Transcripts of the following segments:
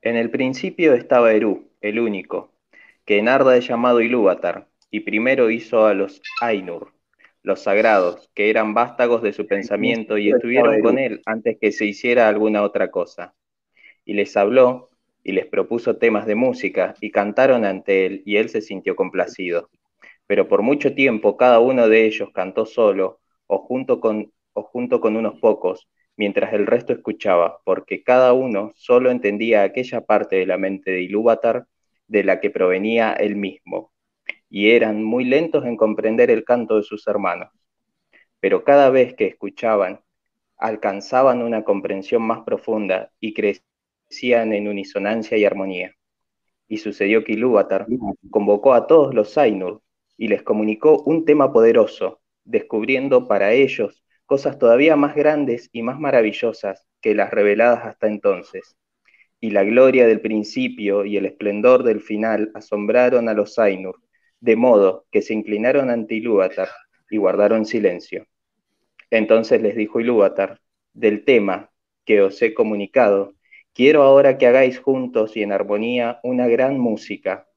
En el principio estaba Eru, el único, que en Arda es llamado Ilúvatar, y primero hizo a los Ainur, los sagrados, que eran vástagos de su pensamiento y estuvieron con él antes que se hiciera alguna otra cosa. Y les habló y les propuso temas de música y cantaron ante él y él se sintió complacido. Pero por mucho tiempo cada uno de ellos cantó solo o junto con, o junto con unos pocos, mientras el resto escuchaba, porque cada uno solo entendía aquella parte de la mente de Ilúvatar de la que provenía él mismo, y eran muy lentos en comprender el canto de sus hermanos. Pero cada vez que escuchaban, alcanzaban una comprensión más profunda y crecían en unisonancia y armonía. Y sucedió que Ilúvatar convocó a todos los Ainur y les comunicó un tema poderoso, descubriendo para ellos cosas todavía más grandes y más maravillosas que las reveladas hasta entonces. Y la gloria del principio y el esplendor del final asombraron a los Ainur, de modo que se inclinaron ante Ilúvatar y guardaron silencio. Entonces les dijo Ilúvatar, del tema que os he comunicado, quiero ahora que hagáis juntos y en armonía una gran música,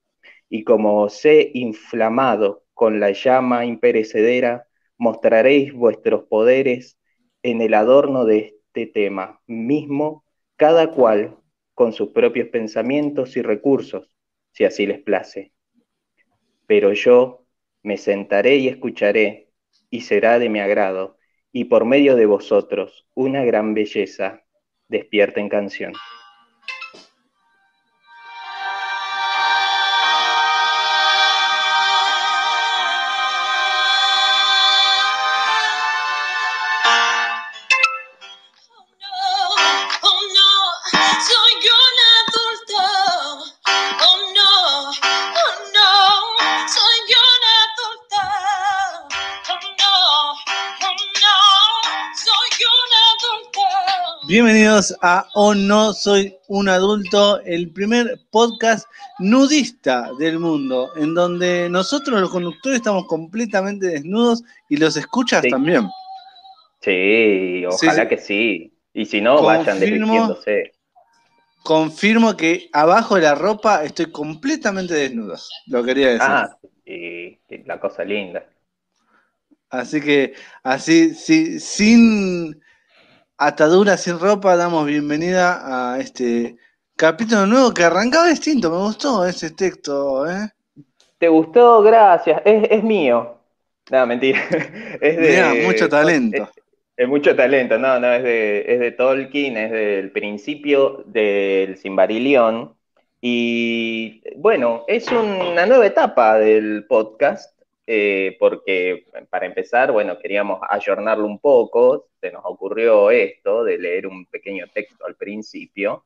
y como os he inflamado con la llama imperecedera, mostraréis vuestros poderes en el adorno de este tema mismo, cada cual con sus propios pensamientos y recursos, si así les place pero yo me sentaré y escucharé, y será de mi agrado, y por medio de vosotros una gran belleza despierta en canción. Bienvenidos a Oh No Soy un Adulto, el primer podcast nudista del mundo, en donde nosotros los conductores estamos completamente desnudos y los escuchas también. Sí, ojalá que sí. Y si no, vayan desvistiéndose. Confirmo que abajo de la ropa estoy completamente desnudo, lo quería decir. Ah, sí, la cosa linda. Así que, así, sí, sin Atadura sin ropa, damos bienvenida a este capítulo nuevo que arrancaba distinto. Me gustó ese texto, ¿eh? ¿Te gustó? Gracias. Es, mío. No, mentira. Es de. mucho talento. Es, mucho talento, no, no, es de, es de Tolkien, es del principio del Simbarillion. Y bueno, es una nueva etapa del podcast eh, porque para empezar, bueno, queríamos ayornarlo un poco, se nos ocurrió esto de leer un pequeño texto al principio,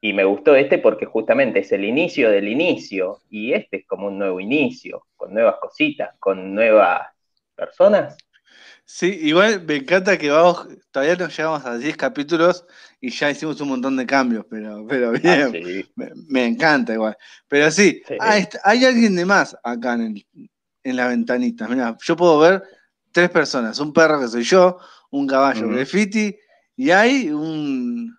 y me gustó este porque justamente es el inicio del inicio, y este es como un nuevo inicio, con nuevas cositas, con nuevas personas. Sí, igual me encanta que vamos, todavía no llegamos a 10 capítulos y ya hicimos un montón de cambios, pero, pero ah, bien, me, encanta igual. Pero sí, Hay, hay, alguien de más acá en el, en la ventanita. Mira, yo puedo ver tres personas, un perro que soy yo, un caballo graffiti y hay un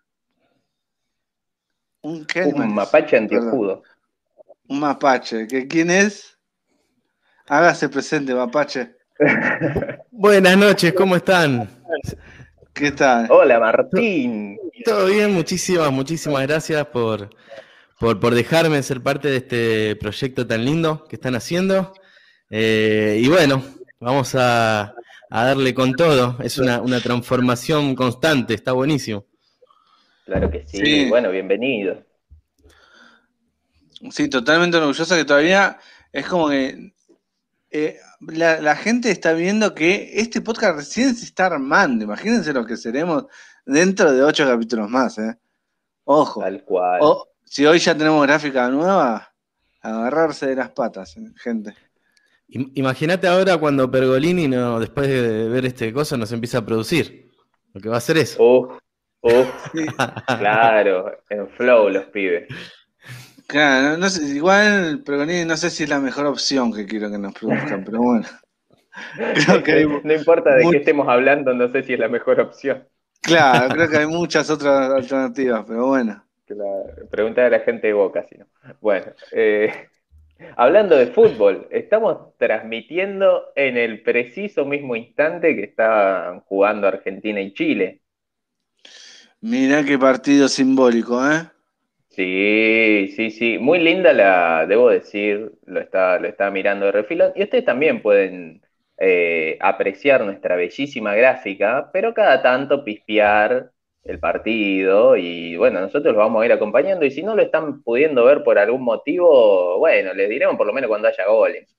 un, un mapache antiojudo. Un mapache, que quién es? Hágase presente, mapache. Buenas noches, ¿cómo están? ¿Qué tal? Hola, Martín. Todo bien, muchísimas, muchísimas gracias por, por, por dejarme ser parte de este proyecto tan lindo que están haciendo. Eh, y bueno, vamos a, darle con todo. Es una, transformación constante, está buenísimo. Claro que sí. bueno, bienvenido. Sí, totalmente orgullosa que todavía es como que eh, la, gente está viendo que este podcast recién se está armando. Imagínense lo que seremos dentro de ocho capítulos más, ¿eh? Ojo. Tal cual. si hoy ya tenemos gráfica nueva, agarrarse de las patas, gente. Imagínate ahora cuando Pergolini, no, después de ver este cosa, nos empieza a producir. Lo que va a hacer eso. Oh, oh, claro, en flow los pibes. Claro, no, sé, igual Pergolini no sé si es la mejor opción que quiero que nos produzcan, pero bueno. no importa de qué estemos hablando, no sé si es la mejor opción. Claro, creo que hay muchas otras alternativas, pero bueno. Pregunta a la gente de Boca, si no. Bueno, eh, hablando de fútbol, estamos transmitiendo en el preciso mismo instante que estaban jugando Argentina y Chile. Mirá qué partido simbólico, ¿eh? Sí, sí, sí. Muy linda la, debo decir, lo estaba, lo mirando de refilón. Y ustedes también pueden eh, apreciar nuestra bellísima gráfica, pero cada tanto pispear el partido y bueno, nosotros lo vamos a ir acompañando y si no lo están pudiendo ver por algún motivo, bueno, les diremos por lo menos cuando haya goles.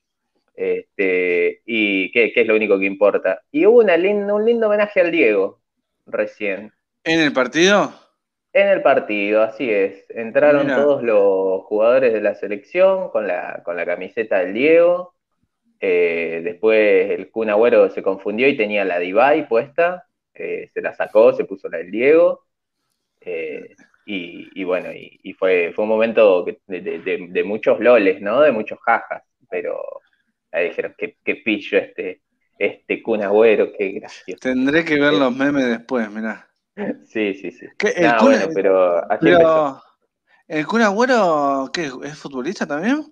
Este, y qué, es lo único que importa. Y hubo una un lindo homenaje al Diego recién. ¿En el partido? En el partido, así es. Entraron todos los jugadores de la selección con la, con la camiseta del Diego. Eh, después el Kun Agüero se confundió y tenía la Divai puesta. Eh, se la sacó, se puso la del Diego. Eh, y, bueno, y, fue, fue un momento de, muchos loles, ¿no? De muchos jajas. Pero ahí dijeron, qué, qué pillo este, este Kun Agüero, qué gracioso. Tendré que ver los memes después, mirá. Sí, sí, sí. bueno, pero, ¿El Kun Agüero qué, es futbolista también?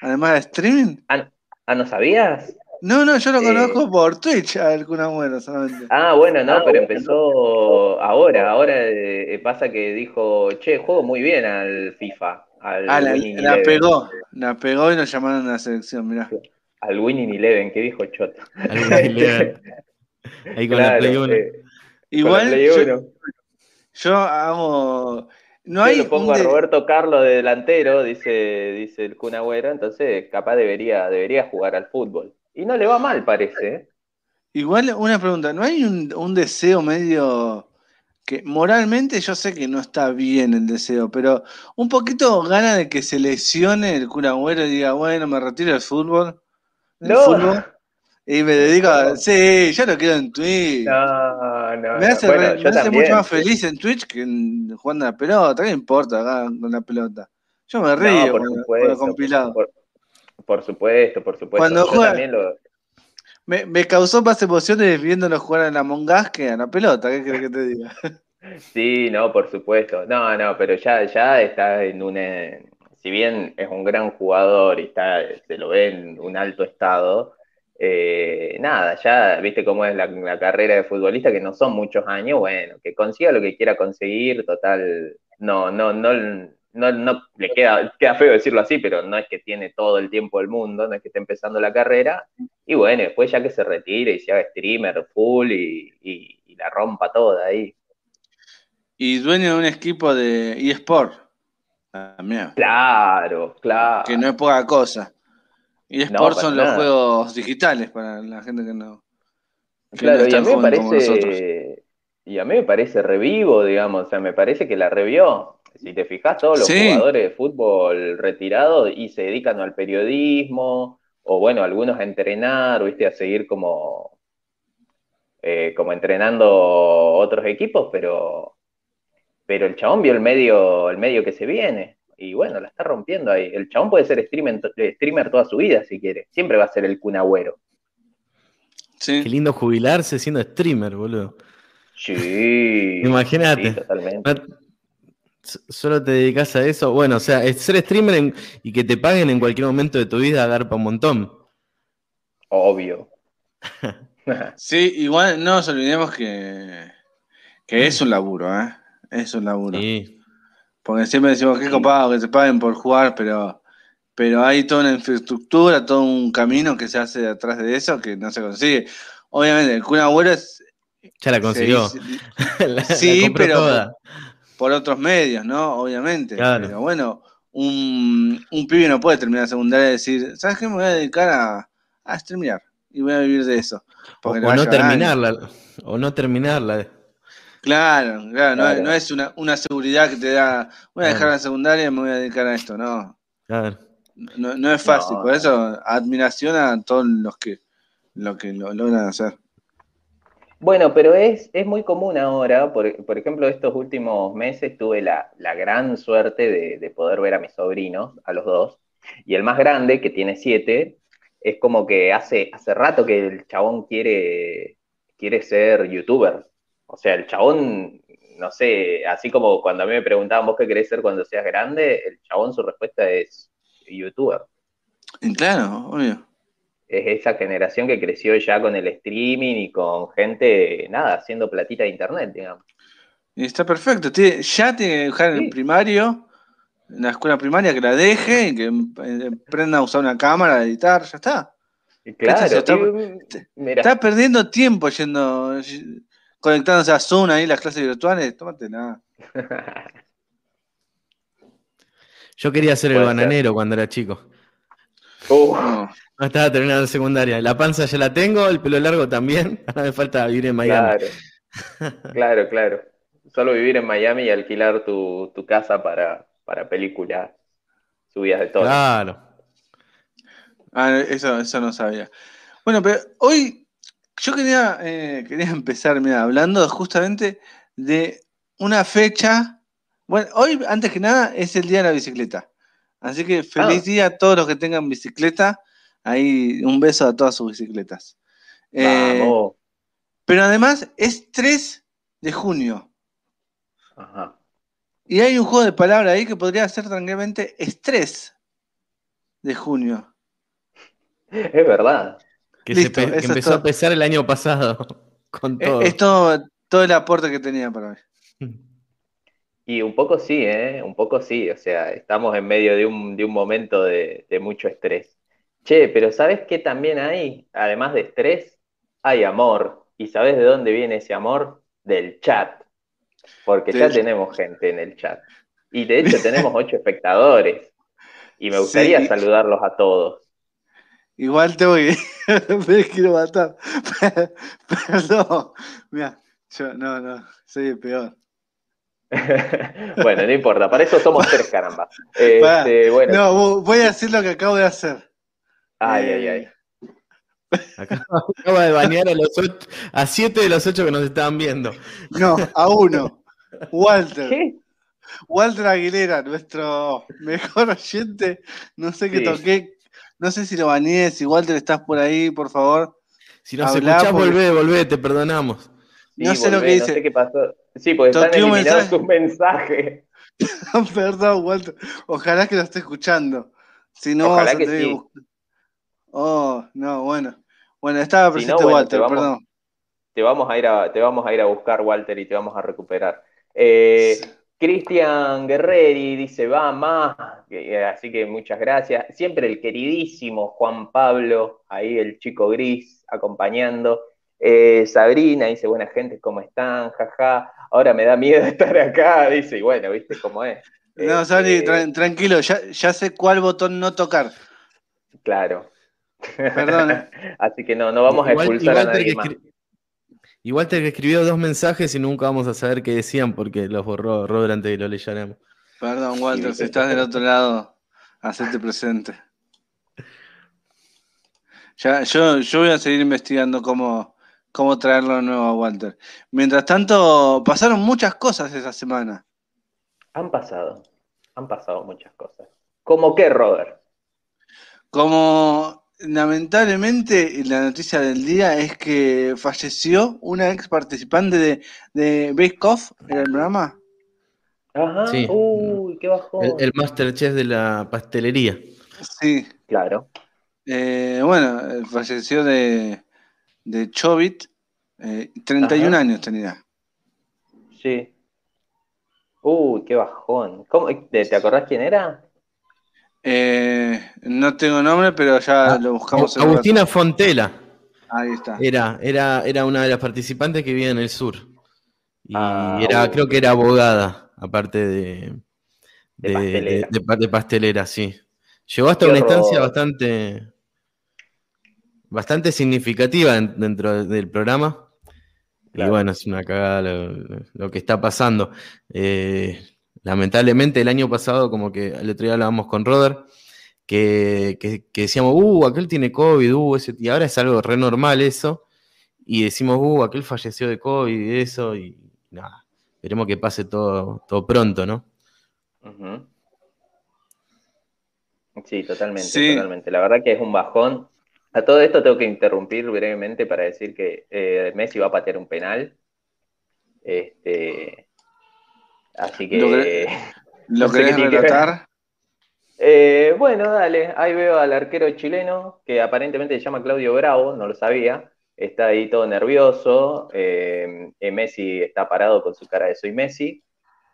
Además de streaming. Ah, ah ¿no sabías? No, no, yo lo conozco por Twitch al Kun Agüero solamente. Ah, bueno, no, ah, pero empezó ahora. Ahora eh, pasa que dijo, che, juego muy bien al FIFA. Al ah, la, pegó, la pegó y nos llamaron a la selección, mirá. Al Winning Eleven, ¿qué dijo Choto? Al Winning Eleven. Ahí con la Play 1. Igual yo, hago. No hay lo pongo a Roberto Carlos de delantero, dice, dice el Kun entonces capaz debería, debería jugar al fútbol. Y no le va mal, parece. ¿eh? Igual una pregunta, ¿no hay un, deseo medio que moralmente yo sé que no está bien el deseo, pero un poquito gana de que se lesione el Kun y diga, bueno, me retiro del fútbol? no. Fútbol, y me dedico a. Sí, yo no quiero en Twitch. No, no. Me hace, me hace mucho más feliz en Twitch que en, jugando a la pelota. ¿Qué importa acá con la pelota? Yo me río por supuesto, compilado. Por, supuesto, por supuesto. Cuando juega, me, me, causó más emociones viéndolo jugar en la Mongas que a la pelota. ¿Qué crees que te diga? Sí, no, por supuesto. No, no, pero ya, ya está en un. Si bien es un gran jugador y está, se lo ve en un alto estado eh, nada, ya viste cómo es la, carrera de futbolista, que no son muchos años, bueno, que consiga lo que quiera conseguir, total, no, no, no, no, no le queda, queda feo decirlo así, pero no es que tiene todo el tiempo del mundo, no es que esté empezando la carrera, y bueno, después ya que se retire y se haga streamer full y, la rompa toda ahí. Y dueño de un equipo de eSport. Claro, claro. Que no es poca cosa. Y Sports son los juegos digitales para la gente que no. claro, y a mí me parece. Y a mí me parece revivo, digamos. O sea, me parece que la revió. Si te fijas, todos los jugadores de fútbol retirados y se dedican al periodismo, o bueno, algunos a entrenar, viste, a seguir como. Eh, como entrenando otros equipos, pero. Pero el chabón vio el medio, el medio que se viene y bueno, la está rompiendo ahí. El chabón puede ser streamer, streamer toda su vida si quiere. Siempre va a ser el cunagüero. Sí. Qué lindo jubilarse siendo streamer, boludo. Sí. Imagínate. totalmente. Solo te dedicas a eso. Bueno, o sea, ser streamer y que te paguen en cualquier momento de tu vida dar para un montón. Obvio. sí, igual no nos olvidemos que, que es un laburo, ¿eh? Es un laburo. Sí. Porque siempre decimos que es copado que se paguen por jugar, pero, pero hay toda una infraestructura, todo un camino que se hace detrás de eso que no se consigue. Obviamente, el Kun Agüero es. Ya la consiguió. sí, pero por, otros medios, ¿no? Obviamente. Pero bueno, un, un pibe no puede terminar secundaria y decir, ¿sabes qué? Me voy a dedicar a, a streamear y voy a vivir de eso. O, no terminarla, o no terminarla. Claro, claro, No, es una, una, seguridad que te da, voy a dejar la secundaria y me voy a dedicar a esto, no. Claro. No, es fácil, por eso admiración a todos los que lo que lo logran hacer. Bueno, pero es, es muy común ahora, por, ejemplo, estos últimos meses tuve la, gran suerte de, poder ver a mis sobrinos, a los dos, y el más grande, que tiene siete, es como que hace, hace rato que el chabón quiere, quiere ser youtuber, o sea, el chabón no sé, así como cuando a mí me preguntaban vos qué querés ser cuando seas grande, el chabón su respuesta es youtuber. Claro, obvio. Es esa generación que creció ya con el streaming y con gente, nada, haciendo platita de internet, digamos. Y está perfecto. Ya tiene que dejar en el primario, en la escuela primaria, que la deje, que eh, aprenda a usar una cámara, a editar, ya está. Claro, está, perdiendo tiempo yendo, conectándose a Zoom ahí las clases virtuales. Tómate nada. Yo quería ser el bananero cuando era chico. No estaba terminando secundaria. La panza ya la tengo, el pelo largo también. Ahora me falta vivir en Miami. Claro, claro, Solo vivir en Miami y alquilar tu, casa para, para películas subidas de todo. Claro. Ah, eso, eso no sabía. Bueno, pero hoy yo quería, eh, quería empezar mira, hablando justamente de una fecha. Bueno, hoy, antes que nada, es el día de la bicicleta. Así que feliz ah. día a todos los que tengan bicicleta. Ahí un beso a todas sus bicicletas. Eh, pero además es 3 de junio. Ajá. Y hay un juego de palabras ahí que podría ser tranquilamente estrés de junio. Es verdad. Que, empezó a pesar el año pasado. Con todo. Es, todo, el aporte que tenía para mí. Y un poco sí, ¿eh? Un poco sí. O sea, estamos en medio de un, momento de, mucho estrés. Che, pero ¿sabes qué también hay? Además de estrés, hay amor. ¿Y sabes de dónde viene ese amor? Del chat. Porque ya tenemos gente en el chat. Y de hecho tenemos ocho espectadores. Y me gustaría saludarlos a todos. Igual te voy, me quiero matar. Perdón, mira, yo no, no, soy el peor. bueno, no importa, para eso somos tres, caramba. Este, bueno. No, voy a hacer lo que acabo de hacer. Ay, ay, eh, ay. Acabo de bañar a, los a siete de los ocho que nos estaban viendo. No, a uno. Walter. ¿Qué? Walter Aguilera, nuestro mejor oyente. No sé qué toqué, no sé si lo baneé, si Walter estás por ahí, por favor. Si nos escuchás, volvé, volvé, te perdonamos. no sé lo que dice. No sé qué pasó. Sí, porque están eliminados tus mensajes. Perdón, Walter. Ojalá que lo esté escuchando. Si no, Ojalá que sí. Oh, no, bueno. Bueno, estaba presente Walter, perdón. Te vamos, a ir a, te vamos a ir a buscar, Walter, y te vamos a recuperar. Eh, Cristian Guerreri dice, va más, eh, así que muchas gracias. Siempre el queridísimo Juan Pablo, ahí el chico gris, acompañando. Eh, Sabrina dice, buena gente, ¿cómo están? Jaja, ahora me da miedo estar acá, dice, y bueno, viste cómo es. No, Sabri, este, tranquilo, ya, sé cuál botón no tocar. Claro. Perdón. así que no, no vamos a expulsar a nadie más. Igual te escribió dos mensajes y nunca vamos a saber qué decían porque los borró Robert antes de que lo leyéramos. Perdón, Walter, si estás del otro lado, hacerte presente. Ya, yo, yo voy a seguir investigando cómo, cómo traerlo de nuevo a Walter. Mientras tanto, pasaron muchas cosas esa semana. Han pasado, han pasado muchas cosas. ¿Cómo qué, Robert? Como lamentablemente la noticia del día es que falleció una ex participante de, de Bake Off en el programa. Ajá, sí. uy, qué bajón. El, el Masterchef de la pastelería. Sí. Claro. Eh, bueno, falleció de, de Chobit, 31 eh, años tenía. Sí. Uy, qué bajón. ¿Te acordás quién era? Eh, no tengo nombre, pero ya ah, lo buscamos. Agustina Fontela. Ahí está. Era, era, era una de las participantes que vivía en el sur. Y ah, era, creo que era abogada, aparte de, de, pastelera. sí. Llegó hasta una instancia bastante, bastante significativa dentro del programa. Y bueno, es una cagada lo, que está pasando. Eh, lamentablemente el año pasado, como que el otro día hablábamos con Roder, que, decíamos, uh, aquel tiene COVID, uh, ese, y ahora es algo re normal eso, y decimos, uh, aquel falleció de COVID y eso, y nada, esperemos que pase todo, todo pronto, ¿no? Sí, totalmente, totalmente. La verdad que es un bajón. A todo esto tengo que interrumpir brevemente para decir que eh, Messi va a patear un penal. Este, Así que. ¿Lo, querés relatar? Eh, bueno, dale, ahí veo al arquero chileno, que aparentemente se llama Claudio Bravo, no lo sabía, está ahí todo nervioso, eh, Messi está parado con su cara de soy Messi,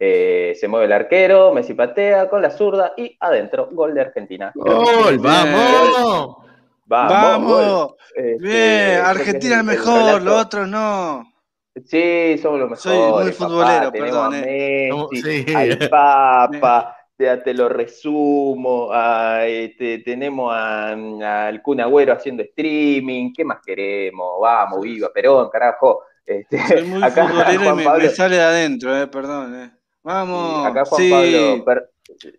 eh, se mueve el arquero, Messi patea con la zurda y adentro, gol de Argentina. ¡Gol! ¡Vamos! ¡Vamos! Este, Bien, Argentina es mejor, lo otro no. Sí, somos los mejores. Soy muy futbolero, perdón. Messi, Al Papa, te, te, lo resumo. Este, tenemos al Kun Agüero haciendo streaming. ¿Qué más queremos? Vamos, viva Perón, carajo. Este, Soy muy acá, futbolero y me, sale de adentro, eh, perdón. Eh. Vamos. acá Juan Pablo,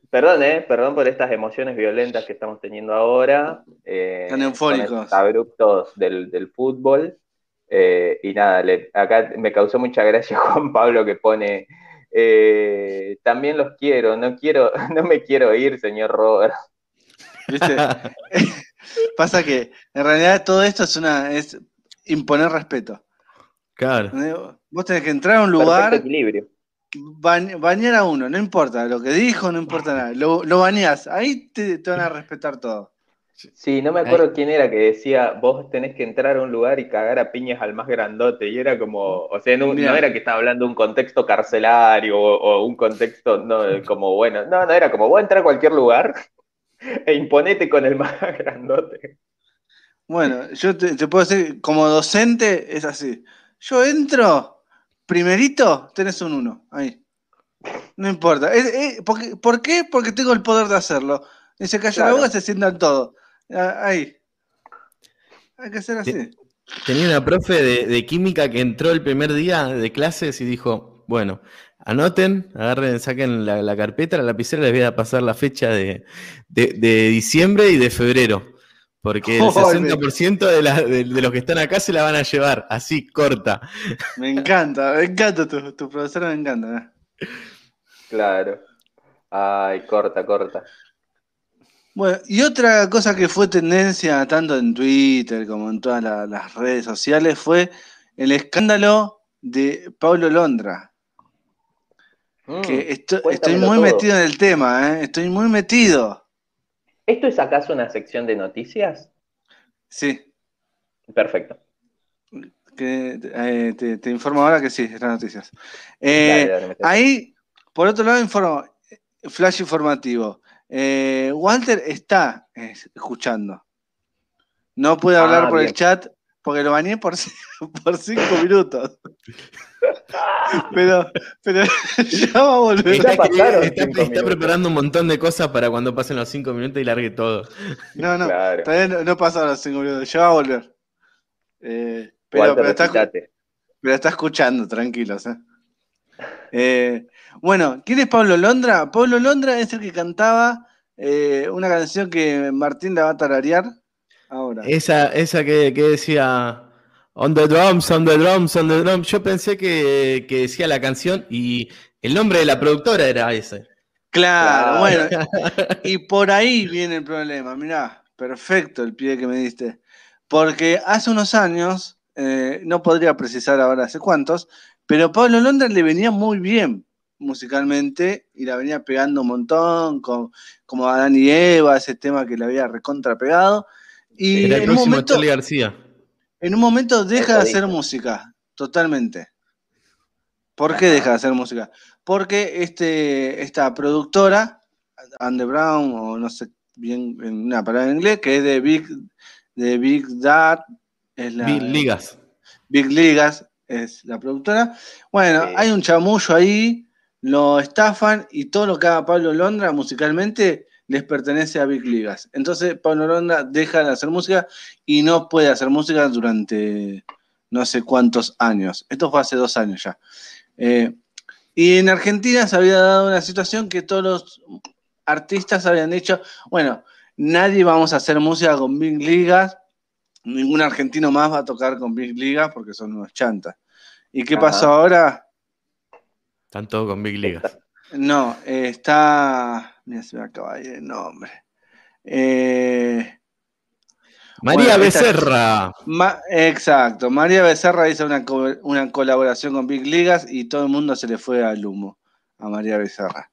perdón, eh, perdón por estas emociones violentas que estamos teniendo ahora. Eh, Tan eufóricos. Abruptos del, del fútbol. Eh, y nada, acá me causó mucha gracia Juan Pablo que pone, eh, también los quiero, no quiero, no me quiero ir, señor Robert. Pasa que en realidad todo esto es una, es imponer respeto. Claro. Vos tenés que entrar a un lugar. Equilibrio. bañar a uno, no importa lo que dijo, no importa nada. Lo, lo bañás, ahí te, te van a respetar todo. Sí, no me acuerdo quién era que decía, vos tenés que entrar a un lugar y cagar a piñas al más grandote. Y era como, o sea, no, era que estaba hablando de un contexto carcelario o, un contexto, no, como, bueno, no, no, era como, vos entrar a cualquier lugar e imponete con el más grandote. Bueno, yo te, puedo decir, como docente es así. Yo entro, primerito, tenés un uno, ahí. No importa. ¿Por qué? Porque tengo el poder de hacerlo. Y se calla la boca, se sientan todos. Ah, ahí. Hay que hacer así. Tenía una profe de, química que entró el primer día de clases y dijo, bueno, anoten, agarren, saquen la, carpeta, la lapicera, les voy a pasar la fecha de, diciembre y de febrero. Porque el 60% de, de, los que están acá se la van a llevar, así, corta. Me encanta, me encanta tu, tu profesora, me encanta. ¿eh? Claro. Ay, corta, corta. Bueno, y otra cosa que fue tendencia tanto en Twitter como en todas las redes sociales fue el escándalo de Pablo Londra. Mm, que estoy muy metido en el tema, ¿eh? estoy muy metido. ¿Esto es acaso una sección de noticias? Sí. Perfecto. Eh, te, informo ahora que sí, estas noticias. Eh, ahí, por otro lado, informo, flash informativo. Eh, Walter está escuchando. No puede hablar ah, por el chat porque lo bañé por, por cinco minutos. pero, pero ya va a volver. Está, preparando un montón de cosas para cuando pasen los cinco minutos y largue todo. No, no, todavía no, pasaron los cinco minutos, ya va a volver. Eh, pero, pero, está, pero, está, escuchando, tranquilos. ¿eh? eh bueno, ¿quién es Pablo Londra? Pablo Londra es el que cantaba eh, una canción que Martín la va a tararear ahora. Esa, esa que, decía On the drums, on the drums, on the drums. Yo pensé que, decía la canción y el nombre de la productora era ese. Claro, bueno. y por ahí viene el problema. Mirá, perfecto el pie que me diste. Porque hace unos años, eh, no podría precisar ahora hace cuántos, pero Pablo Londra le venía muy bien musicalmente y la venía pegando un montón, con, como Adán y Eva, ese tema que le había recontra pegado. Y en un momento, García. En un momento deja de hacer música, totalmente. ¿Por qué deja de hacer música? Porque este, esta productora, Andy Brown, o no sé bien una palabra en inglés, que es de Big, de Big Dad, es la, Big Ligas. Big Ligas es la productora. Bueno, hay un chamullo ahí, lo estafan y todo lo que haga Pablo Londra musicalmente les pertenece a Big Ligas. Entonces Pablo Londra deja de hacer música y no puede hacer música durante no sé cuántos años. Esto fue hace dos años ya. Eh, y en Argentina se había dado una situación que todos los artistas habían dicho, bueno, nadie vamos a hacer música con Big Ligas, ningún argentino más va a tocar con Big Ligas porque son unos chantas. ¿Y qué pasó ahora? Están todos con Big Ligas. No, está. Mira, se me acaba de el nombre. Eh, María Becerra. exacto. María Becerra hizo una, una, colaboración con Big Ligas y todo el mundo se le fue al humo. a María Becerra.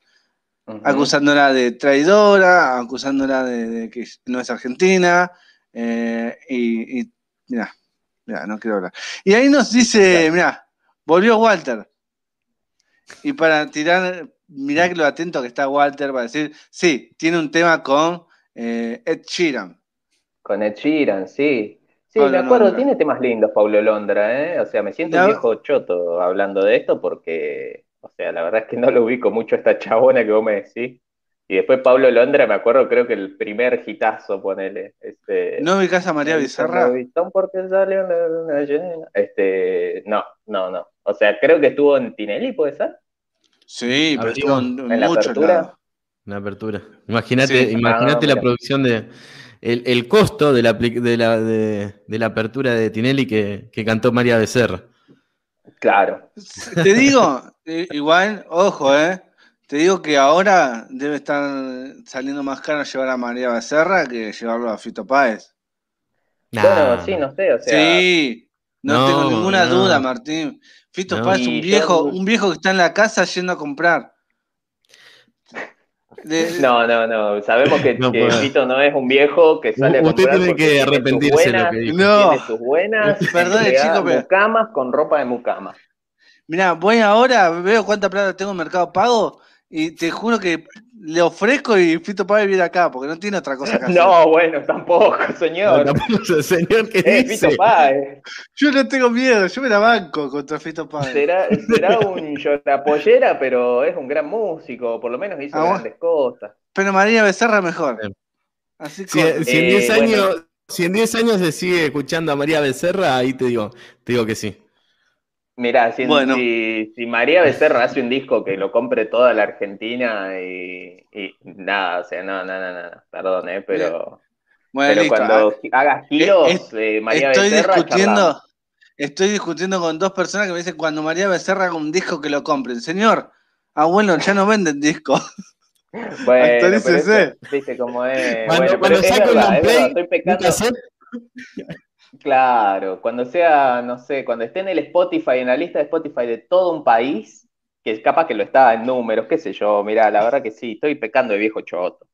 Acusándola de traidora, acusándola de, que no es argentina, eh, y, y mira, no quiero hablar. Y ahí nos dice, mira, volvió Walter. Y para tirar, mirá que lo atento que está Walter para decir, sí, tiene un tema con eh, Ed Sheeran. Con Ed Sheeran, sí. Sí, me acuerdo, tiene temas lindos Pablo Londra, ¿eh? O sea, me siento un viejo choto hablando de esto porque, o sea, la verdad es que no lo ubico mucho esta chabona que vos me decís. Y después Pablo Londra, me acuerdo, creo que el primer hitazo, ponele. Este, ¿No ubicás a María Bizarra? Este, no, no, no. O sea, creo que estuvo en Tinelli, ¿puede ser? Sí, pero estuvo en, la apertura. La apertura. Imagínate, imagínate la producción de el, costo de la, de, la, de, la apertura de Tinelli que, cantó María Becerra. Claro. Te digo, eh, igual, ojo, ¿eh? Te digo que ahora debe estar saliendo más caro llevar a María Becerra que llevarlo a Fito Páez. Bueno, sí, no sé, o sea. Sí, no, tengo ninguna duda, Martín. Fito Páez es un viejo, un viejo que está en la casa yendo a comprar. No, no, no. Sabemos que, no Fito no es un viejo que sale a comprar. Usted tiene que arrepentirse de lo que dijo. No. Tiene sus buenas. Perdón, chico, pero. Mucamas con ropa de mucama. Mira, voy ahora, veo cuánta plata tengo en Mercado Pago y te juro que le ofrezco y Fito Páez viene acá, porque no tiene otra cosa que hacer. No, bueno, tampoco, señor. No, tampoco, señor, ¿qué eh, dice? Fito Páez. Yo no tengo miedo, yo me la banco contra Fito Páez. Será, será un llorapollera, pero es un gran músico, por lo menos hizo ah, grandes cosas. Pero María Becerra mejor. Así si, si, en 10 eh, años, si en 10 años se sigue escuchando a María Becerra, ahí te digo, te digo que sí. Mirá, si, si, María Becerra hace un disco que lo compre toda la Argentina y, nada, o sea, no, no, no, no, perdón, eh, pero, pero cuando ah, hagas giros de María estoy Discutiendo, estoy discutiendo con dos personas que me dicen cuando María Becerra haga un disco que lo compren. Señor, abuelo, ya no venden discos. Bueno, viste cómo es. Cuando, bueno, es estoy pecando. Claro, cuando sea, no sé, cuando esté en el Spotify, en la lista de Spotify de todo un país, que es capaz que lo está en números, qué sé yo, mira, la verdad que sí, estoy pecando de viejo choto.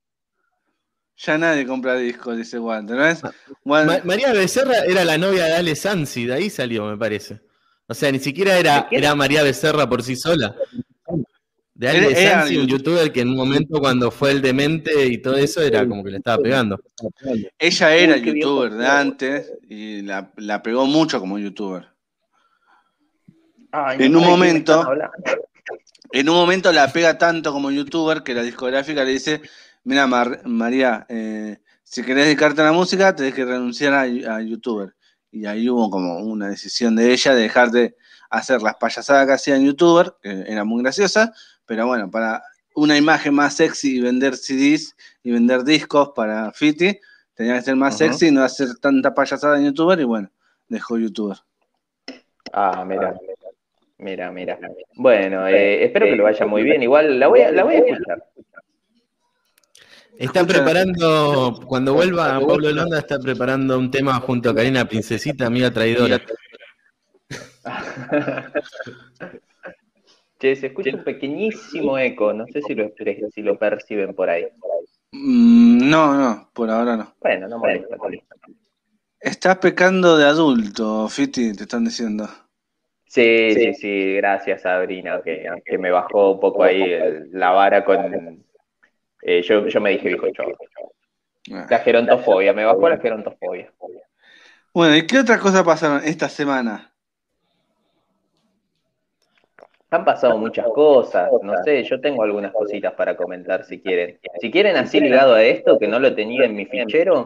Ya nadie compra discos, dice Walter, ¿no es? María Becerra era la novia de Ale Sansi, de ahí salió, me parece. O sea, ni siquiera era, era María Becerra por sí sola de Ale Sansi, un youtuber que en un momento cuando fue el demente y todo eso era como que le estaba pegando. Ella era youtuber de antes y la, pegó mucho como youtuber. en un momento, en un momento la pega tanto como youtuber que la discográfica le dice, mira María, eh, si querés dedicarte a la música, tenés que renunciar a, a, youtuber. Y ahí hubo como una decisión de ella de dejar de hacer las payasadas que hacía en youtuber, que era muy graciosa, pero bueno, para una imagen más sexy y vender CDs y vender discos para Fiti, tenía que ser más sexy y no hacer tanta payasada en youtuber y bueno, dejó youtuber. Ah, mira. Mira, mira. Bueno, eh, espero que lo vaya muy bien. Igual la voy a, la voy a escuchar. Está preparando, cuando vuelva Pablo Londa, está preparando un tema junto a Karina Princesita, amiga traidora. Che, se escucha un pequeñísimo eco, no sé si lo, si lo perciben por ahí. Mm, no, no, por ahora no. Bueno, no molesta. Estás pecando de adulto, Fiti, te están diciendo. Sí, sí, sí, gracias Sabrina, que, que me bajó un poco ahí la vara con... Eh, yo, yo me dije viejo ah. La gerontofobia, me bajó la gerontofobia. Bueno, ¿y qué otras cosas pasaron esta semana? Han pasado muchas cosas, no sé, yo tengo algunas cositas para comentar si quieren. Si quieren así ligado a esto, que no lo tenía en mi fichero,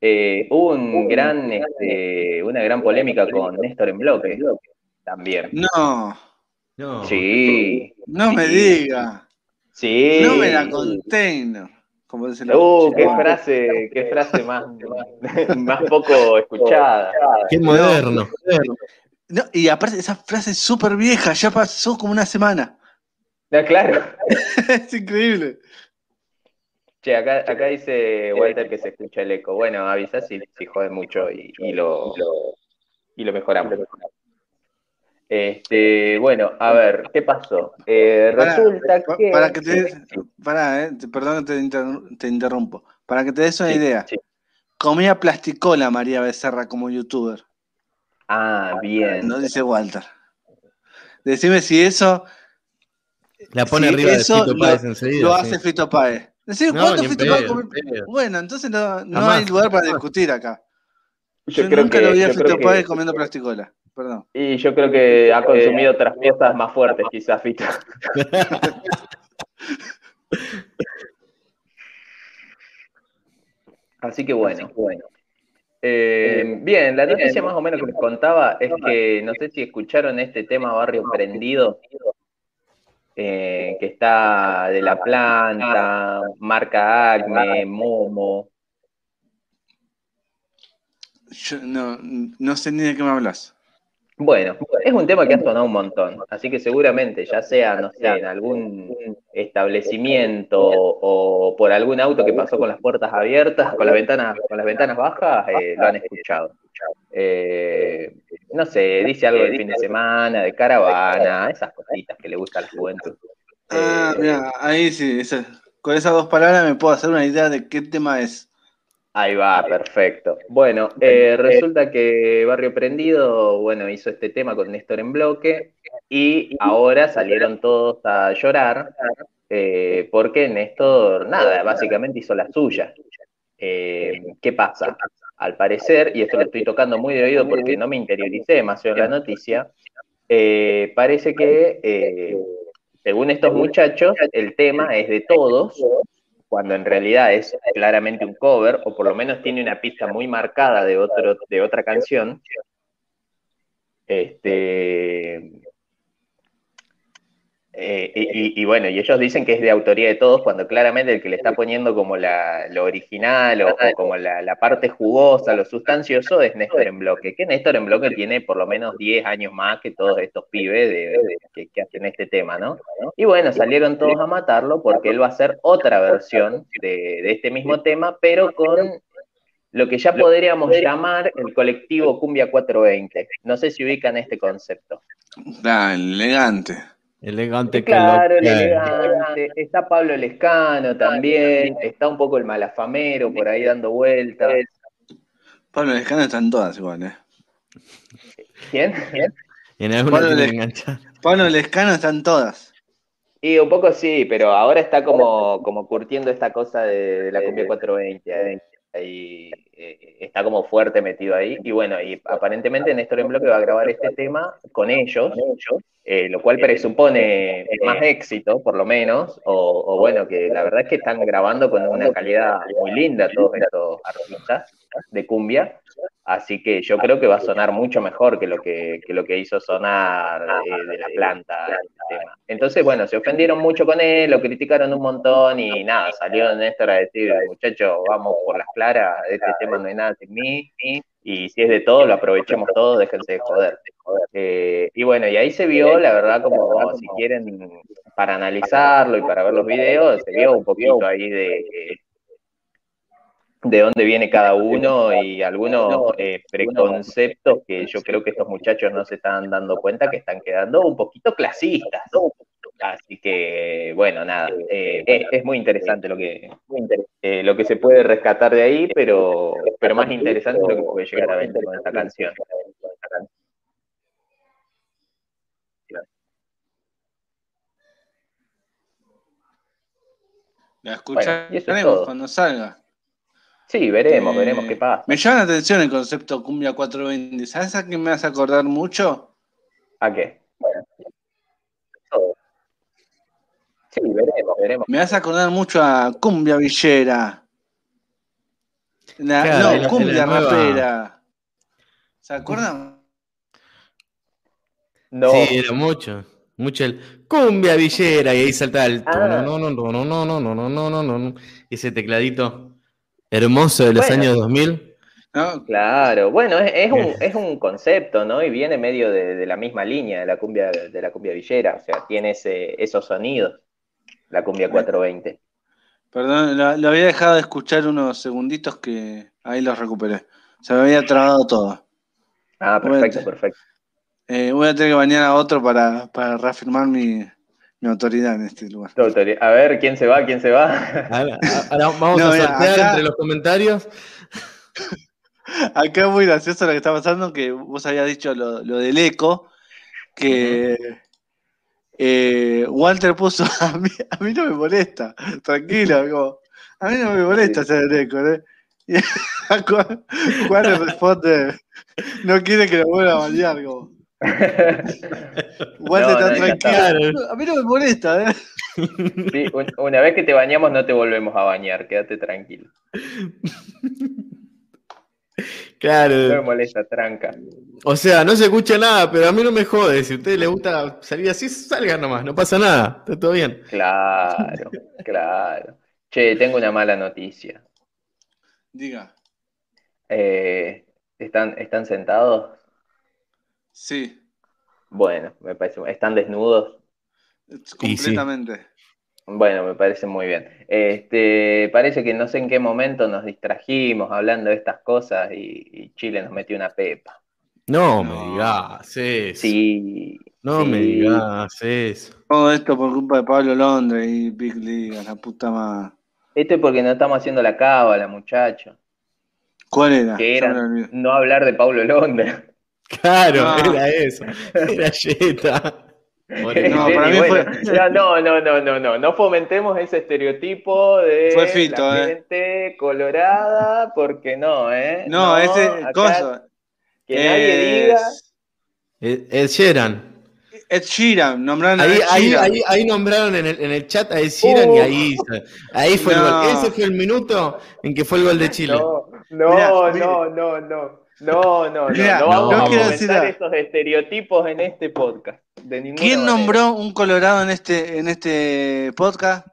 eh, hubo un gran, este, una gran polémica con Néstor en bloque también. No. no. Sí. No me diga. Sí. No me la contengo. Como uh, qué frase, qué frase más, más, poco escuchada. Qué moderno. No, y aparte, esa frase es súper vieja, ya pasó como una semana. Ya, claro. es increíble. Che, acá, acá dice Walter que se escucha el eco. Bueno, avisa si, si jode mucho y, lo, y lo mejoramos. Este, bueno, a ver, ¿qué pasó? Eh, resulta que. Para que te para, eh, perdón te, te, interrumpo. Para que te des una idea. Comía plasticola María Becerra como youtuber. Ah, bien. No dice Walter. Decime si eso. La pone arriba de Fito Páez enseguida. Lo hace Fito Páez. Decime cuánto Fito Páez Bueno, entonces no, no hay lugar para discutir acá. Yo, nunca lo vi a Fito Páez comiendo plasticola. Perdón. Y yo creo que ha consumido otras piezas más fuertes, quizás, Fito. Así que bueno, bueno. Eh, bien, la noticia más o menos que les contaba es que no sé si escucharon este tema Barrio Prendido, eh, que está de la planta, marca Acme, Momo. Yo no, no sé ni de qué me hablas. Bueno, es un tema que ha sonado un montón, así que seguramente, ya sea, no sé, en algún establecimiento o por algún auto que pasó con las puertas abiertas, con las ventanas, con las ventanas bajas, eh, lo han escuchado. Eh, no sé, dice algo del fin de semana, de caravana, esas cositas que le gusta a la juventud. Ah, mira, ahí sí, con esas dos palabras me puedo hacer una idea de qué tema es. Ahí va, perfecto. Bueno, eh, resulta que Barrio Prendido, bueno, hizo este tema con Néstor en bloque y ahora salieron todos a llorar eh, porque Néstor, nada, básicamente hizo la suya. Eh, ¿Qué pasa? Al parecer, y esto lo estoy tocando muy de oído porque no me interioricé demasiado en la noticia, parece que, según estos muchachos, el tema es de todos cuando en realidad es claramente un cover, o por lo menos tiene una pista muy marcada de, otro, de otra canción. Este, eh, y, bueno, y ellos dicen que es de autoría de todos, cuando claramente el que le está poniendo como la, lo original o, como la, parte jugosa, lo sustancioso, es Néstor en bloque. Que Néstor en bloque tiene por lo menos 10 años más que todos estos pibes que, hacen este tema, ¿no? Y bueno, salieron todos a matarlo porque él va a hacer otra versión de, este mismo tema, pero con lo que ya podríamos llamar el colectivo Cumbia 420. No sé si ubican este concepto. Elegante. Elegante Claro, elegante. Está Pablo Lescano también. Está un poco el malafamero por ahí dando vueltas. Pablo Lescano están todas igual, ¿eh? ¿Quién? ¿Quién? En Pablo, Pablo Lescano están todas. Y un poco sí, pero ahora está como, como curtiendo esta cosa de, la cumbia 420. Ahí, eh, está como fuerte metido ahí. Y bueno, y aparentemente Néstor en bloque va a grabar este tema con ellos, eh, lo cual presupone más éxito, por lo menos, o, bueno, que la verdad es que están grabando con una calidad muy linda todos estos artistas de cumbia. Así que yo creo que va a sonar mucho mejor que lo que, lo que hizo sonar eh, de la planta. Entonces, bueno, se ofendieron mucho con él, lo criticaron un montón y nada, salió Néstor a decir, muchachos, vamos por las claras, este tema no hay nada sin mí, y si es de todo, lo aprovechemos todo, déjense de joder. Eh, y bueno, y ahí se vio, la verdad, como si quieren, para analizarlo y para ver los videos, se vio un poquito ahí de de dónde viene cada uno y algunos eh, preconceptos que yo creo que estos muchachos no se están dando cuenta que están quedando un poquito clasistas. Así que, bueno, nada, eh, es, muy interesante lo que, eh, lo que se puede rescatar de ahí, pero, pero más interesante es lo que puede llegar a vender con esta canción. La escucharemos cuando salga. Sí, veremos, veremos qué pasa. Me llama la atención el concepto Cumbia 420. ¿Sabes a qué me hace acordar mucho? ¿A qué? Sí, veremos, veremos. Me hace acordar mucho a Cumbia Villera. no, Cumbia Rapera. ¿Se acuerdan? No. Sí, era mucho. Mucho el cumbia villera y ahí salta el no no no no no no no no no no no ese tecladito Hermoso de los años 2000. Claro, bueno, es, un, es, un, concepto, ¿no? Y viene medio de, la misma línea de la cumbia de la cumbia villera, o sea, tiene ese, esos sonidos, la cumbia 420. Perdón, lo, había dejado de escuchar unos segunditos que ahí los recuperé. Se me había trabado todo. Ah, perfecto, perfecto. Eh, voy a tener que bañar a otro para, para reafirmar mi, mi autoridad en este lugar. A ver, ¿quién se va? ¿Quién se va? Ahora, vamos a sortear entre los comentarios. Acá es muy gracioso lo que está pasando, que vos habías dicho lo, del eco, que eh, Walter puso, a mí, a mí no me molesta, tranquilo, a mí no me molesta hacer el eco, ¿eh? Y Juan, le responde, no quiere que lo vuelva a balear, como. Walter está tranquilo. A mí no me molesta, ¿eh? Sí, una vez que te bañamos no te volvemos a bañar, quédate tranquilo. Claro. No me molesta, tranca. O sea, no se escucha nada, pero a mí no me jode. Si a ustedes les gusta salir así, salgan nomás, no pasa nada, está todo bien. Claro, claro. Che, tengo una mala noticia. Diga. Eh, ¿están, ¿Están sentados? Sí. Bueno, me parece. ¿Están desnudos? Completamente. Bueno, me parece muy bien. Este, parece que no sé en qué momento nos distrajimos hablando de estas cosas y, Chile nos metió una pepa. No, me digas eso. Sí. No me digas eso. Todo esto por culpa de Pablo Londres y Big League, la puta madre. Esto es porque no estamos haciendo la cábala, muchacho. ¿Cuál era? Que era no hablar de Pablo Londres. Claro, era eso. Era Jetta. No, para mí fue... no, no, no, no, no, no fomentemos ese estereotipo de fue Fito, la eh. gente colorada, porque no, ¿eh? No, ese cosa. Que nadie diga. Ed Sheeran. Ed Sheeran, nombraron ahí, a Ed Ahí, ahí, nombraron en el, en el, chat a Ed Sheeran y ahí, ahí fue el gol. Ese fue el minuto en que fue el gol de Chile. No, no, no, no, no. No, no, no, no vamos a comentar esos estereotipos en este podcast. ¿Quién nombró un colorado en este, en este podcast?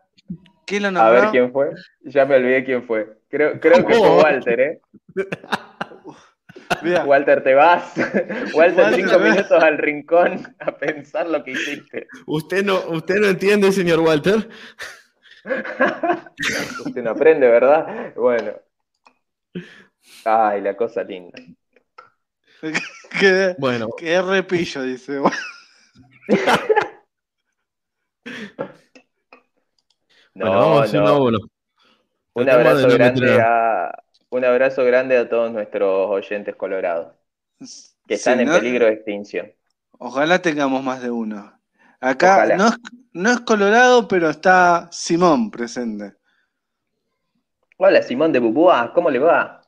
¿Quién lo nombró? A ver quién fue. Ya me olvidé quién fue. Creo, creo que fue Walter, ¿eh? Walter, te vas. Walter, cinco minutos al rincón a pensar lo que hiciste. Usted no, usted no entiende, señor Walter. usted no aprende, ¿verdad? Bueno. Ay, la cosa linda. que, bueno. Que repillo, dice. no, no. Un abrazo grande a un abrazo grande a todos nuestros oyentes colorados que están en peligro de extinción. Ojalá tengamos más de uno. Acá no es, no es, colorado, pero está Simón presente. Hola, Simón de Bubúa, ¿cómo le va?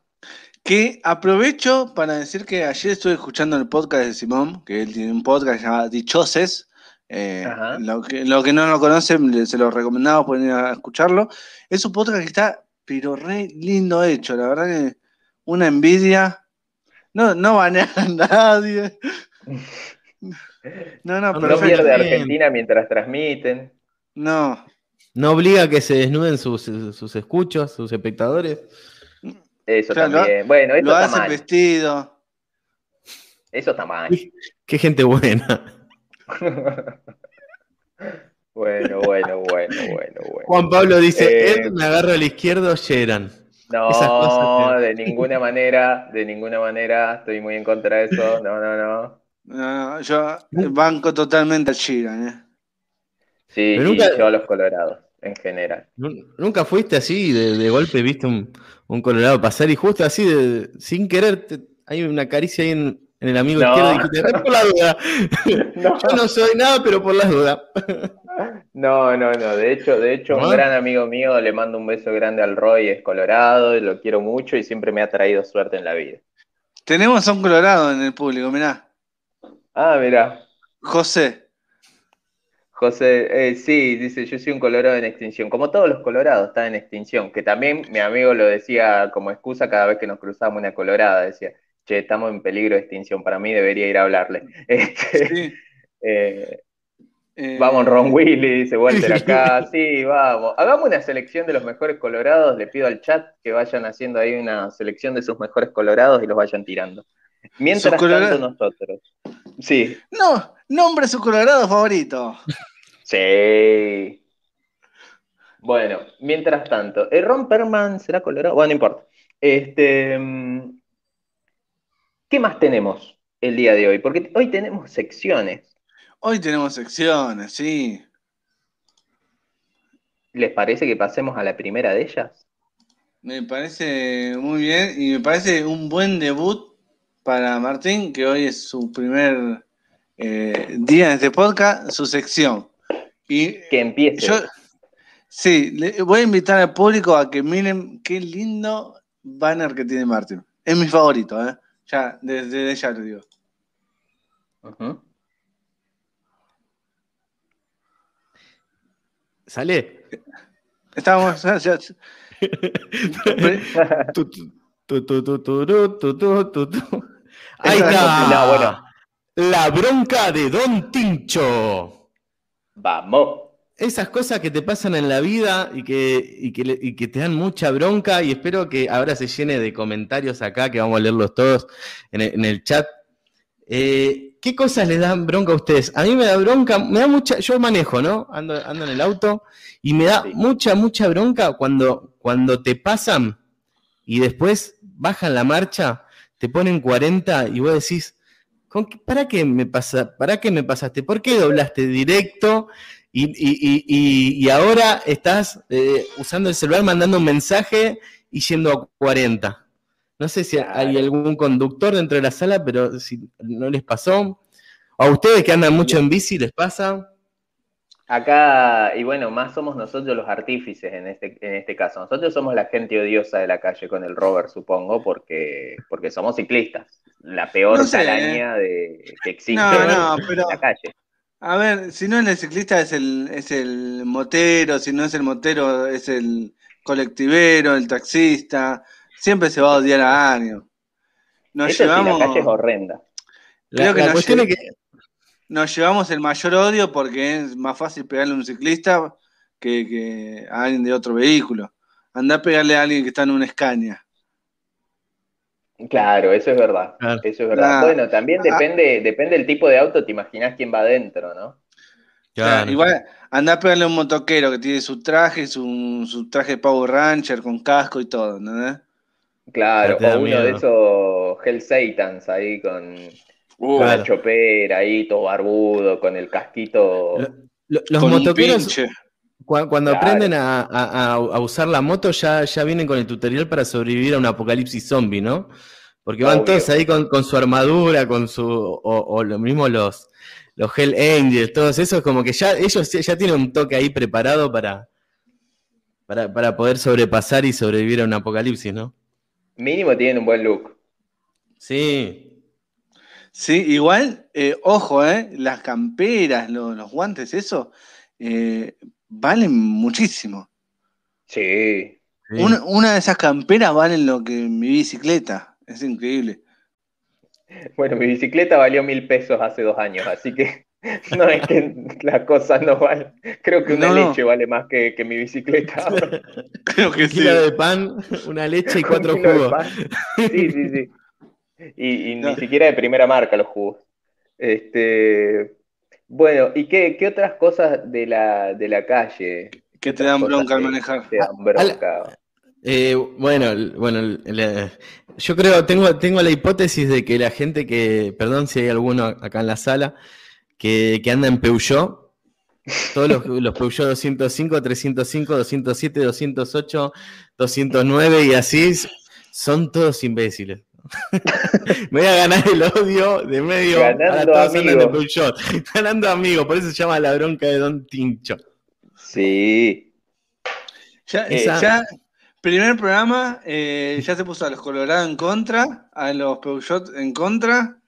Que aprovecho para decir que ayer estuve escuchando el podcast de Simón, que él tiene un podcast llamado Dichoses. Eh, lo, que, no lo conocen, se lo recomendamos, pueden ir a escucharlo. Es un podcast que está, pero re lindo hecho, la verdad que una envidia. No, no banean a nadie. No, no, no pierde Argentina mientras transmiten. No. No obliga a que se desnuden sus, sus escuchos, sus espectadores. Eso también. bueno, eso lo está vestido. Eso está mal. Qué gente buena. bueno, bueno, bueno, bueno, Juan Pablo dice, eh, me agarro al izquierdo, Sheran. No, de ninguna manera, de ninguna manera, estoy muy en contra de eso, no, no, no. No, yo banco totalmente a Sheeran, ¿eh? Sí, y yo a los colorados en general. ¿Nunca fuiste así, de, golpe viste un, un, colorado pasar y justo así, de, sin querer, hay una caricia ahí en, el amigo izquierdo y dijiste, por la duda. Yo no soy nada, pero por la duda. no, no, no. De hecho, de hecho, un gran amigo mío, le mando un beso grande al Roy, es colorado, y lo quiero mucho y siempre me ha traído suerte en la vida. Tenemos a un colorado en el público, mirá. Ah, mirá. José. José, eh, sí, dice, yo soy un colorado en extinción. Como todos los colorados están en extinción, que también mi amigo lo decía como excusa cada vez que nos cruzamos una colorada, decía, che, estamos en peligro de extinción, para mí debería ir a hablarle. Este, eh, eh, vamos, Ron Willy, dice Walter acá, sí, vamos. Hagamos una selección de los mejores colorados, le pido al chat que vayan haciendo ahí una selección de sus mejores colorados y los vayan tirando. Mientras tanto nosotros. Sí. No, nombre su colorado favorito. Sí. Bueno, mientras tanto, ¿el Ron Perman será colorado? Bueno, no importa. Este, mm, ¿Qué más tenemos? el día de hoy? Porque hoy tenemos secciones. Hoy tenemos secciones, sí. ¿Les parece que pasemos a la primera de ellas? Me parece muy bien y me parece un buen debut para Martín, que hoy es su primer eh, día en este podcast, su sección. Y que empiece. Yo, sí, le, voy a invitar al público a que miren qué lindo banner que tiene Martín. Es mi favorito, ¿eh? Ya, desde, ya lo digo. Sale. Estamos. Ya, Ahí está. La bronca de Don Tincho. Vamos. Esas cosas que te pasan en la vida y que, que, te dan mucha bronca y espero que ahora se llene de comentarios acá, que vamos a leerlos todos en el, chat. Eh, ¿Qué cosas le dan bronca a ustedes? A mí me da bronca, me da mucha, yo manejo, ¿no? Ando, ando en el auto y me da mucha, mucha bronca cuando, cuando te pasan y después bajan la marcha, te ponen 40 y vos decís, ¿para qué me pasa, para qué me pasaste? ¿Por qué doblaste directo? Y, ahora estás eh, usando el celular mandando un mensaje y yendo a 40. No sé si hay algún conductor dentro de la sala, pero si no les pasó. ¿A ustedes que andan mucho en bici les pasa? Acá, y bueno, más somos nosotros los artífices en este, en este caso. Nosotros somos la gente odiosa de la calle con el rover, supongo, porque, porque somos ciclistas. La peor calaña de, que existe en la calle. A ver, si no es el ciclista es el, es el motero, si no es el motero es el colectivero, el taxista, siempre se va a odiar a año. Nos llevamos... la calle es horrenda. Creo que, nos, que nos llevamos el mayor odio porque es más fácil pegarle a un ciclista que, a alguien de otro vehículo. Anda a pegarle a alguien que está en una escaña. Claro, eso es verdad. Eso es verdad. Bueno, también ah. depende, depende del tipo de auto, te imaginas quién va adentro, ¿no? Claro. igual anda a pegarle a un motoquero que tiene su traje, su, traje de Power Rancher con casco y todo, ¿no? Claro, o uno de esos Hell Satans ahí con, la chopera ahí, todo barbudo, con el casquito. los motoqueros, cuando, aprenden a, usar la moto, ya, ya vienen con el tutorial para sobrevivir a un apocalipsis zombie, ¿no? Porque van todos ahí con, su armadura, con su. O, lo mismo los, los Hell Angels, todos esos, como que ya ellos ya tienen un toque ahí preparado para, para, para poder sobrepasar y sobrevivir a un apocalipsis, ¿no? Mínimo tienen un buen look. Sí, Sí, igual, eh, ojo, eh, las camperas, los guantes, eso, eh, valen muchísimo. Sí. Una, de esas camperas valen lo que mi bicicleta. Es increíble. Bueno, mi bicicleta valió mil pesos hace dos años, así que no es que las cosas no valen. Creo que una leche vale más que, mi bicicleta. Creo que sí. de pan, una leche y cuatro jugos. Sí, sí, sí. Y, ni siquiera de primera marca los jugos. Este, bueno, ¿y qué, otras cosas de la, de la calle? Que te dan bronca al manejar. Te dan bronca. Eh, bueno, bueno, yo creo, tengo, tengo la hipótesis de que la gente que, perdón si hay alguno acá en la sala, que, anda en Peugeot, todos los, los Peugeot 205, 305, 207, 208, 209 y así, son todos imbéciles. Me voy a ganar el odio de medio Ganando amigo. Ganando amigo, por eso se llama la bronca de Don Tincho. Sí. Ya, eh, primer programa, eh, ya se puso a los Colorado en contra, a los Peugeot en contra,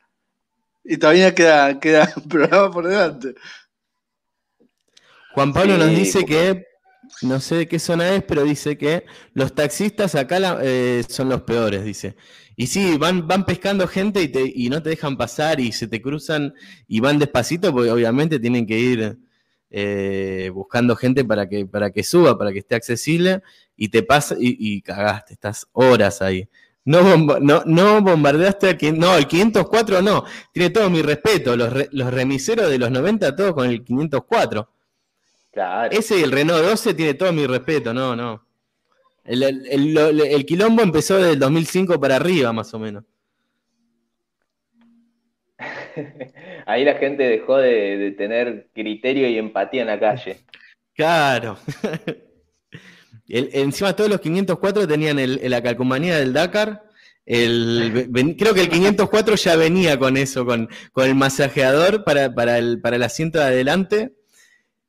y todavía queda, queda un programa por delante. Juan Pablo nos dice que no sé de qué zona es, pero dice que los taxistas acá eh, son los peores, dice. Y sí, van, van pescando gente y, te, y no te dejan pasar y se te cruzan y van despacito porque obviamente tienen que ir eh, buscando gente para que, para que suba, para que esté accesible y te pasa y, cagaste, estás horas ahí. No, no, no bombardeaste al no, el 504 no, tiene todo mi respeto, los, los remiseros de los 90 todos con el 504. Claro. Ese y el Renault 12 tiene todo mi respeto, no, no. El, quilombo empezó desde el 2005 para arriba, más o menos. ahí la gente dejó de, tener criterio y empatía en la calle. Claro. encima todos los 504 tenían la calcomanía del Dakar. creo que el 504 ya venía con eso, con, el masajeador para, el, para el asiento de adelante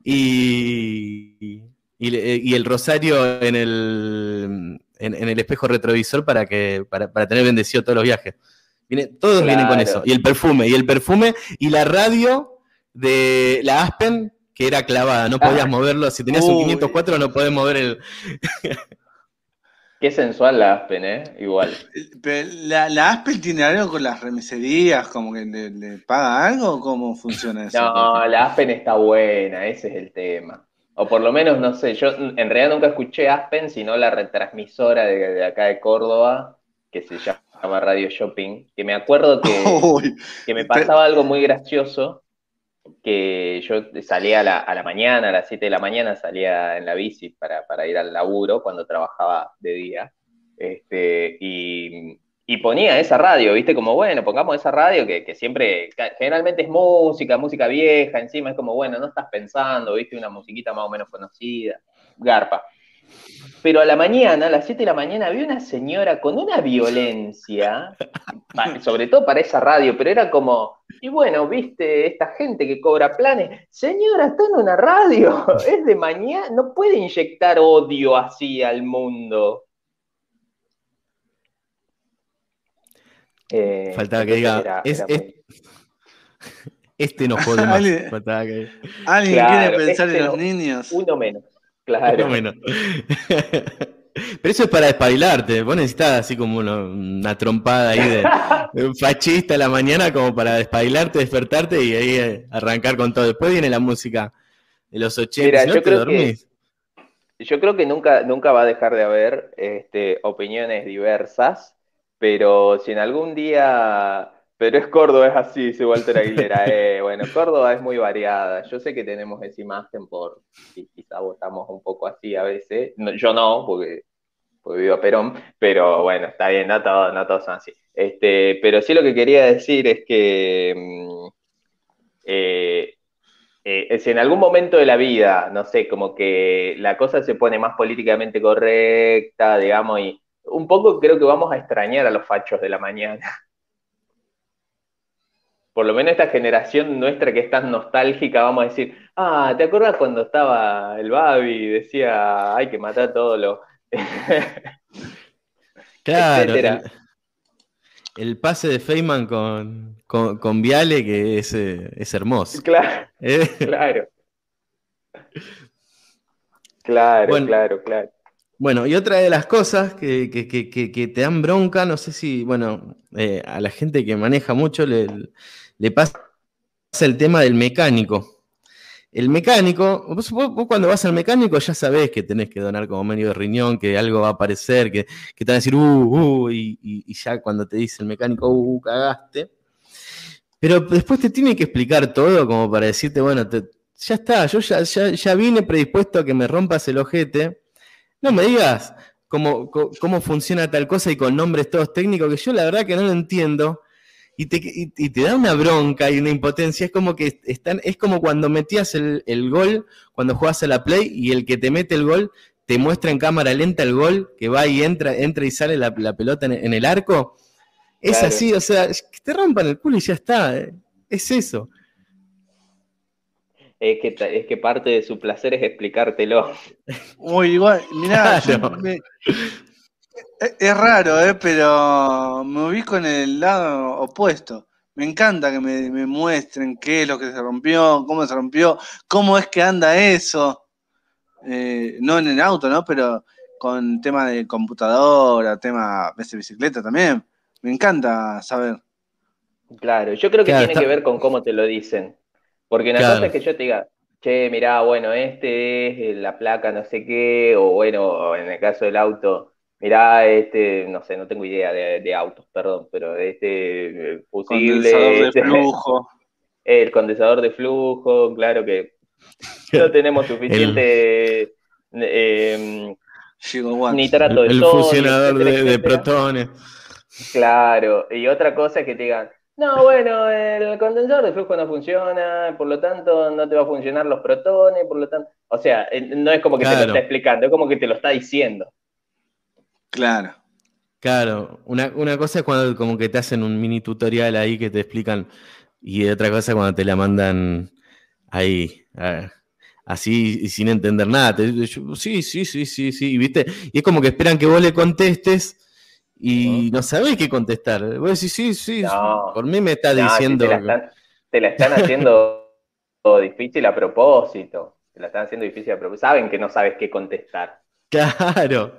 y, y, el rosario en el, en, el espejo retrovisor para, que, para, tener bendecido todos los viajes. Viene, todos vienen con eso. Y el perfume, y el perfume, y la radio de la Aspen, que era clavada, no podías ah. moverlo. Si tenías un 504 no podés mover el... Qué sensual la Aspen, ¿eh? Igual. la, la, Aspen tiene algo con las remiserías, como que le, paga algo cómo funciona eso? No, la Aspen está buena, ese es el tema. O por lo menos, no sé, yo en realidad nunca escuché Aspen, sino la retransmisora de, acá de Córdoba, que se llama Radio Shopping, que me acuerdo que, que me pasaba algo muy gracioso, que yo salía a la, mañana, a las 7 de la mañana, salía en la bici para, para ir al laburo cuando trabajaba de día. Este, y, y ponía esa radio, ¿viste? Como, bueno, pongamos esa radio que, siempre, generalmente es música, música vieja, encima es como, bueno, no estás pensando, ¿viste? Una musiquita más o menos conocida, garpa. Pero a la mañana, a las 7 de la mañana, había una señora con una violencia, sobre todo para esa radio, pero era como, y bueno, viste, esta gente que cobra planes, señora, está en una radio, es de mañana, no puede inyectar odio así al mundo. Eh, Faltaba que diga. este no puede más. ¿Alguien, quiere pensar en este los niños? Uno menos, claro. Pero eso es para despabilarte. Vos necesitas así como una, trompada ahí de, un fachista a la mañana como para despabilarte, despertarte y ahí eh, arrancar con todo. Después viene la música de los 80. yo, creo que, yo creo que nunca, nunca va a dejar de haber este, opiniones diversas pero si en algún día, pero es Córdoba, es así, dice Walter Aguilera, eh, bueno, Córdoba es muy variada, yo sé que tenemos esa imagen por, y quizá votamos un poco así a veces, yo no, porque, vivo a Perón, pero bueno, está bien, no todos, son así. Este, pero sí lo que quería decir es que mm, eh, eh, en algún momento de la vida, no sé, como que la cosa se pone más políticamente correcta, digamos, y un poco creo que vamos a extrañar a los fachos de la mañana. Por lo menos esta generación nuestra que es tan nostálgica, vamos a decir, ah, ¿te acuerdas cuando estaba el Babi y decía, hay que matar todo lo... claro, el, pase de Feynman con, con, Viale que es, eh, es hermoso. Claro, eh. claro. Claro, claro, claro. Bueno, y otra de las cosas que, te dan bronca, no sé si, bueno, eh, a la gente que maneja mucho le, pasa el tema del mecánico. El mecánico, vos, cuando vas al mecánico ya sabés que tenés que donar como medio de riñón, que algo va a aparecer, que, te van a decir, uh, uh, y, ya cuando te dice el mecánico, uh, uh, cagaste. Pero después te tiene que explicar todo como para decirte, bueno, ya está, yo ya, ya, ya vine predispuesto a que me rompas el ojete no me digas cómo, cómo funciona tal cosa y con nombres todos técnicos, que yo la verdad que no lo entiendo. Y te, te da una bronca y una impotencia. Es como que están, es como cuando metías el, gol, cuando jugás a la play, y el que te mete el gol te muestra en cámara lenta el gol, que va y entra, entra y sale la, pelota en, el arco. Es así, o sea, que te rompan el culo y ya está. Eh. Es eso es que, es que parte de su placer es explicártelo. Uy, igual, mirá, es, raro, ¿eh? pero me ubico en el lado opuesto. Me encanta que me, muestren qué es lo que se rompió, cómo se rompió, cómo es que anda eso. Eh, no en el auto, ¿no? Pero con tema de computadora, tema de bicicleta también. Me encanta saber. Claro, yo creo que tiene que ver con cómo te lo dicen. Porque una cosa es que yo te diga, che, mirá, bueno, este es eh, la placa no sé qué, o bueno, en el caso del auto, mirá, este, no sé, no tengo idea de, autos, perdón, pero este eh, fusible. Condensador de este, flujo. El condensador de flujo, claro que no tenemos suficiente eh, nitrato de El fusionador de, de protones. Claro, y otra cosa es que te digan, No, bueno, el condensador de flujo no funciona, por lo tanto no te va a funcionar los protones, por lo tanto, o sea, no es como que te lo está explicando, es como que te lo está diciendo. Claro. Claro, una, cosa es cuando como que te hacen un mini tutorial ahí que te explican y otra cosa es cuando te la mandan ahí así y sin entender nada. sí, sí, sí, sí, sí, ¿viste? Y es como que esperan que vos le contestes y no sabés qué contestar. Vos decís, sí, sí, por mí me está diciendo... te, la están, haciendo difícil a propósito. Te la están haciendo difícil a propósito. Saben que no sabes qué contestar. Claro.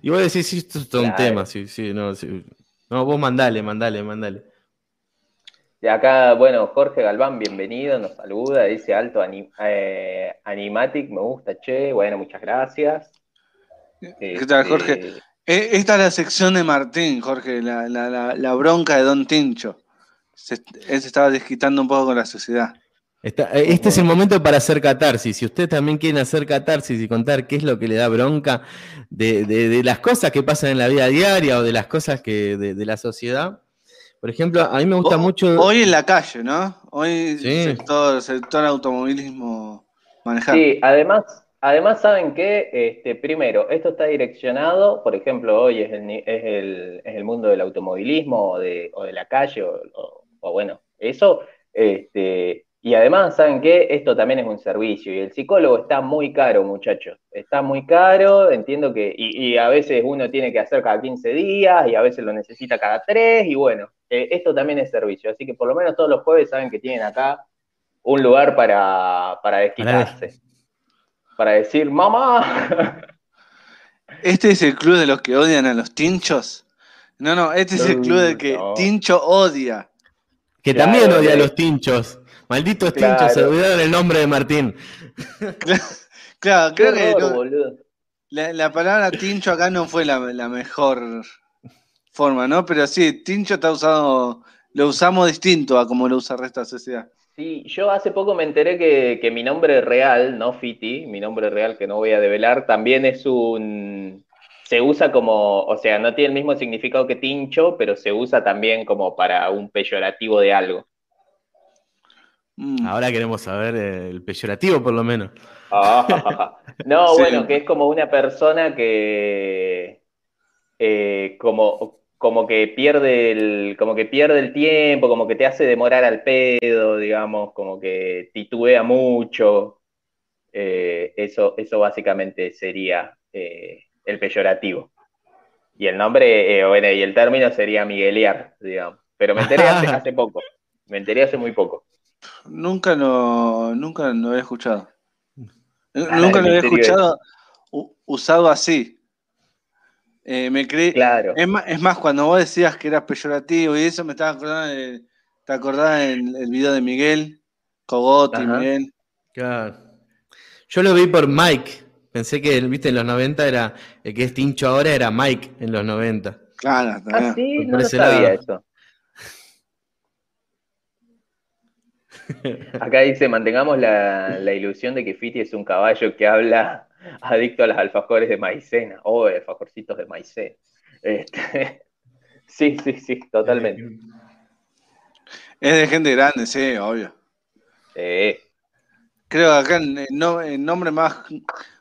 Y vos decís, sí, esto es un tema, sí, sí, no, sí. No, vos mandale, mandale, mandale. Y acá, bueno, Jorge Galván, bienvenido, nos saluda, dice alto eh, animatic, me gusta, che, bueno, muchas gracias. ¿Qué tal, Jorge? Este, eh, esta es la sección de Martín, Jorge, la, bronca de Don Tincho. él se estaba desquitando un poco con la sociedad. Eh, este es el momento para hacer catarsis. Si ustedes también quieren hacer catarsis y contar qué es lo que le da bronca de, las cosas que pasan en la vida diaria o de las cosas que de, la sociedad. Por ejemplo, a mí me gusta mucho. Hoy en la calle, ¿no? Hoy sí. sector, sector automovilismo manejar. Sí, además, además saben que, este, primero, esto está direccionado, por ejemplo, hoy es el, es el, es el mundo del automovilismo o de, o de la calle, o, o bueno, eso. Este, y además, ¿saben qué? Esto también es un servicio y el psicólogo está muy caro, muchachos. Está muy caro, entiendo que, y, a veces uno tiene que hacer cada 15 días y a veces lo necesita cada 3 y bueno, eh, esto también es servicio. Así que por lo menos todos los jueves saben que tienen acá un lugar para, para desquitarse. Para decir, mamá. ¿Este es el club de los que odian a los tinchos? No, no, este es el club del que Tincho odia. Que también odia a los tinchos. Malditos tinchos, se olvidaron el nombre de Martín. claro, creo que la, palabra tincho acá no fue la, mejor forma, ¿no? Pero sí, tincho está usado, lo usamos distinto a como lo usa el resto de la sociedad. Sí, yo hace poco me enteré que, que mi nombre real, no Fiti, mi nombre real que no voy a develar, también es un, se usa como, o sea, no tiene el mismo significado que tincho, pero se usa también como para un peyorativo de algo. Mm. Ahora queremos saber el peyorativo, por lo menos. Ah, no, bueno, que es como una persona que eh, como, como que pierde el, como que pierde el tiempo, como que te hace demorar al pedo, digamos, como que titubea mucho. Eh, eso, eso básicamente sería eh, el peyorativo. Y el nombre, bueno, y el término sería miguelear, digamos. Pero me enteré hace poco. Me enteré hace muy poco. Nunca lo, nunca lo he escuchado. nunca lo he escuchado usado así. Eh, me creí. Claro. Es más, es más, cuando vos decías que eras peyorativo y eso, me estaba acordando de, ¿Te acordás del el video de Miguel? Cogote, Miguel. Claro. Yo lo vi por Mike. Pensé que, viste, en los 90 era. El que es Tincho ahora era Mike en los 90. Claro, ah, sí, no sabía eso. Acá dice, mantengamos la, ilusión de que Fiti es un caballo que habla adicto a las alfajores de maicena. Oh, alfajorcitos de maicena. Este, sí, sí, sí, totalmente. Es de gente grande, sí, obvio. Sí. Creo que acá el, nombre más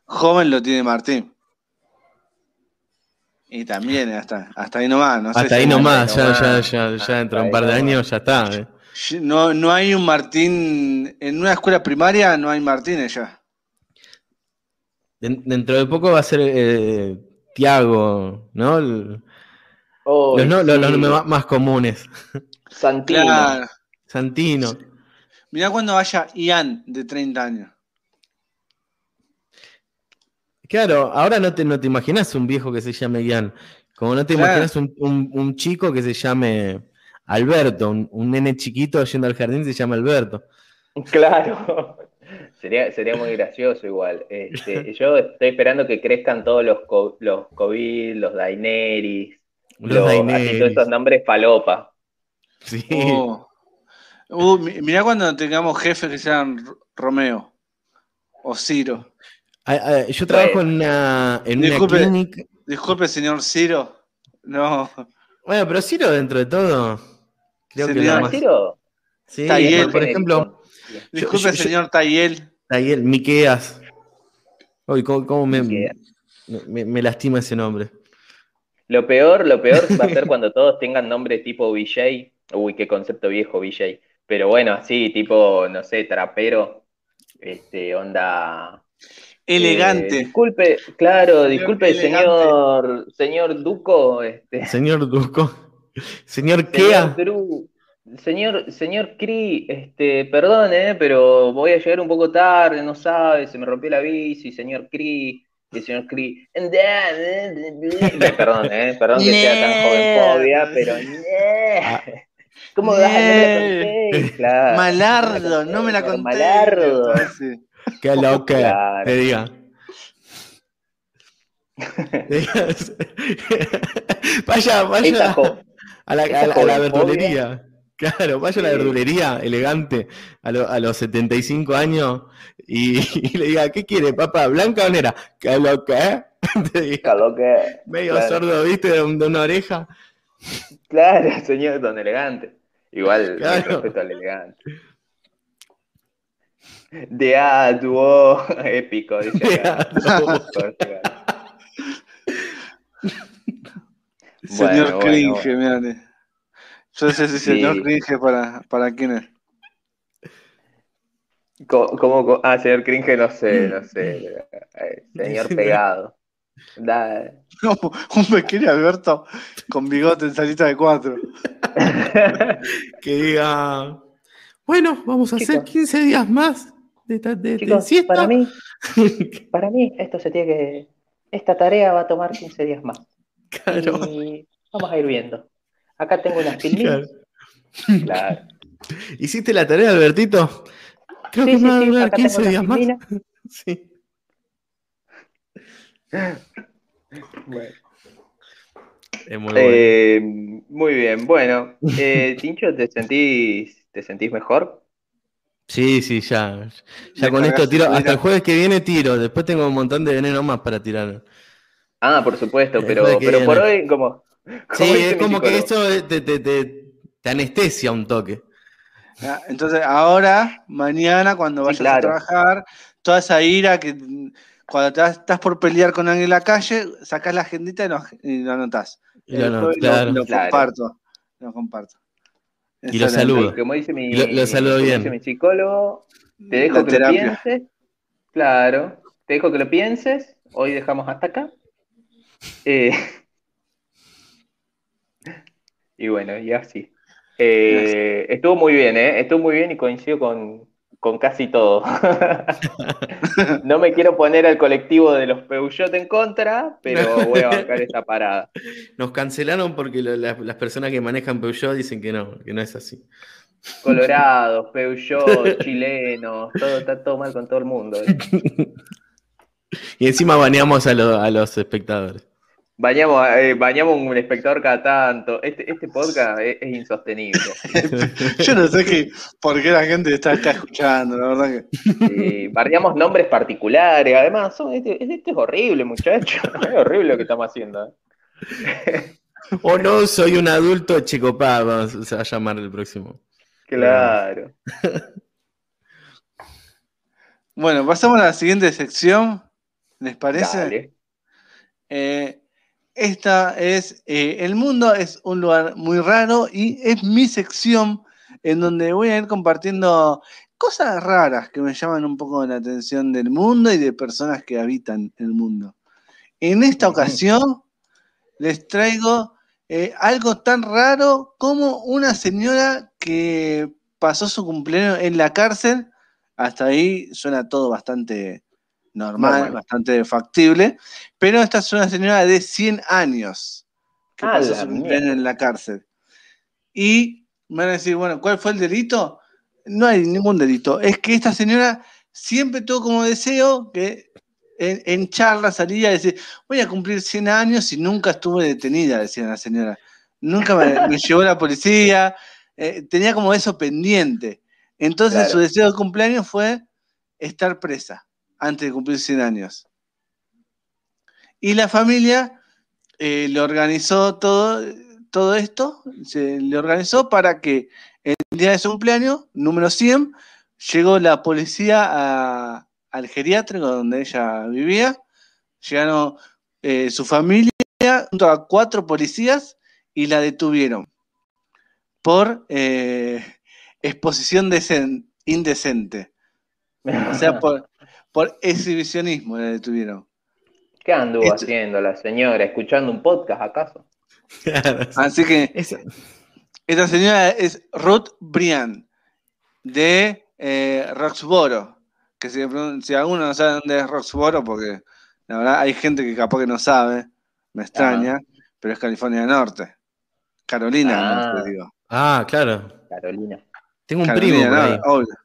joven lo tiene Martín. Y también hasta, hasta ahí nomás. No hasta ahí nomás, ya, ya, ya, ya dentro de un par de años ya está. Eh. No, no hay un Martín. En una escuela primaria no hay Martínez ya. Dentro de poco va a ser eh, Tiago, ¿no? los, nombres más comunes. Santino. Santino. Mirá cuando vaya Ian de 30 años. Claro, ahora no te, no te imaginas un viejo que se llame Ian. Como no te imaginas un, chico que se llame Alberto, un, nene chiquito yendo al jardín se llama Alberto. Claro, sería, sería muy gracioso igual. Este, yo estoy esperando que crezcan todos los, los COVID, los Daenerys, los, todos esos nombres palopa. Sí. Oh. Uh, mirá cuando tengamos jefes que sean Romeo o Ciro. yo trabajo en una, en disculpe, una clínica. Disculpe, señor Ciro. No. Bueno, pero Ciro dentro de todo Creo que más. Sí, por ejemplo. Disculpe, señor Tayel. Tayel, Miqueas. Uy, ¿cómo, me, me, lastima ese nombre? Lo peor, lo peor va a ser cuando todos tengan nombre tipo VJ. Uy, qué concepto viejo, VJ. Pero bueno, así, tipo, no sé, trapero. Este, onda. Elegante. Eh, disculpe, claro, disculpe, señor, señor Duco. Este. Señor Duco. Señor Kea. Señor, señor Cri, este, perdón, eh, pero voy a llegar un poco tarde, no sabe, se me rompió la bici, señor Cri, y el señor Cri, perdón, eh, perdón que sea tan jovenfobia, pero. ¿cómo vas a claro, Malardo, no me la conté. Malardo. Qué loca, claro. te diga. vaya, vaya a la, a la verdulería. Claro, vaya a la verdulería elegante a, a, los 75 años y, le diga, ¿qué quiere, papá? ¿Blanca o negra? ¿Qué lo que? Te diga, lo que? Medio sordo, ¿viste? De, una oreja. Claro, señor don elegante. Igual, claro. respeto al elegante. De a dúo épico, dice Señor Cringe, bueno. Yo sé si señor cringe para, para quién es. ¿Cómo, Ah, señor cringe, no sé, no sé. Señor pegado. un pequeño Alberto con bigote en salita de cuatro. que diga, bueno, vamos a hacer 15 días más de, de, Para mí, para mí, esto se tiene que. Esta tarea va a tomar 15 días más. Claro. Y vamos a ir viendo. Acá tengo unas filminas. Claro. ¿Hiciste la tarea, Albertito? Creo que me va a durar 15 días más. sí. Bueno. muy, eh, muy, bien, bueno. Eh, Tincho, ¿te sentís, ¿te sentís mejor? Sí, sí, ya. Ya con esto tiro. Hasta el jueves que viene tiro. Después tengo un montón de veneno más para tirar. Ah, por supuesto, pero, pero por hoy, como, Sí, es como que eso te, anestesia un toque. Ah, entonces, ahora, mañana, cuando vayas a trabajar, toda esa ira que cuando estás por pelear con alguien en la calle, sacas la agendita y lo, anotás. Y lo, comparto. Lo comparto. Y lo saludo. Como dice mi, lo, saludo bien. Dice mi psicólogo, te dejo que lo pienses. Claro, te dejo que lo pienses. Hoy dejamos hasta acá. Eh, y bueno, y así. Eh, estuvo muy bien, ¿eh? Estuvo muy bien y coincido con, casi todo. no me quiero poner al colectivo de los Peugeot en contra, pero voy a bancar esta parada. Nos cancelaron porque las personas que manejan Peugeot dicen que no, que no es así. Colorados, Peugeot, chilenos, todo está todo mal con todo el mundo. ¿eh? y encima baneamos a los espectadores. Bañamos, eh, bañamos un espectador cada tanto. Este, este podcast es, insostenible. Yo no sé qué, por qué la gente está acá escuchando, la verdad que. barriamos nombres particulares. Además, este, este, es horrible, muchachos. Es horrible lo que estamos haciendo. ¿eh? o no, soy un adulto chicopá, vamos a llamar el próximo. Claro. bueno, pasamos a la siguiente sección. ¿Les parece? Dale. Eh, esta es eh, El mundo es un lugar muy raro y es mi sección en donde voy a ir compartiendo cosas raras que me llaman un poco la atención del mundo y de personas que habitan el mundo. En esta ocasión les traigo eh, algo tan raro como una señora que pasó su cumpleaños en la cárcel. Hasta ahí suena todo bastante normal, bastante factible, pero esta es una señora de 100 años que pasó su en la cárcel. Y me van a decir, bueno, ¿cuál fue el delito? No hay ningún delito. Es que esta señora siempre tuvo como deseo que en, charla salía y decía, voy a cumplir 100 años y nunca estuve detenida, decía la señora. Nunca me, llevó la policía, eh, tenía como eso pendiente. Entonces su deseo de cumpleaños fue estar presa antes de cumplir 100 años. Y la familia eh, le organizó todo, todo esto se le organizó para que el día de su cumpleaños, número 100, llegó la policía al geriátrico donde ella vivía. Llegaron eh, su familia junto a cuatro policías y la detuvieron por eh, exposición indecente. O sea, por, exhibicionismo la detuvieron. ¿Qué anduvo haciendo la señora? ¿Escuchando un podcast acaso? Así que esta señora es Ruth Brian de eh, Roxboro. Que si, si, alguno no sabe dónde es Roxboro, porque la verdad hay gente que capaz que no sabe, me extraña, pero es California del Norte. Carolina ah. digo. Ah, claro. Carolina. Tengo un primo ahí. Obvio.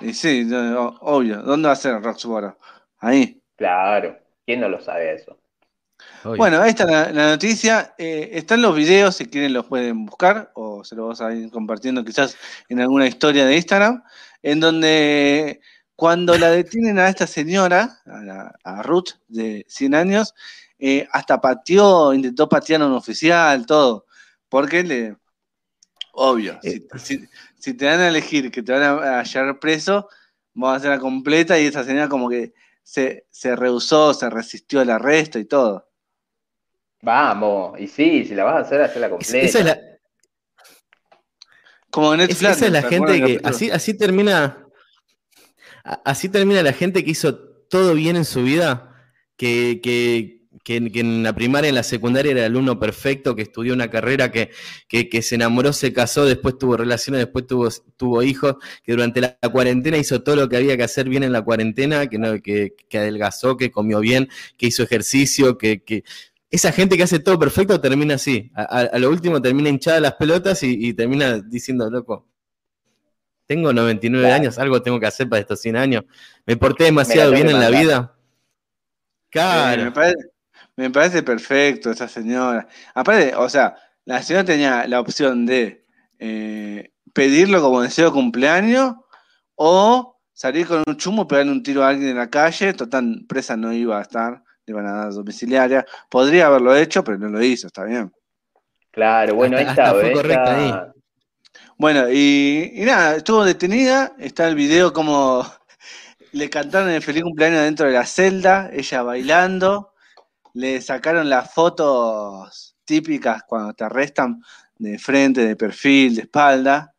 Y sí, obvio. ¿Dónde va a ser Roxboro? Ahí. Claro. ¿Quién no lo sabe eso? Bueno, ahí está la, noticia. Eh, están los videos, si quieren los pueden buscar o se los vamos a ir compartiendo quizás en alguna historia de Instagram, en donde cuando la detienen a esta señora, a, Ruth de 100 años, eh, hasta pateó, intentó patear a un oficial, todo, porque le... Obvio, eh, si, te dan a elegir que te van a hallar preso, vamos a hacer la completa y esa señora como que se, se rehusó, se resistió al arresto y todo. Vamos, y sí, si la vas a hacer, hazla completa. Esa es la... Como Netflix. Esa es la gente que. Así, así termina. Así termina la gente que hizo todo bien en su vida. Que, que, que, en la primaria, en la secundaria era el alumno perfecto, que estudió una carrera, que, que, se enamoró, se casó, después tuvo relaciones, después tuvo, tuvo hijos, que durante la, cuarentena hizo todo lo que había que hacer bien en la cuarentena, que, no, que, que adelgazó, que comió bien, que hizo ejercicio, que, que esa gente que hace todo perfecto termina así. A, lo último termina hinchada las pelotas y, termina diciendo, loco, tengo 99 años, algo tengo que hacer para estos 100 años. Me porté demasiado bien en la vida. Claro. me, parece, perfecto esa señora. Aparte, o sea, la señora tenía la opción de eh, pedirlo como deseo de cumpleaños o salir con un chumo, pegarle un tiro a alguien en la calle. Total, presa no iba a estar iban a dar domiciliaria. Podría haberlo hecho, pero no lo hizo, está bien. Claro, bueno, ahí está. Ahí. Bueno, y, nada, estuvo detenida, está el video como le cantaron el feliz cumpleaños dentro de la celda, ella bailando, le sacaron las fotos típicas cuando te arrestan de frente, de perfil, de espalda,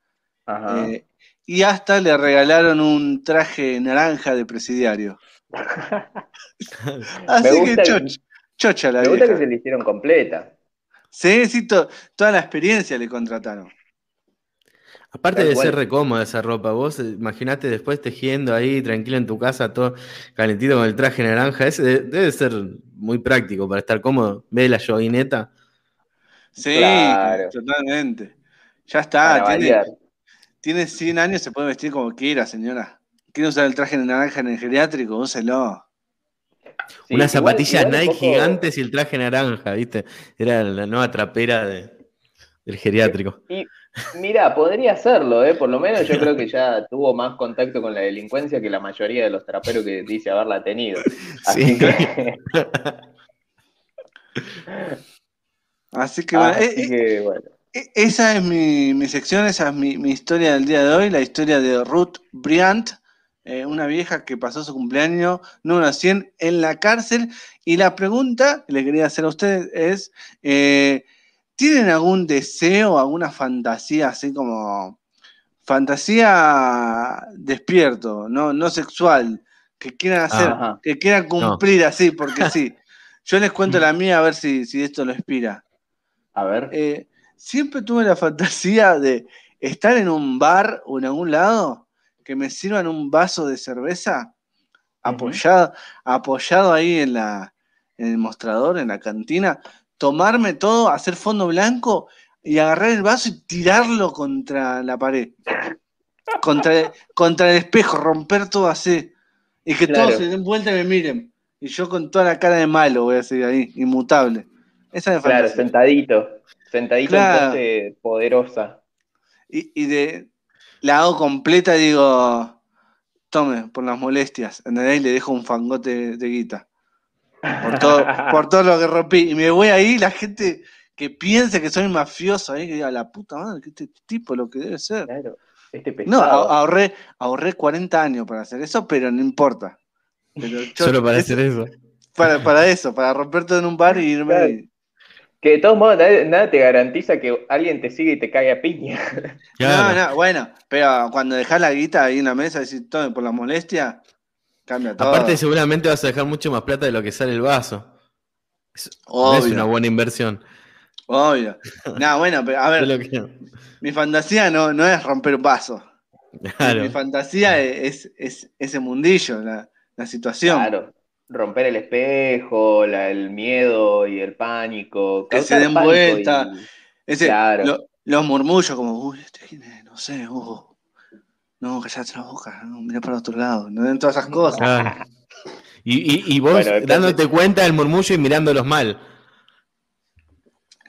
eh, y hasta le regalaron un traje naranja de presidiario. Así que chocha la Me gusta que se le hicieron completa. Sí, sí, toda la experiencia le contrataron. Aparte de ser recómoda esa ropa, vos eh, imaginate después tejiendo ahí tranquilo en tu casa, todo calentito con el traje naranja, ese debe, ser muy práctico para estar cómodo. ¿Ves la joguineta? Sí, totalmente. Ya está, tiene, tiene 100 años, se puede vestir como quiera, señora. ¿Quiere usar el traje de naranja en el geriátrico? Úselo. Unas zapatillas Nike gigantes y el traje naranja, ¿viste? Era la nueva trapera del geriátrico. Y, mira, podría hacerlo, ¿eh? Por lo menos yo creo que ya tuvo más contacto con la delincuencia que la mayoría de los traperos que dice haberla tenido. Así que. Así que, eh, eh, bueno. Esa es mi, sección, esa es mi, mi, historia del día de hoy, la historia de Ruth Briant, eh, una vieja que pasó su cumpleaños número 100 en la cárcel. Y la pregunta que le quería hacer a ustedes es, eh, ¿tienen algún deseo, alguna fantasía así como fantasía despierto, no, no sexual, que quieran hacer, que quieran cumplir así, porque sí. Yo les cuento la mía a ver si, si esto lo inspira. A ver. Eh, siempre tuve la fantasía de estar en un bar o en algún lado que me sirvan un vaso de cerveza apoyado, apoyado ahí en, la, en el mostrador, en la cantina, tomarme todo, hacer fondo blanco y agarrar el vaso y tirarlo contra la pared. Contra, contra el espejo, romper todo así. Y que todos se den vuelta y me miren. Y yo con toda la cara de malo voy a seguir ahí, inmutable. Esa es Claro, sentadito. Sentadito en poderosa. Y, y, de, la hago completa digo, tome, por las molestias. En y le dejo un fangote de, guita. Por todo, por todo lo que rompí. Y me voy ahí, la gente que piense que soy mafioso ahí, que diga, la puta madre, que este tipo lo que debe ser. Claro, este pesado. No, ahorré, ahorré 40 años para hacer eso, pero no importa. Solo para hacer eso. Para, para eso, para romper todo en un bar y irme. Que de todos modos nada, te garantiza que alguien te siga y te caiga a piña. No, no, bueno, pero cuando dejas la guita ahí en la mesa y decís todo por la molestia, cambia todo. Aparte, seguramente vas a dejar mucho más plata de lo que sale el vaso. Es, es una buena inversión. Obvio. No, bueno, pero a ver. Mi fantasía no, no es romper un vaso. Mi fantasía es, es, ese mundillo, la, la situación. Claro romper el espejo, el miedo y el pánico. Que se den vuelta. los murmullos como, uy, este no sé, uh, no, callate la boca, no, mira para otro lado, no den todas esas cosas. Y, y, vos dándote cuenta del murmullo y mirándolos mal.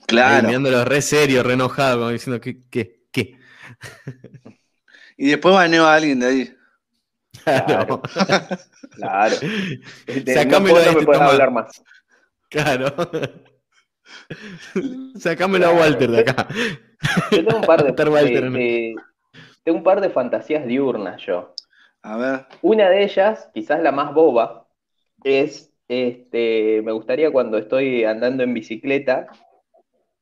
Claro. mirándolos re serio, re enojado, como diciendo, ¿qué? ¿Qué? ¿Qué? y después baneo a alguien de ahí. Claro. claro. Sacámelo no, no me puedes hablar más. Claro. Sacámelo a Walter de acá. Yo tengo un par de, tengo un par de fantasías diurnas yo. A ver. Una de ellas, quizás la más boba, es este, me gustaría cuando estoy andando en bicicleta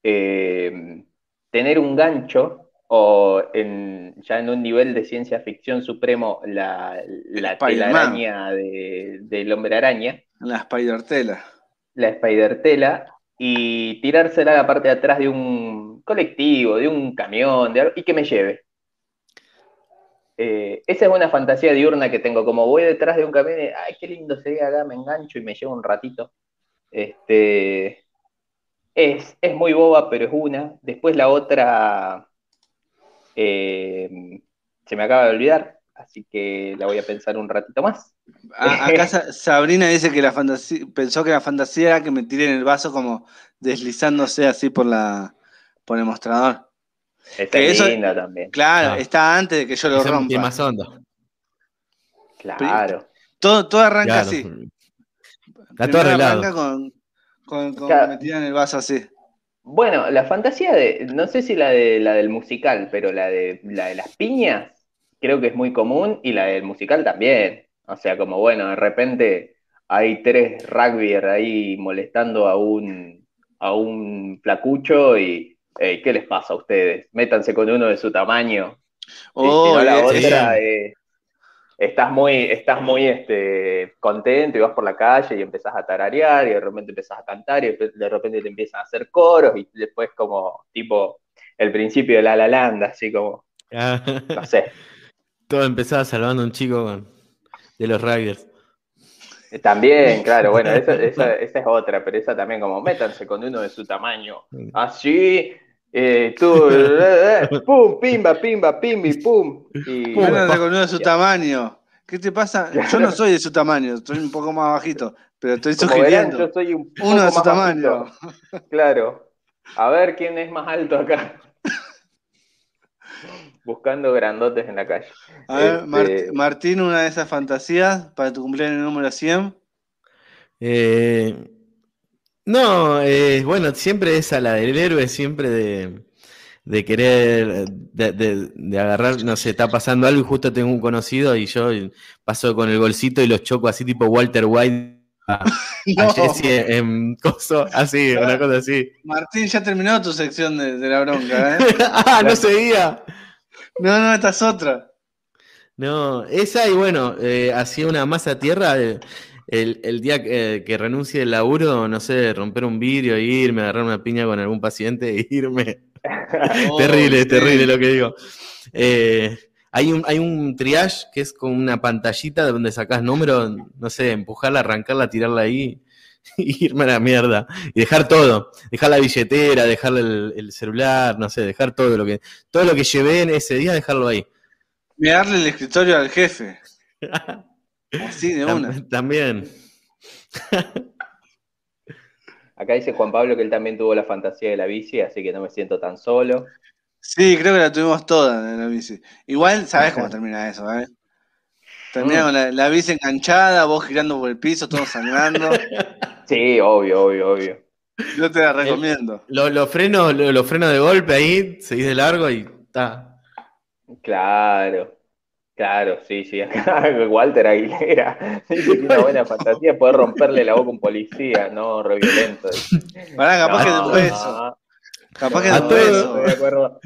eh, tener un gancho o en, ya en un nivel de ciencia ficción supremo, la, la telaraña de, del hombre araña. La spider tela. La spider tela, y tirársela a la parte de atrás de un colectivo, de un camión, de y que me lleve. Eh, esa es una fantasía diurna que tengo, como voy detrás de un camión, y, ay, qué lindo sería acá, me engancho y me llevo un ratito. Este, es, es muy boba, pero es una. Después la otra eh, se me acaba de olvidar, así que la voy a pensar un ratito más. acá Sabrina dice que la fantasía, pensó que la fantasía era que me tiré en el vaso como deslizándose así por la por el mostrador. Está linda también. Claro, está antes de que yo lo rompa. más hondo. Claro. Todo, todo arranca así. Está todo arreglado. Arranca con, con, con me tiran el vaso así. Bueno, la fantasía de, no sé si la de la del musical, pero la de la de las piñas, creo que es muy común, y la del musical también. O sea, como bueno, de repente hay tres rugby ahí molestando a un, a un flacucho y ¿qué les pasa a ustedes? Métanse con uno de su tamaño. Oh, la otra estás muy, estás muy este, contento y vas por la calle y empezás a tararear y de repente empezás a cantar y de repente te empiezan a hacer coros y después como tipo el principio de la La Land, así como, ah. no sé. Todo empezaba salvando a un chico de los Riders. También, claro, bueno, esa, esa, esa, es otra, pero esa también como métanse con uno de su tamaño. Así, eh, tú, eh, eh, pum, pimba, pimba, pimbi, pum. Y, con uno de su tamaño. ¿Qué te pasa? Yo no soy de su tamaño, estoy un poco más bajito, pero estoy sugiriendo. yo soy un poco uno de su tamaño. Claro. A ver quién es más alto acá. Buscando grandotes en la calle. A ver, este, Martín, una de esas fantasías para tu cumpleaños número 100. Eh, no, eh, bueno, siempre esa, la del héroe, siempre de, querer, de, agarrar, no sé, está pasando algo y justo tengo un conocido y yo paso con el golcito y los choco así tipo Walter White a, Jesse en coso, así, una cosa así. Martín, ya terminó tu sección de, la bronca, ¿eh? ah, no seguía. No, no, esta es otra. No, esa y bueno, eh, hacía una masa tierra. De, el, día que, que, renuncie el laburo, no sé, romper un vidrio, irme, agarrar una piña con algún paciente e irme. terrible, terrible lo que digo. Eh, hay un, hay un triage que es con una pantallita donde sacás números, no sé, empujarla, arrancarla, tirarla ahí y irme a la mierda. Y dejar todo. Dejar la billetera, dejar el, celular, no sé, dejar todo lo que todo lo que llevé en ese día, dejarlo ahí. Mirarle el escritorio al jefe. Así de una. También. Acá dice Juan Pablo que él también tuvo la fantasía de la bici, así que no me siento tan solo. Sí, creo que la tuvimos toda en la bici. Igual sabes cómo termina eso, ¿eh? Termina con la, bici enganchada, vos girando por el piso, todos sangrando. Sí, obvio, obvio, obvio. Yo te la recomiendo. Los frenos, los frenos de golpe ahí, seguís de largo y está. Claro. Claro, sí, sí. Walter Aguilera dice que una buena fantasía poder romperle la boca a un policía, no re violento. capaz que de eso. Capaz que de eso.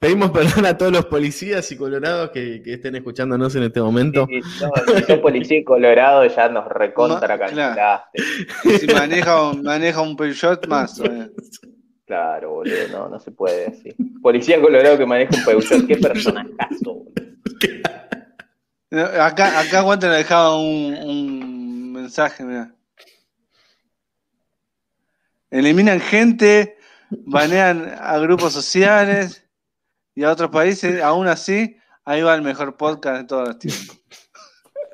Pedimos perdón a todos los policías y colorados que, estén escuchándonos en este momento. si son policía y colorado ya nos recontra cancelaste. Si maneja, un, maneja un Peugeot más. Claro, boludo, no, no se puede así. Policía colorado que maneja un Peugeot, qué personajazo, boludo. Acá, acá Walter dejaba un, un mensaje, mira. Eliminan gente, banean a grupos sociales y a otros países, aún así, ahí va el mejor podcast de todos los tiempos.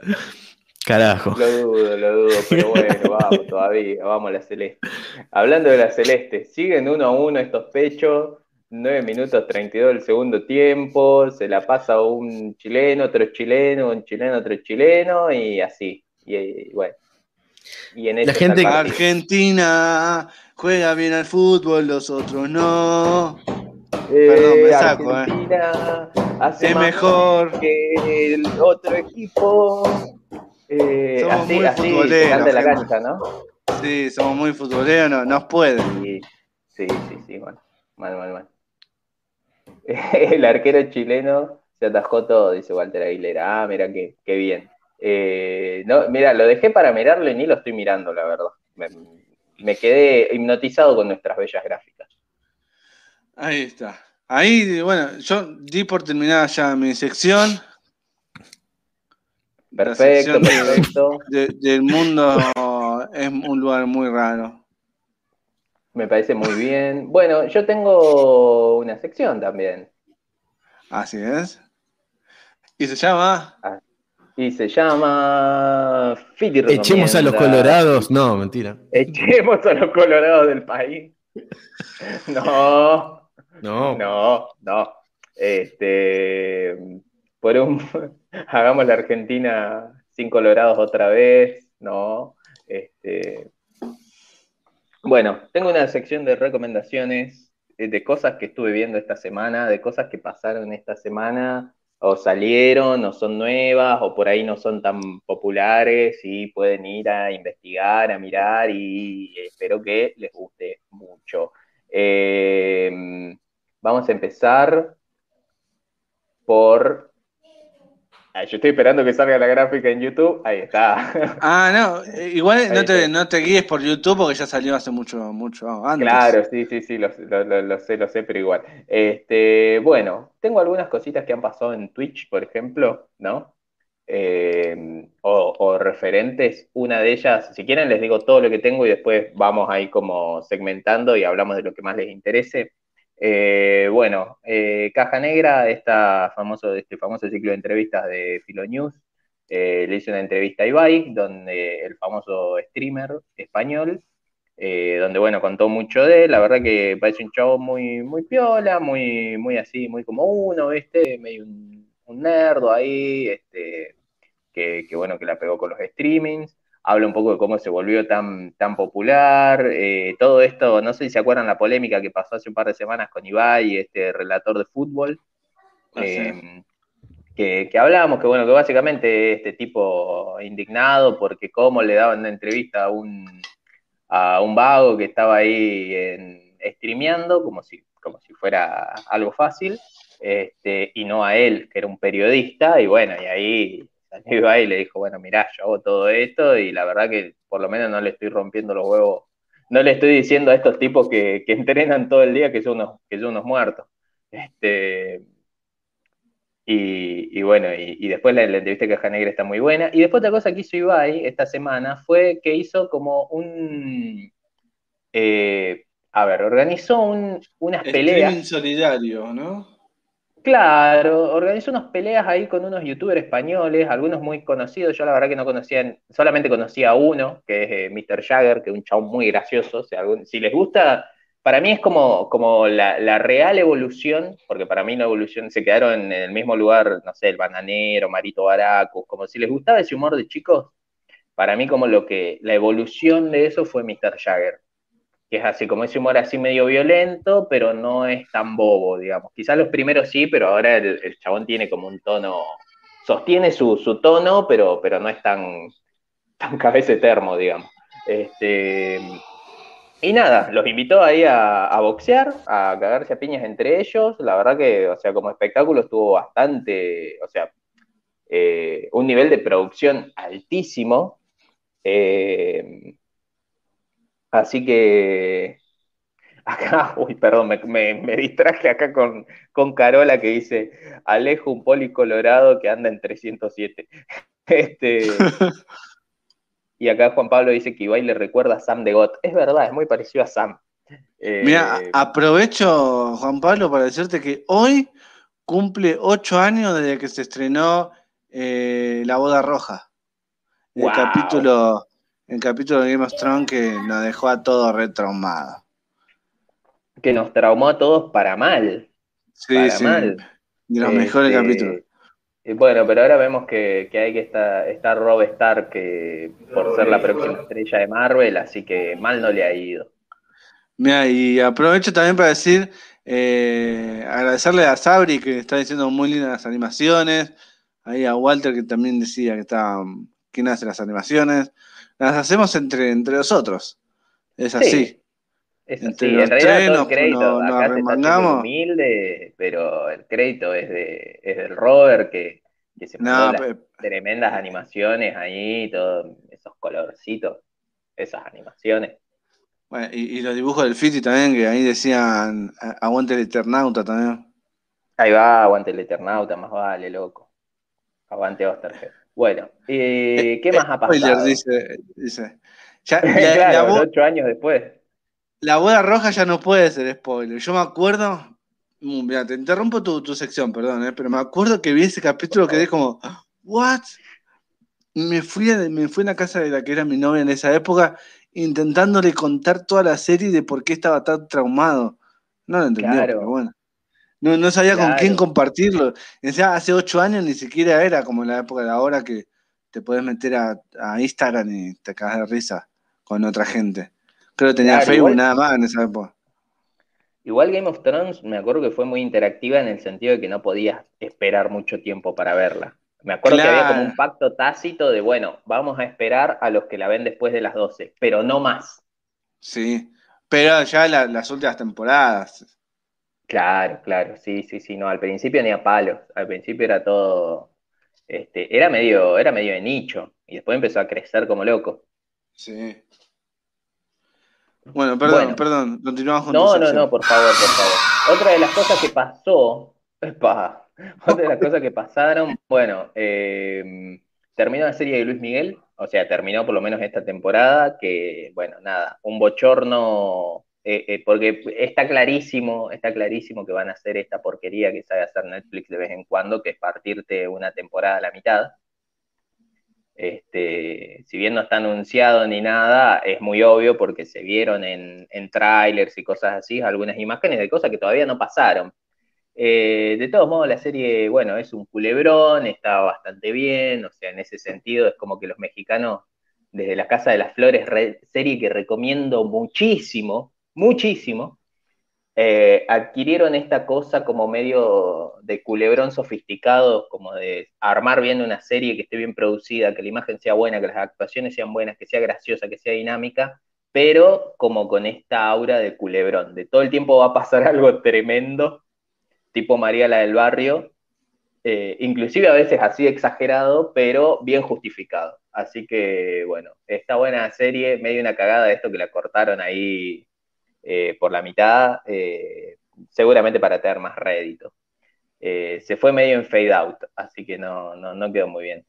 Carajo. Lo dudo, lo dudo, pero bueno, vamos todavía, vamos a la celeste. Hablando de la celeste, siguen uno a uno estos pechos 9 minutos 32 del segundo tiempo, se la pasa un chileno, otro chileno, un chileno, otro chileno, y así. Y, bueno. Y en la gente Argentina juega bien al fútbol, los otros no. Eh, Perdón, me saco, eh. Argentina hace mejor que el otro equipo. Eh, somos así, muy así, futboleros. la cancha, ¿no? Sí, somos muy futboleros, no, nos pueden. Sí, sí, sí, sí, bueno. Mal, mal, mal. el arquero chileno se atajó todo, dice Walter Aguilera. Ah, mira qué, qué bien. Eh, no, mira, lo dejé para mirarlo y ni lo estoy mirando, la verdad. Me, quedé hipnotizado con nuestras bellas gráficas. Ahí está. Ahí, bueno, yo di por terminada ya mi sección. Perfecto, perfecto. del mundo es un lugar muy raro. Me parece muy bien. Bueno, yo tengo una sección también. Así es. ¿Y se llama? Ah, y se llama Echemos a los colorados. No, mentira. Echemos a los colorados del país. No. No. No, no. Este. Por un. Hagamos la Argentina sin colorados otra vez. No. Este. Bueno, tengo una sección de recomendaciones eh, de cosas que estuve viendo esta semana, de cosas que pasaron esta semana, o salieron, o son nuevas, o por ahí no son tan populares, y pueden ir a investigar, a mirar, y espero que les guste mucho. Eh, vamos a empezar por Ah, yo estoy esperando que salga la gráfica en YouTube. Ahí está. Ah, no. Eh, igual no te, no te, guíes por YouTube porque ya salió hace mucho, mucho antes. Claro, sí, sí, sí, lo, sé, lo sé, pero igual. Este, bueno, tengo algunas cositas que han pasado en Twitch, por ejemplo, ¿no? Eh, o, referentes. Una de ellas, si quieren, les digo todo lo que tengo y después vamos ahí como segmentando y hablamos de lo que más les interese. Eh, bueno, eh, Caja Negra, esta famoso, este famoso ciclo de entrevistas de Filonews, eh, le hice una entrevista a Ibai, donde el famoso streamer español, donde bueno, contó mucho de él, la verdad que parece un chavo muy, muy piola, muy, muy así, muy como uno, ¿viste? Medio un, un nerdo ahí, este, que, que bueno, que la pegó con los streamings habla un poco de cómo se volvió tan, tan popular, eh, todo esto, no sé si se acuerdan la polémica que pasó hace un par de semanas con Ibai, este relator de fútbol, ah, em, que, que, hablábamos que bueno, que básicamente este tipo indignado porque cómo le daban una entrevista a un, a un vago que estaba ahí en, streameando, como si, como si fuera algo fácil, este, y no a él, que era un periodista, y bueno, y ahí salió y le dijo, bueno, mirá, yo hago todo esto y la verdad que por lo menos no le estoy rompiendo los huevos, no le estoy diciendo a estos tipos que, entrenan todo el día que son unos, que son unos muertos. Este, y, bueno, y, después la, entrevista de Caja Negra está muy buena. Y después otra cosa que hizo Ibai esta semana fue que hizo como un... Eh, a ver, organizó un, unas peleas. solidario, ¿no? Claro, organizó unas peleas ahí con unos youtubers españoles, algunos muy conocidos. Yo la verdad que no conocía, solamente conocía a uno, que es eh, Mr. Jagger, que es un chabón muy gracioso. si les gusta, para mí es como, la, real evolución, porque para mí la evolución se quedaron en el mismo lugar, no sé, el bananero, Marito Baracus, como si les gustaba ese humor de chicos, para mí como lo que, la evolución de eso fue Mr. Jagger. Que es así, como ese humor así medio violento, pero no es tan bobo, digamos. Quizás los primeros sí, pero ahora el, chabón tiene como un tono, sostiene su, tono, pero, pero no es tan, tan cabeza termo, digamos. Este, y nada, los invitó ahí a, boxear, a cagarse a piñas entre ellos. La verdad que, o sea, como espectáculo estuvo bastante, o sea, eh, un nivel de producción altísimo. Eh, así que acá, uy, perdón, me, me, distraje acá con, con, Carola que dice, Alejo, un poli colorado que anda en 307. Este, Y acá Juan Pablo dice que Ibai le recuerda a Sam de God. Es verdad, es muy parecido a Sam. Mira, eh, aprovecho, Juan Pablo, para decirte que hoy cumple ocho años desde que se estrenó eh, La Boda Roja. El capítulo, el capítulo de Game of Thrones que nos dejó a todos retraumados. Que nos traumó a todos para mal. Sí, sí. De los mejores este, capítulos bueno, pero ahora vemos que, hay que estar, Rob Stark que, por ser la próxima estrella de Marvel, así que mal no le ha ido. Mira, y aprovecho también para decir, eh, agradecerle a Sabri que está diciendo muy lindas las animaciones, ahí a Walter que también decía que está, quién hace las animaciones, las hacemos entre, entre nosotros, es así. Es así, en realidad todo el crédito, acá está humilde, pero el crédito es, de, es del Robert que, se puso tremendas animaciones ahí, todos esos colorcitos, esas animaciones. Bueno, y, los dibujos del Fiti también, que ahí decían aguante el Eternauta también. Ahí va, aguante el Eternauta, más vale, loco. Aguante Osterhead. Bueno, eh, ¿qué más ha pasado? dice, dice. Ya, claro, ocho años después. La boda roja ya no puede ser spoiler. Yo me acuerdo. Mm, mira, te interrumpo tu, sección, perdón, eh, pero me acuerdo que vi ese capítulo que quedé como, ¿what? Me fui, a, me fui a la casa de la que era mi novia en esa época, intentándole contar toda la serie de por qué estaba tan traumado. No lo entendí, pero bueno. No, no sabía con quién compartirlo. hace ocho años ni siquiera era como en la época de ahora que te puedes meter a, a Instagram y te cagas de risa con otra gente. Creo que tenía Facebook nada más en esa época. Igual Game of Thrones me acuerdo que fue muy interactiva en el sentido de que no podías esperar mucho tiempo para verla. Me acuerdo que había como un pacto tácito de, bueno, vamos a esperar a los que la ven después de las 12, pero no más. Sí, pero ya las últimas temporadas. Claro, claro, sí, sí, sí, no, al principio ni a palos, al principio era todo, este, era medio, era medio de nicho, y después empezó a crecer como loco. Sí. Bueno, perdón, perdón, continuamos con No, no, no, por favor, por favor. Otra de las cosas que pasó, otra de las cosas que pasaron, bueno, em, terminó la serie de Luis Miguel, o sea, terminó por lo menos esta temporada, que, bueno, nada, un bochorno, eh, eh, porque está clarísimo, está clarísimo que van a hacer esta porquería que sabe hacer Netflix de vez en cuando, que es partirte una temporada a la mitad. Este, si bien no está anunciado ni nada, es muy obvio porque se vieron en, trailers y cosas así, algunas imágenes de cosas que todavía no pasaron. Eh, de todos modos, la serie, bueno, es un culebrón, está bastante bien, o sea, en ese sentido es como que los mexicanos, desde la Casa de las Flores, serie que recomiendo muchísimo, muchísimo, eh, adquirieron esta cosa como medio de culebrón sofisticado, como de armar bien una serie que esté bien producida, que la imagen sea buena, que las actuaciones sean buenas, que sea graciosa, que sea dinámica, pero como con esta aura de culebrón, de todo el tiempo va a pasar algo tremendo, tipo María la del barrio, eh, inclusive a veces así exagerado, pero bien justificado. Así que bueno, esta buena serie, medio una cagada de esto que la cortaron ahí eh, por la mitad, eh, seguramente para tener más rédito. Eh, se fue medio en fade out, así que no, no, quedó muy bien.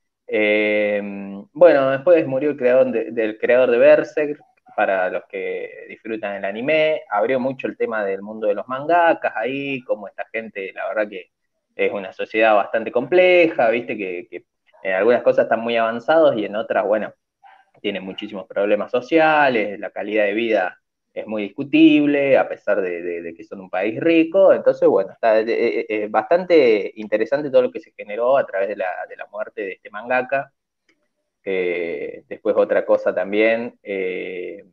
bueno, después murió el creador del creador de Berserk, para los que disfrutan el anime, abrió mucho el tema del mundo de los mangakas ahí, como esta gente, la verdad que es una sociedad bastante compleja, viste que, que en algunas cosas están muy avanzados y en otras, bueno, tienen muchísimos problemas sociales, la calidad de vida es muy discutible, a pesar de, que son un país rico. Entonces, bueno, está bastante interesante todo lo que se generó a través de la, muerte de este mangaka. después otra cosa también, eh,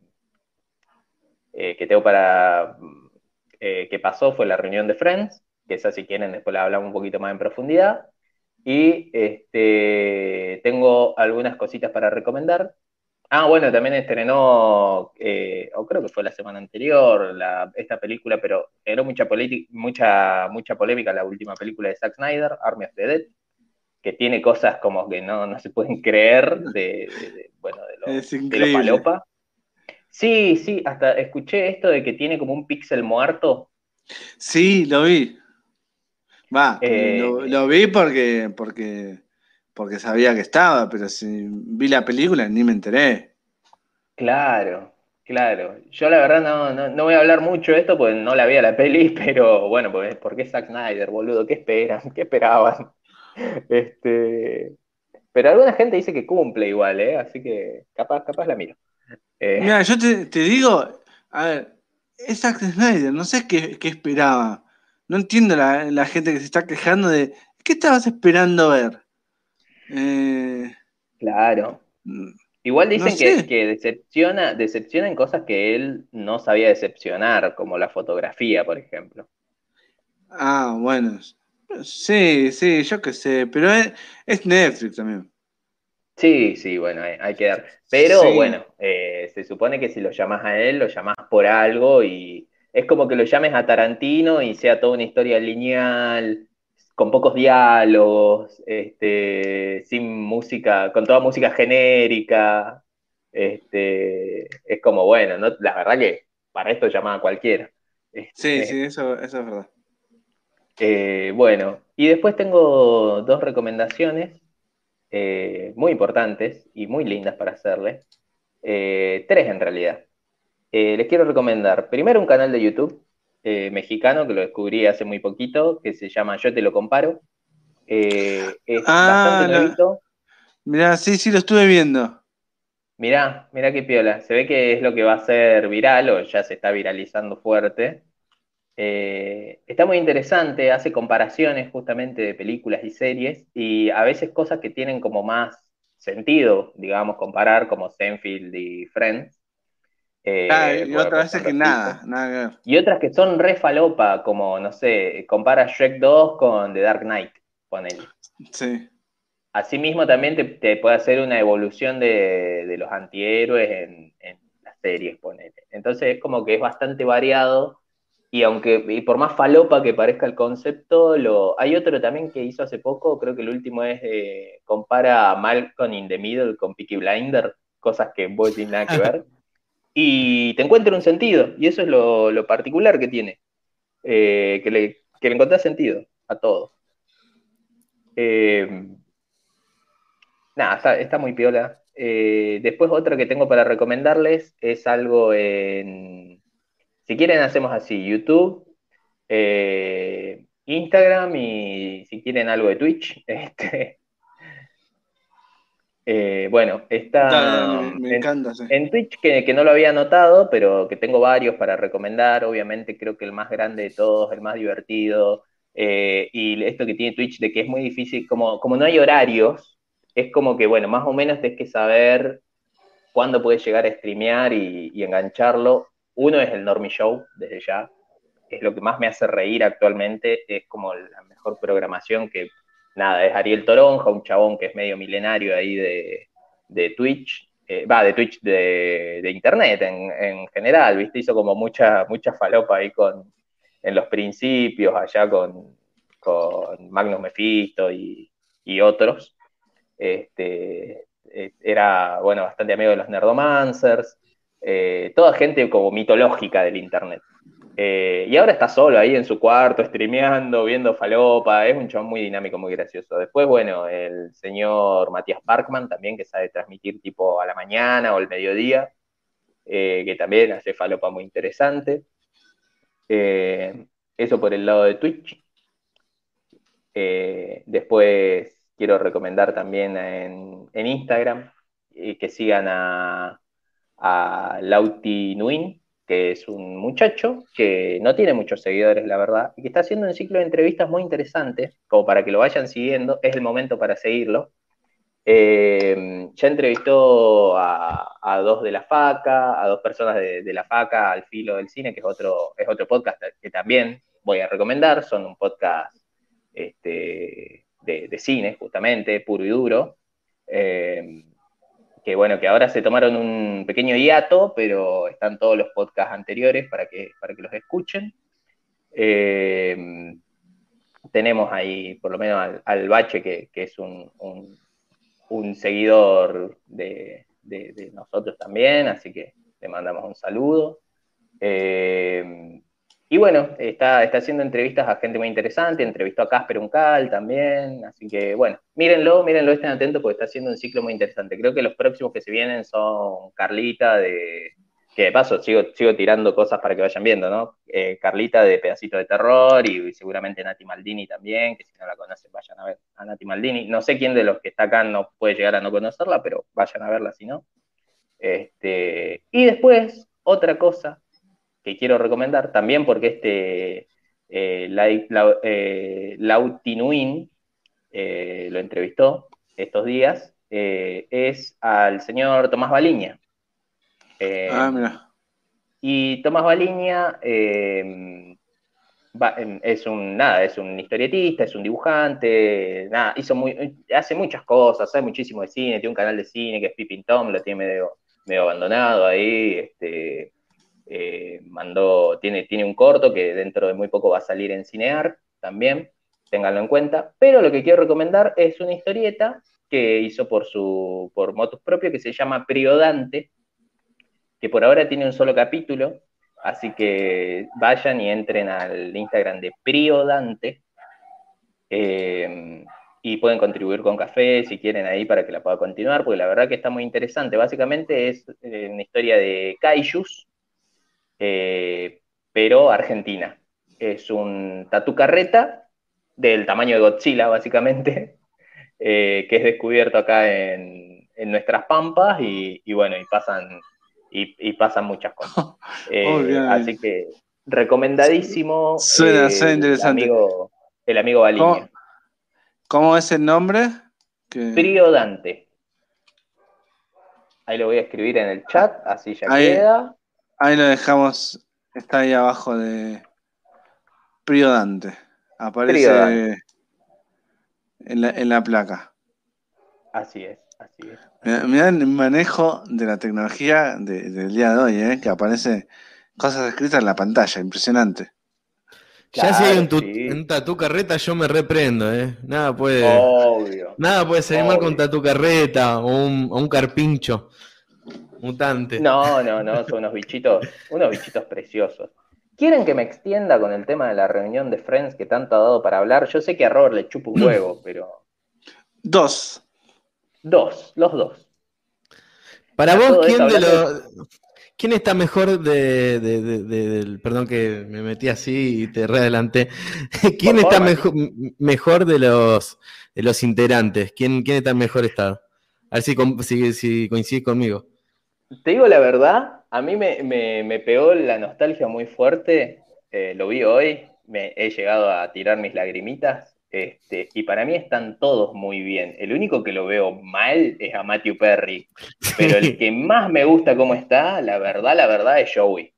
que tengo para que pasó fue la reunión de Friends, que esa si quieren después la hablamos un poquito más en profundidad. Y este, tengo algunas cositas para recomendar. Ah, bueno, también estrenó, eh, o creo que fue la semana anterior, esta película, pero generó mucha, mucha, mucha polémica la última película de Zack Snyder, Army of the Dead, que tiene cosas como que no, no se pueden creer de, bueno, de lo, de palopa. Sí, sí, hasta escuché esto de que tiene como un píxel muerto. Sí, lo vi. Va, eh, lo, vi porque, porque, porque sabía que estaba, pero si vi la película ni me enteré. Claro, claro. Yo la verdad no, no, voy a hablar mucho de esto porque no la vi a la peli, pero bueno, porque, porque es Zack Snyder, boludo, ¿qué esperan? ¿Qué esperaban? Este, pero alguna gente dice que cumple igual, ¿eh? Así que capaz, capaz la miro. Eh, Mira, yo te, digo, a ver, es Zack Snyder, no sé qué, qué esperaba. No entiendo la, gente que se está quejando de. ¿Qué estabas esperando ver? Eh, claro. Igual dicen que, decepciona, decepciona en cosas que él no sabía decepcionar, como la fotografía, por ejemplo. Ah, bueno. Sí, sí, yo qué sé, pero es, Netflix también. Sí, sí, bueno, hay, que dar. Pero bueno, eh, se supone que si lo llamas a él, lo llamas por algo y es como que lo llames a Tarantino y sea toda una historia lineal, con pocos diálogos, este, sin música, con toda música genérica. Este, es como, bueno, no, la verdad que para esto llama a cualquiera. sí, este, sí, eso, es verdad. Eh, bueno, y después tengo dos recomendaciones eh, muy importantes y muy lindas para hacerle. Eh, tres en realidad. Les quiero recomendar primero un canal de YouTube eh, mexicano que lo descubrí hace muy poquito, que se llama Yo te lo comparo. Eh, es ah, bastante nuevito. Mirá, sí, sí, lo estuve viendo. Mirá, mirá qué piola. Se ve que es lo que va a ser viral o ya se está viralizando fuerte. está muy interesante, hace comparaciones justamente de películas y series y a veces cosas que tienen como más sentido, digamos, comparar como Senfield y Friends. Eh, ah, y otras veces que nada, nada Y otras que son re falopa, como, no sé, compara Shrek 2 con The Dark Knight, ponele. Sí. Asimismo también te, puede hacer una evolución de, los antihéroes en, las series, ponele. Entonces es como que es bastante variado y aunque, y por más falopa que parezca el concepto, lo, hay otro también que hizo hace poco, creo que el último es, eh, compara a Malcolm in the Middle con Peaky Blinder, cosas que vos tienen nada que ver y te encuentra un sentido. Y eso es lo, particular que tiene, eh, que, le, que le encontrás sentido a todo. Eh, nada, está, muy piola. Eh, después otra que tengo para recomendarles es algo en, si quieren hacemos así, YouTube, Instagram y si quieren algo de Twitch. Este, eh, bueno, está en, Twitch, que, no lo había notado, pero que tengo varios para recomendar. Obviamente creo que el más grande de todos, el más divertido. Eh, y esto que tiene Twitch de que es muy difícil, como, como no hay horarios, es como que, bueno, más o menos tienes que saber cuándo puedes llegar a streamear y, y engancharlo. Uno es el Normie Show, desde ya. Es lo que más me hace reír actualmente. Es como la mejor programación que nada, es Ariel Toronja, un chabón que es medio milenario ahí de, Twitch, eh, va, de Twitch de, Internet en, general, ¿viste? Hizo como mucha, mucha falopa ahí con, en los principios, allá con, con Magnus Mephisto y, otros. Este, eh, era, bueno, bastante amigo de los Nerdomancers, eh, toda gente como mitológica del Internet. Eh, y ahora está solo ahí en su cuarto, streameando, viendo falopa. Es un chabón muy dinámico, muy gracioso. Después, bueno, el señor Matías Parkman también, que sabe transmitir tipo a la mañana o al mediodía, eh, que también hace falopa muy interesante. Eh, eso por el lado de Twitch. después quiero recomendar también en, Instagram que sigan a, a Lauti Nuin, que es un muchacho que no tiene muchos seguidores, la verdad, y que está haciendo un ciclo de entrevistas muy interesantes, como para que lo vayan siguiendo, es el momento para seguirlo. Eh, ya entrevistó a, dos de la FACA, a dos personas de, la FACA, al filo del cine, que es otro, es otro podcast que también voy a recomendar. Son un podcast este, de, cine, justamente, puro y duro. Eh, que bueno, que ahora se tomaron un pequeño hiato, pero están todos los podcasts anteriores para que, para que los escuchen. Eh, tenemos ahí por lo menos al, Bache, que, es un, seguidor de, nosotros también, así que le mandamos un saludo. Eh, y bueno, está, está haciendo entrevistas a gente muy interesante, entrevistó a Casper Uncal también, así que bueno, mírenlo, mírenlo, estén atentos porque está haciendo un ciclo muy interesante. Creo que los próximos que se vienen son Carlita de, que de paso sigo, sigo tirando cosas para que vayan viendo, ¿no? Eh, Carlita de Pedacito de Terror y, seguramente Nati Maldini también, que si no la conocen vayan a ver a Nati Maldini. No sé quién de los que está acá no puede llegar a no conocerla, pero vayan a verla si no. Este, y después, otra cosa que quiero recomendar, también porque este eh, la, eh, Lautinuin eh, lo entrevistó estos días, es al señor Tomás Baliña. ah, mira. Y Tomás Baliña em, es un nada, es un historietista, es un dibujante, nada, hizo muy, hace muchas cosas, sabe muchísimo de cine, tiene un canal de cine que es Pippin Tom, lo tiene medio, medio abandonado ahí, este, eh, mandó, tiene, tiene un corto que dentro de muy poco va a salir en Cinear también, ténganlo en cuenta. Pero lo que quiero recomendar es una historieta que hizo por su por motus propio que se llama Priodante, que por ahora tiene un solo capítulo, así que vayan y entren al Instagram de Priodante. Eh, y pueden contribuir con café si quieren ahí para que la pueda continuar, porque la verdad que está muy interesante. Básicamente es eh, una historia de kaijus, eh, pero argentina. Es un tatu carreta del tamaño de Godzilla, básicamente, eh, que es descubierto acá en, nuestras pampas y, bueno, y pasan, y, pasan muchas cosas. Eh, así que recomendadísimo. Suena, interesante. El amigo, el amigo ¿Cómo, es el nombre? Frío Dante. Ahí lo voy a escribir en el chat, así ya queda. Ahí lo dejamos, está ahí abajo de Priodante. Aparece En, la, en, la, placa. Así es, así es. Mirá el manejo de la tecnología del día de hoy, ¿eh? que aparece cosas escritas en la pantalla, impresionante. ya si hay un, tatu carreta, yo me reprendo, ¿eh? Nada puede. Obvio. Nada puede salir mal con tatu carreta o un, o un carpincho mutante. No, no, no, son unos bichitos, unos bichitos preciosos. ¿Quieren que me extienda con el tema de la reunión de Friends que tanto ha dado para hablar? Yo sé que a Robert le chupa un huevo, pero. Dos. Dos, los dos. Para vos, ¿quién de los. ¿Quién está mejor de, perdón que me metí así y te readelanté? ¿Quién está mejor, mejor de los de los integrantes? ¿Quién, quién está en mejor estado? A ver si, si, si coincides conmigo. Te digo la verdad, a mí me, pegó la nostalgia muy fuerte, eh, lo vi hoy, me he llegado a tirar mis lagrimitas, este, y para mí están todos muy bien. El único que lo veo mal es a Matthew Perry, pero el que más me gusta cómo está, la verdad, la verdad es Joey.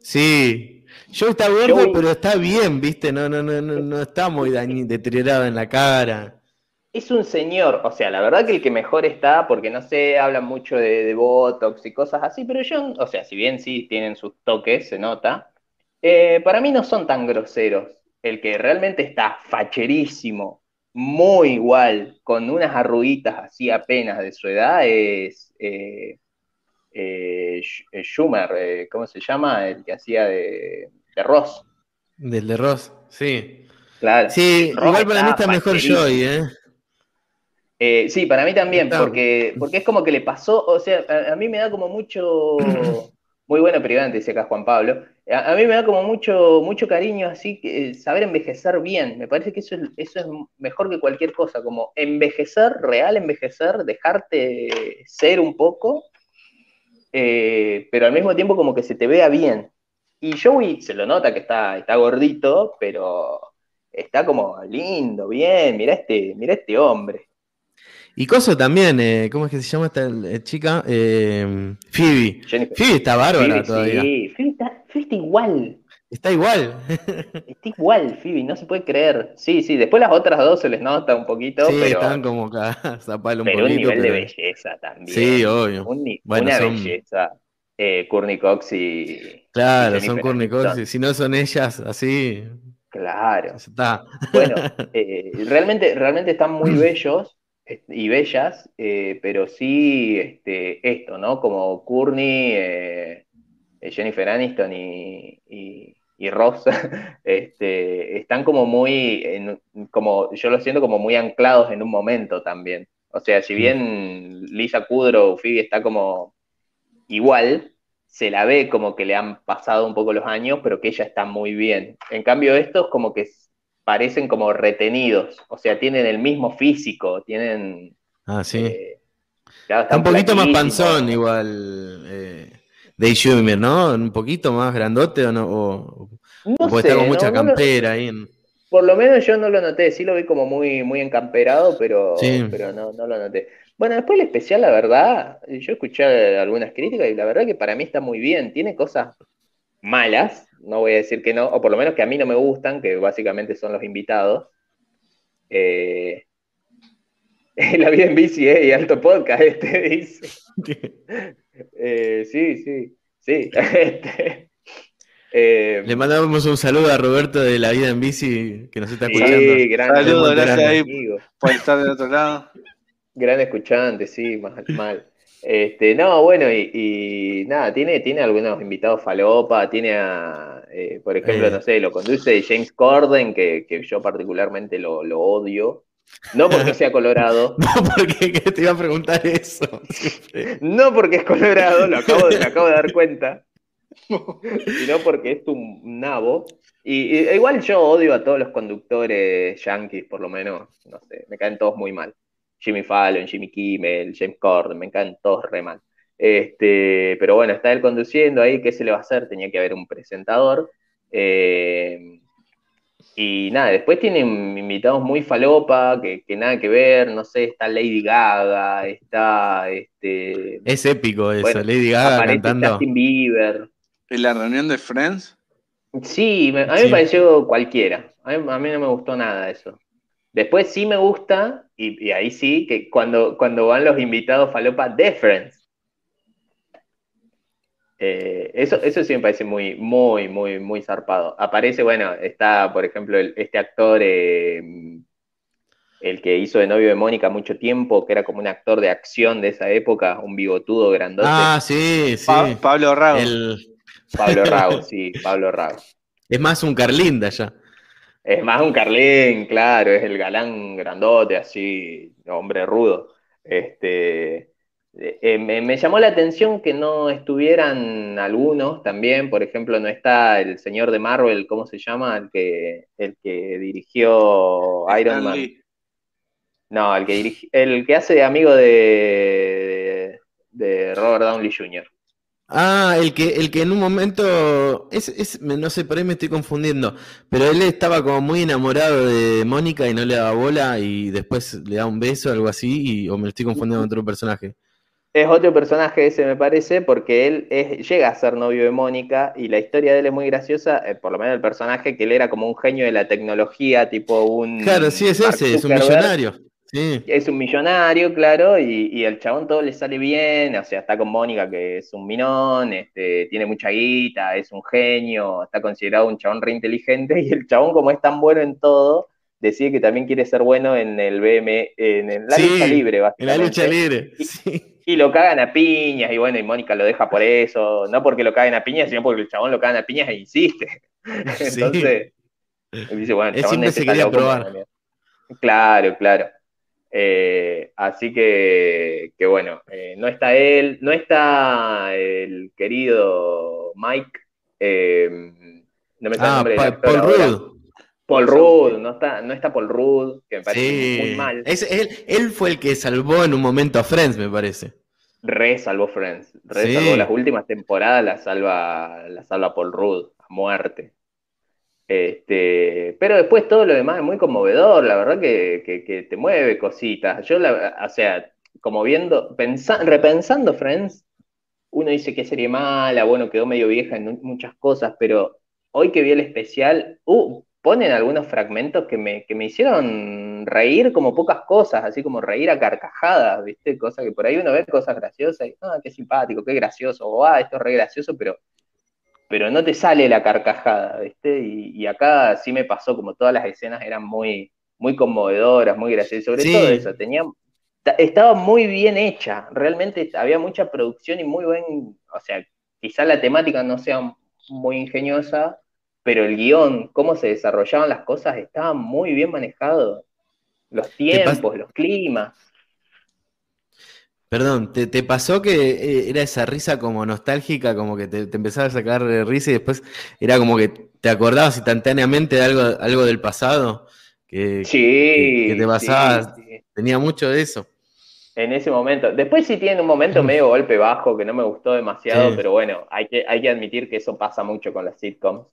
Sí, Joey está gordo, pero está bien, ¿viste? No, no, no, no, no está muy deteriorado en la cara es un señor, o sea, la verdad que el que mejor está, porque no sé, hablan mucho de, Botox y cosas así, pero yo, o sea, si bien sí tienen sus toques, se nota, eh, para mí no son tan groseros. El que realmente está facherísimo, muy igual, con unas arruguitas así apenas de su edad, es eh, eh, Schumer, ¿cómo se llama? El que hacía de, de Ross. Del de Ross, sí. Claro. Sí, igual para mí está mejor Joy, ¿eh? Eh, sí, para mí también, porque, porque es como que le pasó, o sea, a, mí me da como mucho, muy bueno privante, dice acá Juan Pablo, a, mí me da como mucho, mucho cariño así, que, eh, saber envejecer bien, me parece que eso es, eso es mejor que cualquier cosa, como envejecer, real envejecer, dejarte ser un poco, eh, pero al mismo tiempo como que se te vea bien. Y Joey se lo nota que está, está gordito, pero está como lindo, bien, mira este, mira este hombre. Y Coso también, eh, ¿cómo es que se llama esta eh, chica? Eh, Phoebe. Phoebe está bárbara todavía. Sí, Phoebe está, está igual. Está igual. Está igual, Phoebe, no se puede creer. Sí, sí, después las otras dos se les nota un poquito. Sí, pero, están como cagadas un pero un nivel de belleza también. Sí, obvio. una belleza. Eh, Courtney Cox y. Claro, son Courtney Cox. Si no son ellas así. Claro. Bueno, eh, realmente, realmente están muy bellos y bellas, eh, pero sí este, esto, ¿no? Como Courtney, eh, Jennifer Aniston y, y, Ross, este, están como muy, como yo lo siento como muy anclados en un momento también. O sea, si bien Lisa Kudrow, Phoebe está como igual, se la ve como que le han pasado un poco los años, pero que ella está muy bien. En cambio, estos como que parecen como retenidos, o sea, tienen el mismo físico, tienen... Ah, sí. Eh, está un poquito más panzón igual eh, de Schumer, ¿no? Un poquito más grandote o no, o, no sé, mucha campera ahí. Por lo menos yo no lo noté, sí lo vi como muy, muy encamperado, pero, pero no, no lo noté. Bueno, después el especial, la verdad, yo escuché algunas críticas y la verdad que para mí está muy bien. Tiene cosas malas, no voy a decir que no, o por lo menos que a mí no me gustan, que básicamente son los invitados. Eh, la vida en bici eh, y alto podcast, este dice. Eh, sí, sí, sí. Este, Le mandamos un saludo a Roberto de la vida en bici que nos está escuchando. Sí, gran saludo, gracias por estar del otro lado. Gran escuchante, sí, mal. mal. Este, no, bueno, y, nada, tiene, tiene algunos invitados falopa, tiene a, eh, por ejemplo, eh. no sé, lo conduce James Corden, que, yo particularmente lo, odio. No porque sea colorado. no, porque te iba a preguntar eso. no porque es colorado, lo acabo de, acabo de dar cuenta. sino porque es un nabo. Y, y, igual yo odio a todos los conductores yankees, por lo menos, no sé, me caen todos muy mal. Jimmy Fallon, Jimmy Kimmel, James Corden, me encantan todos re mal. Este, pero bueno, está él conduciendo ahí, ¿qué se le va a hacer? Tenía que haber un presentador. Eh, y nada, después tienen invitados muy falopa, que, nada que ver, no sé, está Lady Gaga, está este. Es épico eso, Lady Gaga cantando. Justin Bieber. ¿En la reunión de Friends? Sí, a mí me pareció cualquiera. A mí, a mí, no me gustó nada eso. Después sí me gusta, y, ahí sí, que cuando, cuando van los invitados falopa de Friends. Eh, eso, eso sí me parece muy, muy, muy, muy zarpado. Aparece, bueno, está, por ejemplo, este actor, eh, el que hizo de novio de Mónica mucho tiempo, que era como un actor de acción de esa época, un bigotudo grandote. Ah, sí, sí. Pablo Rago. Pablo Rago, sí, Pablo Rago. Es más un Carlinda ya. Es más un Carlín, claro, es el galán grandote, así, hombre rudo. Este, eh, me, llamó la atención que no estuvieran algunos también, por ejemplo, no está el señor de Marvel, ¿cómo se llama? El que, el que dirigió Iron Man. No, el que, el que hace de amigo de, de Robert Downey Jr. Ah, el que, el que en un momento, es, no sé, por ahí me estoy confundiendo, pero él estaba como muy enamorado de Mónica y no le daba bola y después le da un beso, algo así, o me estoy confundiendo con otro personaje. Es otro personaje ese, me parece, porque él llega a ser novio de Mónica y la historia de él es muy graciosa, eh, por lo menos el personaje, que él era como un genio de la tecnología, tipo un... Claro, sí, es ese, es un millonario. Es un millonario, claro, y, y, el chabón todo le sale bien, o sea, está con Mónica, que es un minón, este, tiene mucha guita, es un genio, está considerado un chabón re inteligente, y el chabón, como es tan bueno en todo, decide que también quiere ser bueno en el BM, en la lucha libre, básicamente. En la lucha libre, y, lo cagan a piñas, y bueno, y Mónica lo deja por eso, no porque lo caguen a piñas, sino porque el chabón lo cagan a piñas e insiste. Entonces, dice, bueno, el chabón se quería probar. Claro, claro. Eh, así que, bueno, eh, no está él, no está el querido Mike, eh, no me sale el nombre Paul Rudd. Paul Rudd, no está, no está Paul Rudd, que me parece muy mal. él, fue el que salvó en un momento a Friends, me parece. Re salvó Friends, re salvó las últimas temporadas, la salva, la salva Paul Rudd, a muerte. Este, pero después todo lo demás es muy conmovedor, la verdad que, te mueve cositas. Yo, la, o sea, como viendo, repensando Friends, uno dice que serie mala, bueno, quedó medio vieja en muchas cosas, pero hoy que vi el especial, uh, ponen algunos fragmentos que me, que me hicieron reír como pocas cosas, así como reír a carcajadas, ¿viste? Cosas que por ahí uno ve cosas graciosas y, ah, qué simpático, qué gracioso, o ah, esto es re gracioso, pero pero no te sale la carcajada, ¿viste? Y, acá sí me pasó, como todas las escenas eran muy, muy conmovedoras, muy graciosas, sobre todo eso, tenía, estaba muy bien hecha, realmente había mucha producción y muy buen, o sea, quizá la temática no sea muy ingeniosa, pero el guion, cómo se desarrollaban las cosas, estaba muy bien manejado. Los tiempos, los climas. Perdón, ¿te, pasó que eh, era esa risa como nostálgica, como que te, empezaba a sacar risa y después era como que te acordabas instantáneamente de algo, algo del pasado? Que, sí. Que, te pasaba, tenía mucho de eso. En ese momento. Después sí tiene un momento medio golpe bajo que no me gustó demasiado, pero bueno, hay que, hay que admitir que eso pasa mucho con las sitcoms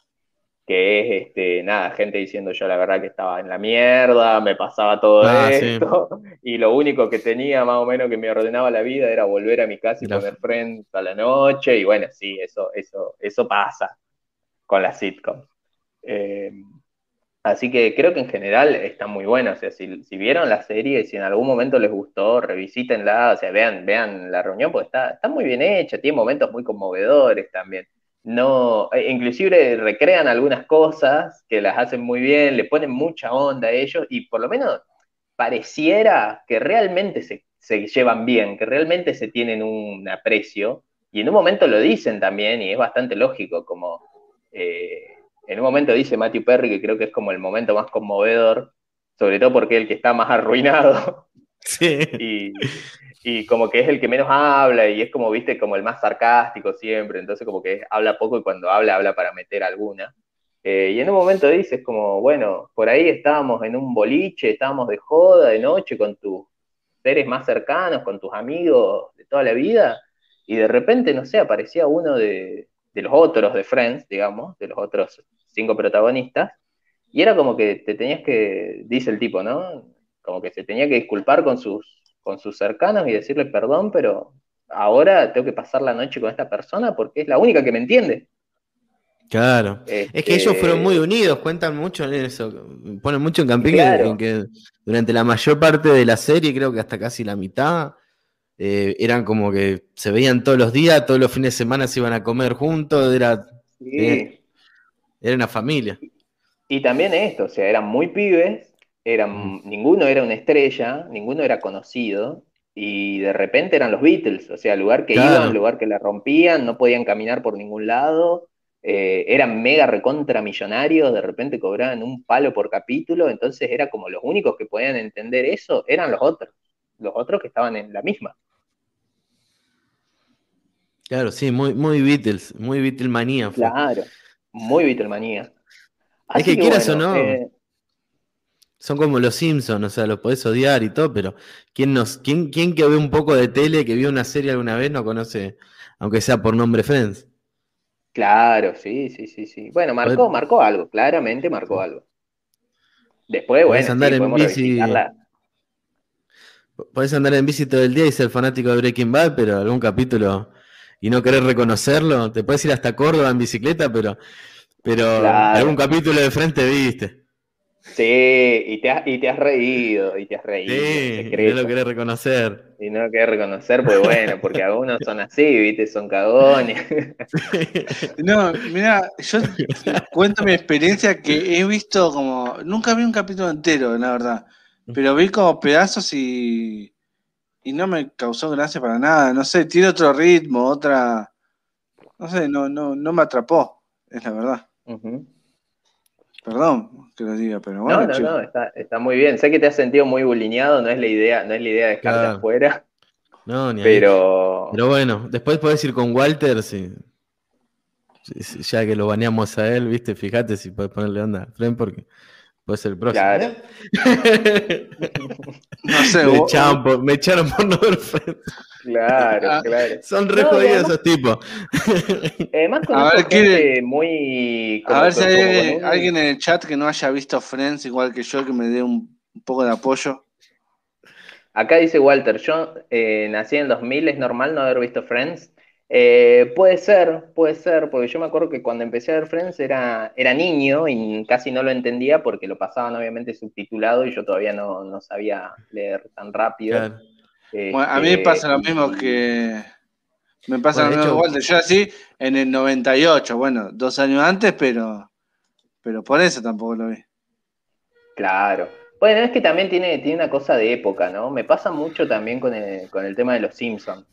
que es este, nada, gente diciendo yo la verdad que estaba en la mierda, me pasaba todo ah, esto, y lo único que tenía más o menos que me ordenaba la vida era volver a mi casa y poner friends a la noche, y bueno, sí, eso, eso, eso pasa con las sitcoms. Eh, así que creo que en general está muy bueno, o sea, si, si, vieron la serie, si en algún momento les gustó, revisítenla, o sea, vean, vean la reunión, porque está, está muy bien hecha, tiene momentos muy conmovedores también no, e, inclusive recrean algunas cosas que las hacen muy bien, le ponen mucha onda a ellos y por lo menos pareciera que realmente se, llevan bien, que realmente se tienen un aprecio y en un momento lo dicen también y es bastante lógico, como eh, en un momento dice Matthew Perry que creo que es como el momento más conmovedor, sobre todo porque es el que está más arruinado. Sí. Y, y como que es el que menos habla y es como, viste, como el más sarcástico siempre, entonces como que habla poco y cuando habla, habla para meter alguna. Eh, y en un momento dices como, bueno, por ahí estábamos en un boliche, estábamos de joda de noche con tus seres más cercanos, con tus amigos de toda la vida, y de repente, no sé, aparecía uno de, de los otros de Friends, digamos, de los otros cinco protagonistas, y era como que te tenías que, dice el tipo, ¿no? Como que se tenía que disculpar con sus con sus cercanos y decirle perdón, pero ahora tengo que pasar la noche con esta persona porque es la única que me entiende. Claro. Es que ellos fueron muy este, unidos, cuentan mucho en eso, ponen mucho en camping en que durante la mayor parte de la serie, creo que hasta casi la mitad, eh, eran como que se veían todos los días, todos los fines de semana se iban a comer juntos, era, eh, era una familia. Y también esto, o sea, eran muy pibes eran, ninguno era una estrella, ninguno era conocido, y de repente eran los Beatles, o sea, lugar que iban, lugar que la rompían, no podían caminar por ningún lado, eh, eran mega recontra millonarios, de repente cobraban un palo por capítulo, entonces era como los únicos que podían entender eso, eran los otros, los otros que estaban en la misma. Claro, sí, muy, muy Beatles, muy Beatlemanía. Claro, muy Beatlemanía. Es que, quieras o no. Eh, son como los Simpsons, o sea, los podés odiar y todo, pero ¿quién, nos, quién, quién que ve un poco de tele, que vio una serie alguna vez, no conoce, aunque sea por nombre Friends? Claro, sí, sí, sí, sí. Bueno, marcó, marcó algo, claramente marcó algo. Después, bueno, andar en bici. Podés andar en bici todo el día y ser fanático de Breaking Bad, pero algún capítulo y no querer reconocerlo. Te puedes ir hasta Córdoba en bicicleta, pero, pero algún capítulo de frente viste. Sí, y te, has, y te has reído, y te has reído. Sí, y no lo querés reconocer. Y no lo querés reconocer, pues bueno, porque algunos son así, viste, son cagones. No, mira, yo cuento mi experiencia que he visto como, nunca vi un capítulo entero, la verdad, pero vi como pedazos y, y no me causó gracia para nada, no sé, tiene otro ritmo, otra, no sé, no, no, no me atrapó, es la verdad. Perdón que lo diga, pero bueno. No, no, no, está, muy bien. Sé que te has sentido muy bulineado, no es la idea, no es la idea de dejarte afuera. No, ni pero... pero bueno, después podés ir con Walter, si, ya que lo baneamos a él, viste, fíjate si podés ponerle onda a Fren, porque Puede ser el próximo. Claro. no sé, me, echaron por, me echaron por no ver Claro, ah, claro. Son re jodidos esos tipos. Además, con a ver, quiere, muy. A ver si hay alguien, en el chat que no haya visto Friends igual que yo, que me dé un, poco de apoyo. Acá dice Walter, yo eh, nací en el 2000, es normal no haber visto Friends. Eh, puede ser, puede ser, porque yo me acuerdo que cuando empecé a ver Friends era, era niño y casi no lo entendía porque lo pasaban obviamente subtitulado y yo todavía no, sabía leer tan rápido. Bueno, a mí me este, pasa lo mismo que... Me pasa lo mismo Walter, yo así en el 98, bueno, dos años antes, pero, pero por eso tampoco lo vi. Claro. Bueno, es que también tiene, tiene una cosa de época, ¿no? Me pasa mucho también con el, con el tema de los Simpsons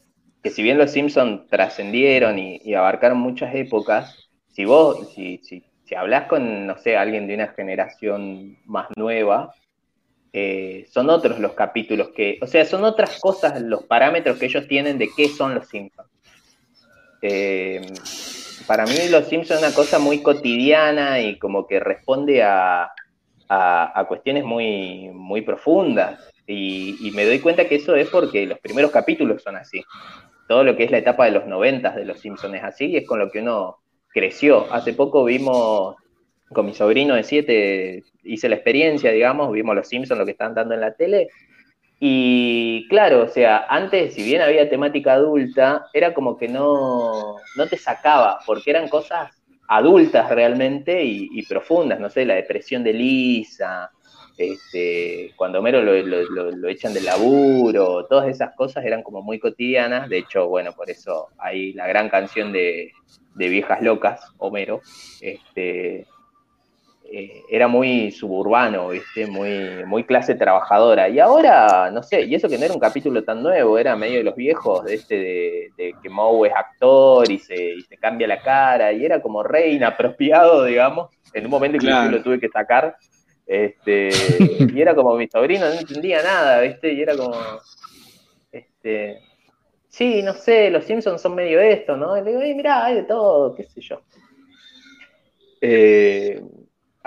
que si bien los Simpsons trascendieron y, abarcaron muchas épocas, si vos, si, si, si, hablas con, no sé, alguien de una generación más nueva, eh, son otros los capítulos que, o sea, son otras cosas, los parámetros que ellos tienen de qué son los Simpsons. Eh, para mí los Simpsons es una cosa muy cotidiana y como que responde a, a, cuestiones muy, muy profundas. Y, y, me doy cuenta que eso es porque los primeros capítulos son así todo lo que es la etapa de los noventas de los Simpsons es así y es con lo que uno creció. Hace poco vimos con mi sobrino de siete, hice la experiencia, digamos, vimos los Simpsons, lo que estaban dando en la tele. Y claro, o sea, antes, si bien había temática adulta, era como que no, no te sacaba, porque eran cosas adultas realmente y, y profundas, no sé, la depresión de Lisa, este, cuando Homero lo, echan del laburo, todas esas cosas eran como muy cotidianas, de hecho, bueno, por eso hay la gran canción de, Viejas Locas, Homero, este, eh, era muy suburbano, ¿viste? Muy, muy clase trabajadora. Y ahora, no sé, y eso que no era un capítulo tan nuevo, era medio de los viejos, de este de, que Moe es actor y se, cambia la cara, y era como re inapropiado, digamos. En un momento que yo lo tuve que sacar, este, y era como mi sobrino, no entendía nada, ¿viste? Y era como, este, sí, no sé, los Simpsons son medio esto, ¿no? Y le digo, mirá, hay de todo, qué sé yo. Eh,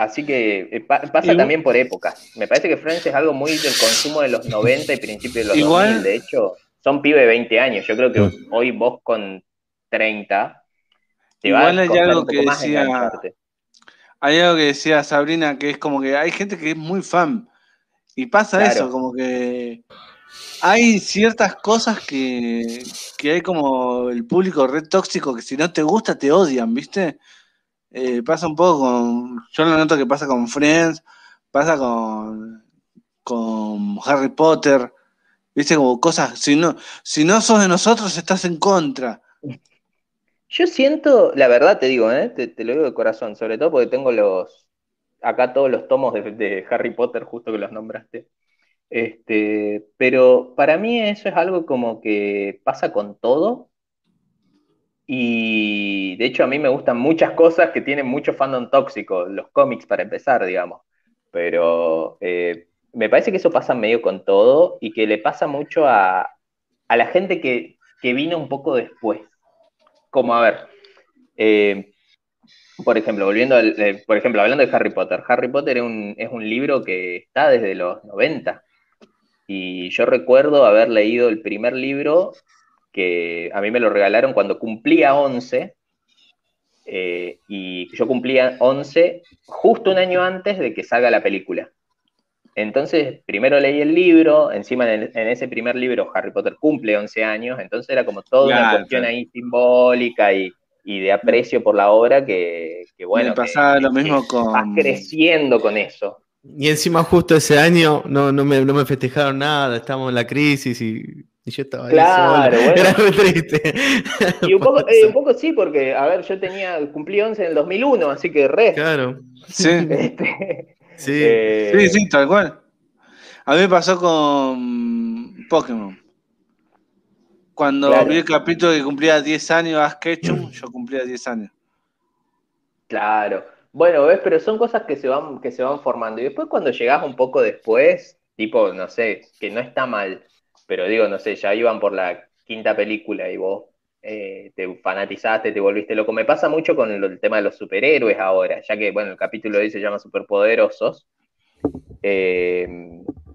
así que eh, pasa también por épocas. Me parece que Friends es algo muy del consumo de los 90 y principios de los Igual, 2000. De hecho, son pibe de 20 años. Yo creo que hoy vos con 30 te Igual hay algo que decía, hay algo que decía Sabrina, que es como que hay gente que es muy fan. Y pasa eso, como que hay ciertas cosas que, hay como el público red tóxico que si no te gusta te odian, ¿viste? Eh, pasa un poco con. Yo lo noto que pasa con Friends, pasa con, con Harry Potter, ¿viste? Como cosas. Si no, si no sos de nosotros, estás en contra. Yo siento, la verdad te digo, ¿eh? te, lo digo de corazón, sobre todo porque tengo los, acá todos los tomos de, Harry Potter, justo que los nombraste. Este, pero para mí eso es algo como que pasa con todo. Y de hecho a mí me gustan muchas cosas que tienen mucho fandom tóxico, los cómics para empezar, digamos. Pero eh, me parece que eso pasa medio con todo y que le pasa mucho a, la gente que, que vino un poco después como, a ver, eh, por ejemplo, volviendo al, eh, por ejemplo, hablando de Harry Potter, Harry Potter es un, es un libro que está desde los 90. Y yo recuerdo haber leído el primer libro que a mí me lo regalaron cuando cumplía 11. Eh, y yo cumplía 11 justo un año antes de que salga la película. Entonces, primero leí el libro, encima en, ese primer libro Harry Potter cumple 11 años, entonces era como toda una cuestión ahí simbólica y, de aprecio por la obra que, bueno. Me pasaba lo mismo con. Vas creciendo con eso. Y encima, justo ese año, no, no, me, no me festejaron nada, estábamos en la crisis y, yo estaba ahí claro, Era muy triste. Y un poco, eh, un poco sí, porque, a ver, yo tenía, cumplí 11 en el 2001, así que re. Claro. Sí. Este, eh, sí. sí, tal cual. A mí me pasó con Pokémon. Cuando vi el capítulo que cumplía 10 años Ash Ketchum, yo cumplía 10 años. Claro. Bueno, ves, pero son cosas que se van, que se van formando. Y después cuando llegás un poco después, tipo, no sé, que no está mal, pero digo, no sé, ya iban por la quinta película y vos eh, te fanatizaste, te volviste loco. Me pasa mucho con el, tema de los superhéroes ahora, ya que, bueno, el capítulo de se llama Superpoderosos. eh,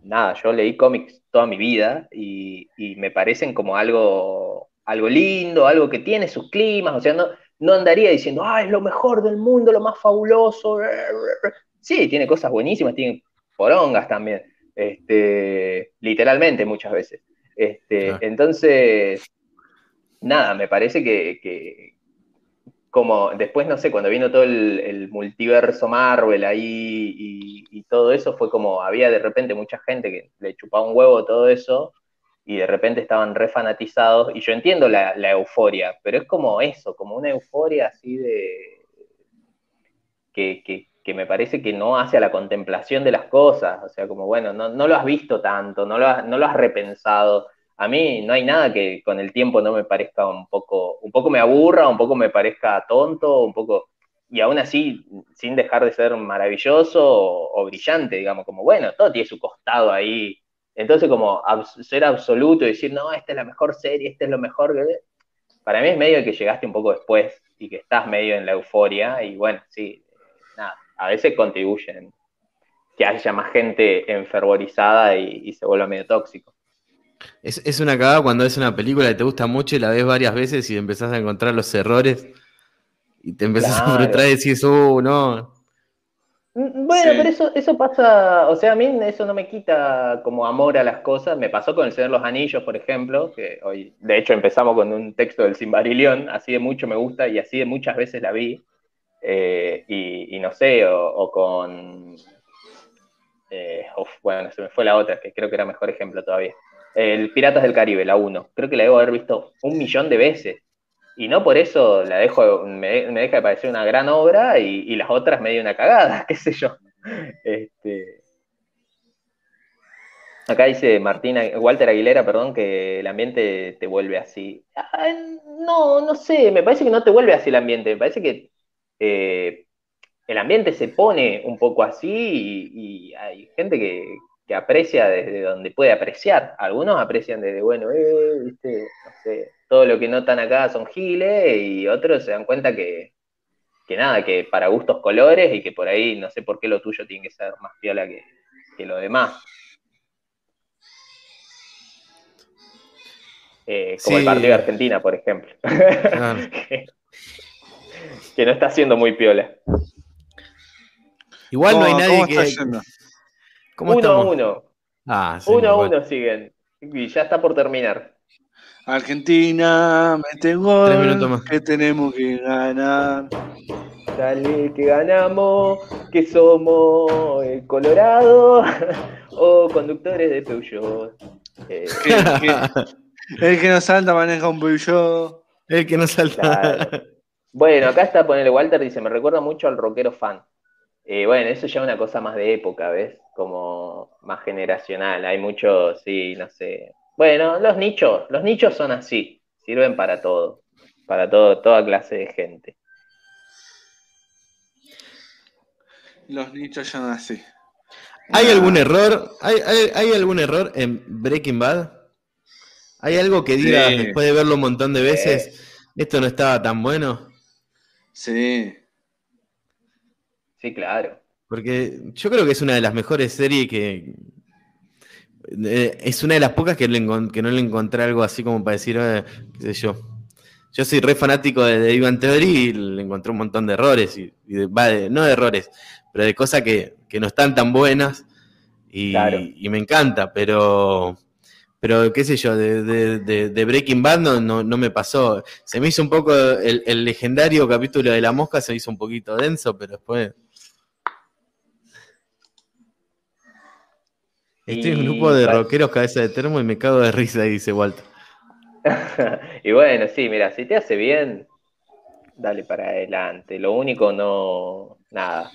nada, yo leí cómics toda mi vida y, me parecen como algo, algo lindo, algo que tiene sus climas, o sea, no, no andaría diciendo, ah, es lo mejor del mundo, lo más fabuloso. Sí, tiene cosas buenísimas, tiene porongas también, este, literalmente muchas veces. Este, Entonces, nada, me parece que, como después, no sé, cuando vino todo el, multiverso Marvel ahí y, todo eso, fue como, había de repente mucha gente que le chupaba un huevo todo eso, y de repente estaban refanatizados, y yo entiendo la, euforia, pero es como eso, como una euforia así de... Que, me parece que no hace a la contemplación de las cosas, o sea, como bueno, no, no lo has visto tanto, no lo, no lo has repensado, a mí no hay nada que con el tiempo no me parezca un poco, un poco me aburra, un poco me parezca tonto, un poco, y aún así, sin dejar de ser maravilloso o, brillante, digamos, como bueno, todo tiene su costado ahí. Entonces, como ser absoluto y decir, no, esta es la mejor serie, este es lo mejor que... Para mí es medio que llegaste un poco después y que estás medio en la euforia y bueno, sí, nada, a veces contribuyen que haya más gente enfervorizada y, y se vuelva medio tóxico. Es, una cagada cuando es una película que te gusta mucho y la ves varias veces y empezás a encontrar los errores y te empezás a frustrar y decís, uh, no. Mm, bueno, pero eso, eso pasa, o sea, a mí eso no me quita como amor a las cosas. Me pasó con el Señor de los Anillos, por ejemplo, que hoy, de hecho, empezamos con un texto del Simbarillion, así de mucho me gusta y así de muchas veces la vi. Eh, y, no sé, o, con. Eh, bueno, se me fue la otra, que creo que era mejor ejemplo todavía el Piratas del Caribe, la 1. Creo que la debo haber visto un millón de veces. Y no por eso la dejo, me, deja de parecer una gran obra y, las otras me dio una cagada, qué sé yo. Este... Acá dice Martina, Walter Aguilera, perdón, que el ambiente te vuelve así. no, no sé, me parece que no te vuelve así el ambiente, me parece que eh, el ambiente se pone un poco así y hay gente que, que aprecia desde donde puede apreciar. Algunos aprecian desde, bueno, eh, viste, no sé, todo lo que notan acá son giles y otros se dan cuenta que, que nada, que para gustos colores y que por ahí no sé por qué lo tuyo tiene que ser más piola que, lo demás. Eh, como el partido de Argentina, por ejemplo. que, no está siendo muy piola. Igual no, hay nadie que, uno a uno. Ah, uno a uno siguen. Y ya está por terminar. Argentina, mete gol, que tenemos que ganar. Dale, que ganamos, que somos el Colorado o conductores de Peugeot. Eh, el que no salta maneja un Peugeot. El que no salta. Bueno, acá está, ponele Walter, dice, me recuerda mucho al rockero fan. Eh, bueno, eso ya es una cosa más de época, ¿ves? Como más generacional. Hay muchos, sí, no sé. Bueno, los nichos, los nichos son así, sirven para todo, para todo, toda clase de gente. Los nichos son así. ¿Hay algún error? ¿Hay, algún error en Breaking Bad? ¿Hay algo que diga después de verlo un montón de veces, esto no estaba tan bueno? Sí. Sí, claro. Porque yo creo que es una de las mejores series que. Eh, es una de las pocas que, que, no le encontré algo así como para decir, eh, qué sé yo. Yo soy re fanático de, de Ivan Theory y le encontré un montón de errores, y, no de errores, pero de cosas que, no están tan buenas y, me encanta, pero, pero qué sé yo, de, Breaking Bad no, no, me pasó. Se me hizo un poco, el, el legendario capítulo de la mosca se me hizo un poquito denso, pero después Estoy en un grupo de rockeros cabeza de termo y me cago de risa, dice Walter. y bueno, sí, mira, si te hace bien, dale para adelante. Lo único no. Nada.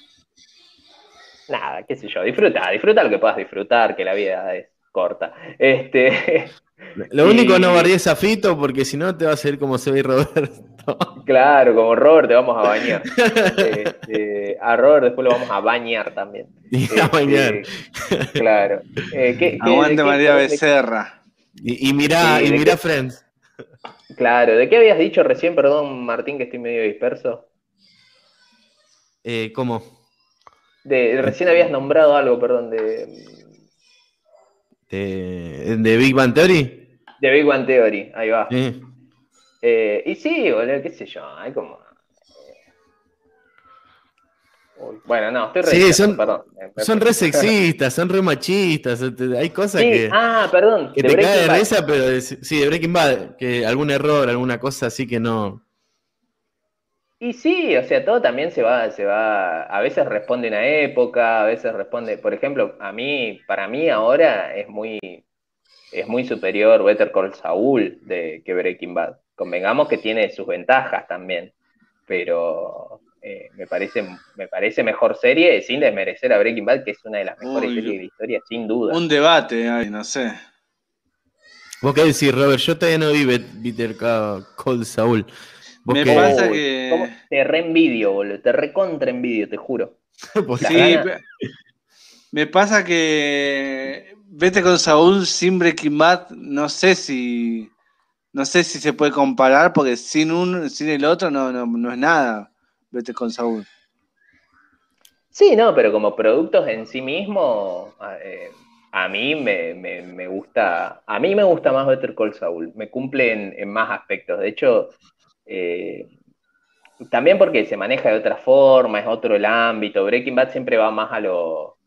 Nada, qué sé yo. Disfruta, disfruta lo que puedas disfrutar, que la vida es corta. Este. Lo único no barries a Fito porque si no te va a hacer como se ve Roberto. Claro, como Robert te vamos a bañar. Este, a Robert después lo vamos a bañar también. Y a bañar. Este, claro. Eh, Aguante María Becerra. Y, mira, y mira Friends. Claro, ¿de qué habías dicho recién, perdón, Martín, que estoy medio disperso? Eh, ¿Cómo? De, recién habías nombrado algo, perdón, de. ¿De, Big Bang Theory? De Big Bang Theory, ahí va. Eh, y sí, boludo, qué sé yo, hay como. bueno, no, estoy re sí, son, perdón. Son re sexistas, son re machistas. Hay cosas que. Ah, perdón. Que te cae de risa, pero sí, de Breaking Bad, que algún error, alguna cosa así que no. Y sí, o sea, todo también se va, se va, a veces responde una época, a veces responde, por ejemplo, a mí, para mí ahora es muy, es muy superior Better Call Saul de que Breaking Bad. Convengamos que tiene sus ventajas también, pero eh, me parece, me parece mejor serie sin desmerecer a Breaking Bad, que es una de las mejores series de la historia, sin duda. Un debate, no sé. ¿Vos qué decís, Robert? Yo todavía no vi Better Call Saul. Me pasa que. Te reenvidio, boludo. Te recontra envidio, te juro. Me pasa que. Vete con Saúl sin Breaking Bad, no sé si. No sé si se puede comparar, porque sin un, sin el otro no, no, es nada. Vete con Saúl. Sí, no, pero como productos en sí mismo, eh, a mí me, gusta, a mí me gusta más Better Call Saul, me cumple en, en, más aspectos. De hecho, eh, también porque se maneja de otra forma, es otro el ámbito. Breaking Bad siempre va más a lo,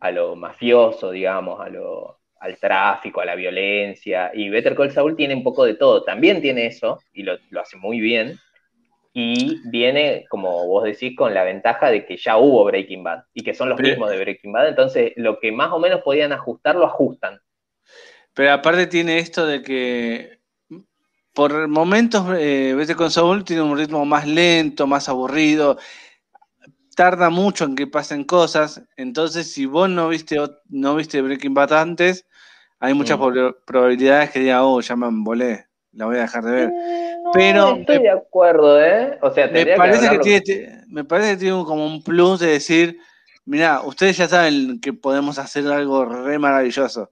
a lo mafioso, digamos, a lo, al tráfico, a la violencia. Y Better Call Saul tiene un poco de todo. También tiene eso, y lo, hace muy bien. Y viene, como vos decís, con la ventaja de que ya hubo Breaking Bad y que son los mismos de Breaking Bad. Entonces, lo que más o menos podían ajustar, lo ajustan. Pero aparte tiene esto de que por momentos, eh, Vete con Saúl tiene un ritmo más lento, más aburrido, tarda mucho en que pasen cosas, entonces si vos no viste, no viste Breaking Bad antes, hay muchas mm. probabilidades que diga, oh, ya me embolé, la voy a dejar de ver. Pero estoy de acuerdo, ¿eh? O sea, me parece que, tiene, me parece que tiene como un plus de decir, mira, ustedes ya saben que podemos hacer algo re maravilloso.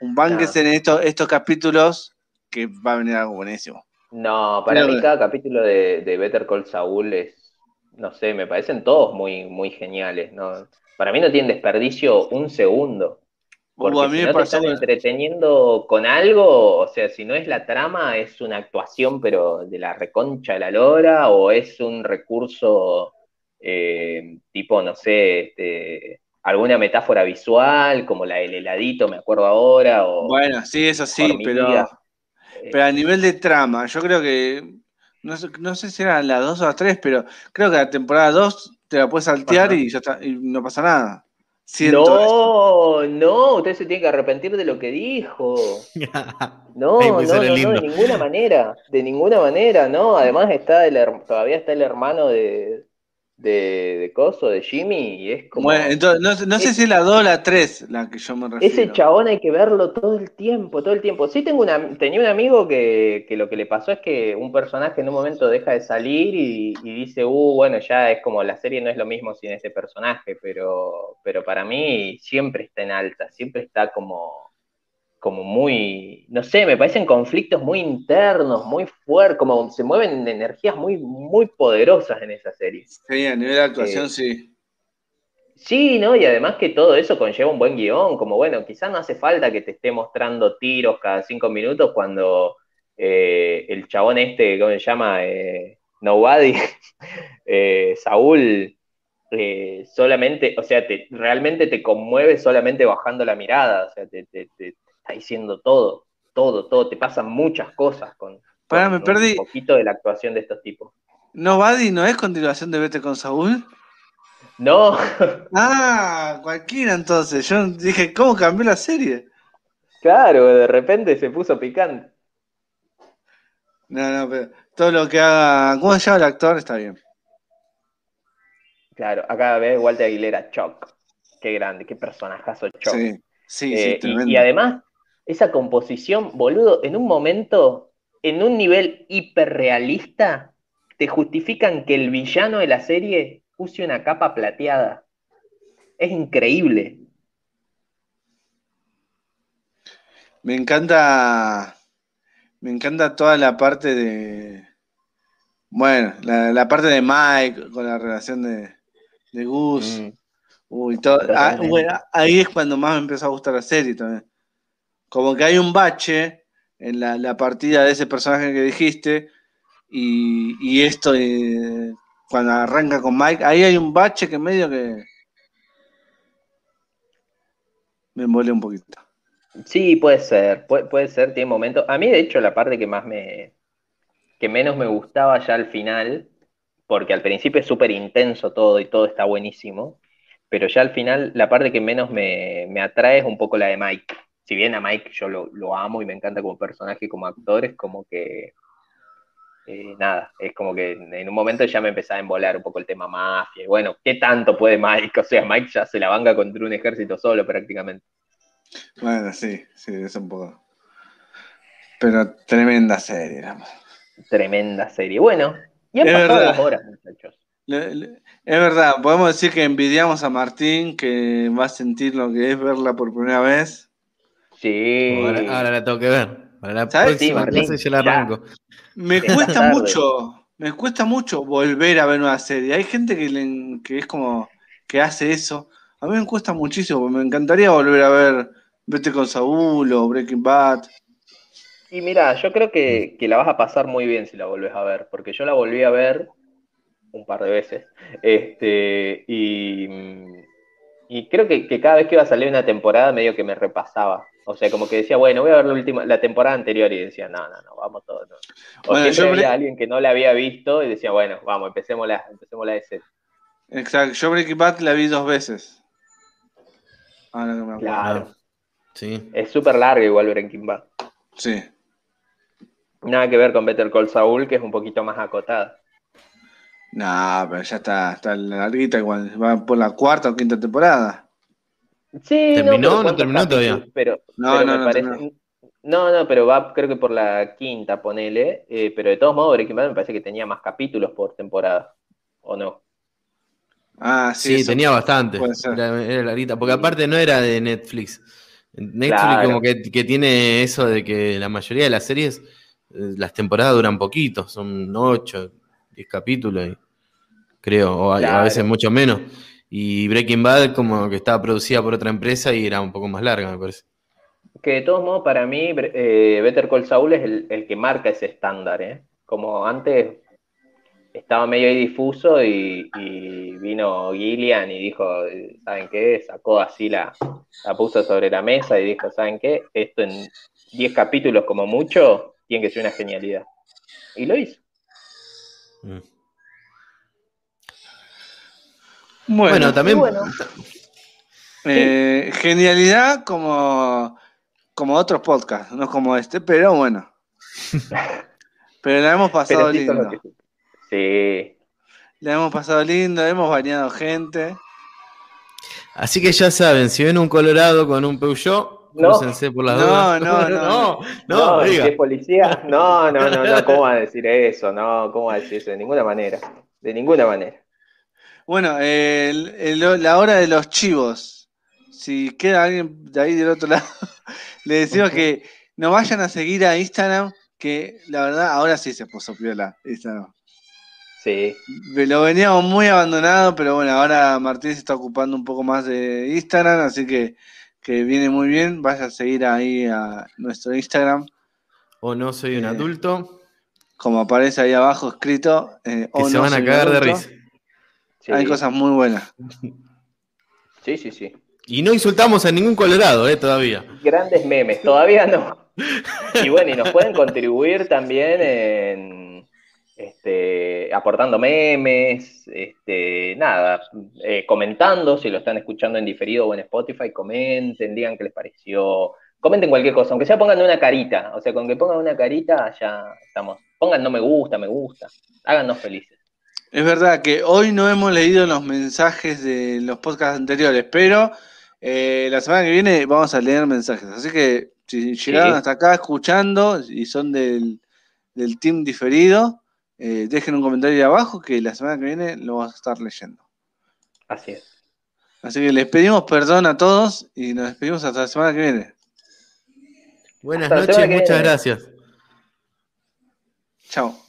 Un banques en estos, estos capítulos que va a venir algo buenísimo. No, para mí cada capítulo de, Better Call Saul es, no sé, me parecen todos muy, muy geniales. ¿no? Para mí no tienen desperdicio un segundo. Porque a mí si no te están entreteniendo con algo, o sea, si no es la trama, es una actuación, pero de la reconcha de la lora, o es un recurso eh, tipo, no sé, este, alguna metáfora visual, como la del heladito, me acuerdo ahora. O bueno, sí, eso sí, pero pero a nivel de trama, yo creo que. No sé, no sé si eran las 2 o las 3, pero creo que la temporada 2 te la puedes saltear y, ya está, y no pasa nada. no, no, usted se tiene que arrepentir de lo que dijo. No, no, no, de ninguna manera, de ninguna manera, no. Además está el, todavía está el hermano de, de, de Coso, de Jimmy, y es como. Bueno, entonces, no, sé si es la 2 o la 3 la que yo me refiero. Ese chabón hay que verlo todo el tiempo, todo el tiempo. Sí, tengo una, tenía un amigo que, lo que le pasó es que un personaje en un momento deja de salir y, dice, uh, bueno, ya es como la serie no es lo mismo sin ese personaje, pero, pero para mí siempre está en alta, siempre está como como muy, no sé, me parecen conflictos muy internos, muy fuertes, como se mueven energías muy, muy poderosas en esa serie. Sí, a nivel de actuación eh, sí. Sí, ¿no? Y además que todo eso conlleva un buen guion, como bueno, quizás no hace falta que te esté mostrando tiros cada cinco minutos cuando eh, el chabón este, ¿cómo se llama? Eh, Nobody, Saúl, solamente, o sea, te, realmente te conmueve solamente bajando la mirada, o sea, te, te, está diciendo todo, todo, todo, te pasan muchas cosas con, me perdí. un poquito de la actuación de estos tipos. ¿No Buddy no es continuación de Vete con Saúl? No. ah, cualquiera entonces. Yo dije, ¿cómo cambió la serie? Claro, de repente se puso picante. No, no, pero todo lo que haga. ¿Cómo se llama el actor? Está bien. Claro, acá ves Walter Aguilera, Choc. Qué grande, qué personajazo Choc. Sí, sí, sí. Eh, y, además, esa composición, boludo, en un momento, en un nivel hiperrealista, te justifican que el villano de la serie use una capa plateada. Es increíble. Me encanta. Me encanta toda la parte de. Bueno, la, parte de Mike con la relación de, de Gus. Mm. Uy, ah, ahí es cuando más me empezó a gustar la serie también. Como que hay un bache en la, partida de ese personaje que dijiste y, esto eh, cuando arranca con Mike, ahí hay un bache que medio que me envuelve un poquito. Sí, puede ser, puede, ser, tiene momentos. A mí, de hecho, la parte que más me. que menos me gustaba ya al final, porque al principio es súper intenso todo y todo está buenísimo, pero ya al final la parte que menos me, atrae es un poco la de Mike. Si bien a Mike yo lo, amo y me encanta como personaje y como actor, es como que. Eh, nada, es como que en un momento ya me empezaba a embolar un poco el tema mafia. Y bueno, ¿qué tanto puede Mike? O sea, Mike ya se la banca contra un ejército solo prácticamente. Bueno, sí, sí, es un poco. Pero tremenda serie, Tremenda serie. Bueno, y han pasado las horas, muchachos. es verdad, podemos decir que envidiamos a Martín, que va a sentir lo que es verla por primera vez. Sí. Ahora, la tengo que ver. Para la próxima sí, yo la arranco. Me cuesta mucho, me cuesta mucho volver a ver una serie. Hay gente que, que es como que hace eso. A mí me cuesta muchísimo, me encantaría volver a ver Vete con Saúl o Breaking Bad. Y mira, yo creo que, la vas a pasar muy bien si la volvés a ver, porque yo la volví a ver un par de veces. Este, y, y creo que, cada vez que iba a salir una temporada medio que me repasaba. O sea, como que decía, bueno, voy a ver la última, la temporada anterior y decía, no, no, no, vamos todos. O bueno, siempre había alguien que no la había visto y decía, bueno, vamos, empecemos la, empecemos la de Exacto, yo Breaking Bad la vi dos veces. Ahora no me acuerdo. Claro. Sí. Es súper larga igual Breaking Bad. Sí. Nada que ver con Better Call Saul, que es un poquito más acotada. No, pero ya está, está larguita igual. Va por la cuarta o quinta temporada. Sí, ¿Terminó no, no terminó todavía? Pero, no, no, no, no, no, pero va creo que por la quinta, ponele. Eh, pero de todos modos, Breaking Bad me parece que tenía más capítulos por temporada. ¿O no? Ah, sí. Sí, tenía bastante. Era, era larguita. Porque aparte no era de Netflix. Netflix como que, tiene eso de que la mayoría de las series, eh, las temporadas duran poquito, son 8, 10 capítulos, creo, o a, veces mucho menos. Y Breaking Bad como que estaba producida por otra empresa y era un poco más larga, me parece. Que de todos modos, para mí, eh, Better Call Saul es el, el, que marca ese estándar, ¿eh? Como antes estaba medio ahí difuso y, vino Gillian y dijo, ¿saben qué? Sacó así la, la puso sobre la mesa y dijo, ¿saben qué? Esto en 10 capítulos como mucho tiene que ser una genialidad. Y lo hizo. Mm. Bueno, también... Eh, genialidad como, como otros podcasts, no como este, pero bueno. pero la hemos pasado lindo. Sí. Le hemos pasado lindo, hemos bañado gente. Así que ya saben, si ven un Colorado con un Peugeot, no. por las no, dudas. No, no, no. No, no, ¿Es policía? No, no, no, no. ¿Cómo va a decir eso? No, ¿cómo va a decir eso? De ninguna manera. De ninguna manera. Bueno, la hora de los chivos. Si queda alguien de ahí del otro lado, le decimos que nos vayan a seguir a Instagram, que la verdad ahora sí se puso piola Instagram. Sí. Lo veníamos muy abandonado, pero bueno, ahora Martín se está ocupando un poco más de Instagram, así que, viene muy bien. Vaya a seguir ahí a nuestro Instagram. O no soy un eh, adulto. Como aparece ahí abajo escrito. Eh, que se van a cagar de risa. Hay cosas muy buenas. Sí, sí, sí. Y no insultamos a ningún colorado, eh, todavía. Grandes memes, todavía no. Y bueno, y nos pueden contribuir también en este, aportando memes, este, nada, eh, comentando, si lo están escuchando en diferido o en Spotify, comenten, digan qué les pareció, comenten cualquier cosa, aunque sea pongan una carita, o sea, con que pongan una carita ya estamos, pongan no me gusta, me gusta, háganos felices. Es verdad que hoy no hemos leído los mensajes de los podcasts anteriores, pero eh, la semana que viene vamos a leer mensajes, así que si llegaron hasta acá escuchando y son del, del team diferido, eh, dejen un comentario ahí abajo que la semana que viene lo vamos a estar leyendo. Así es. Así que les pedimos perdón a todos y nos despedimos hasta la semana que viene. Buenas noches, muchas gracias. Chao.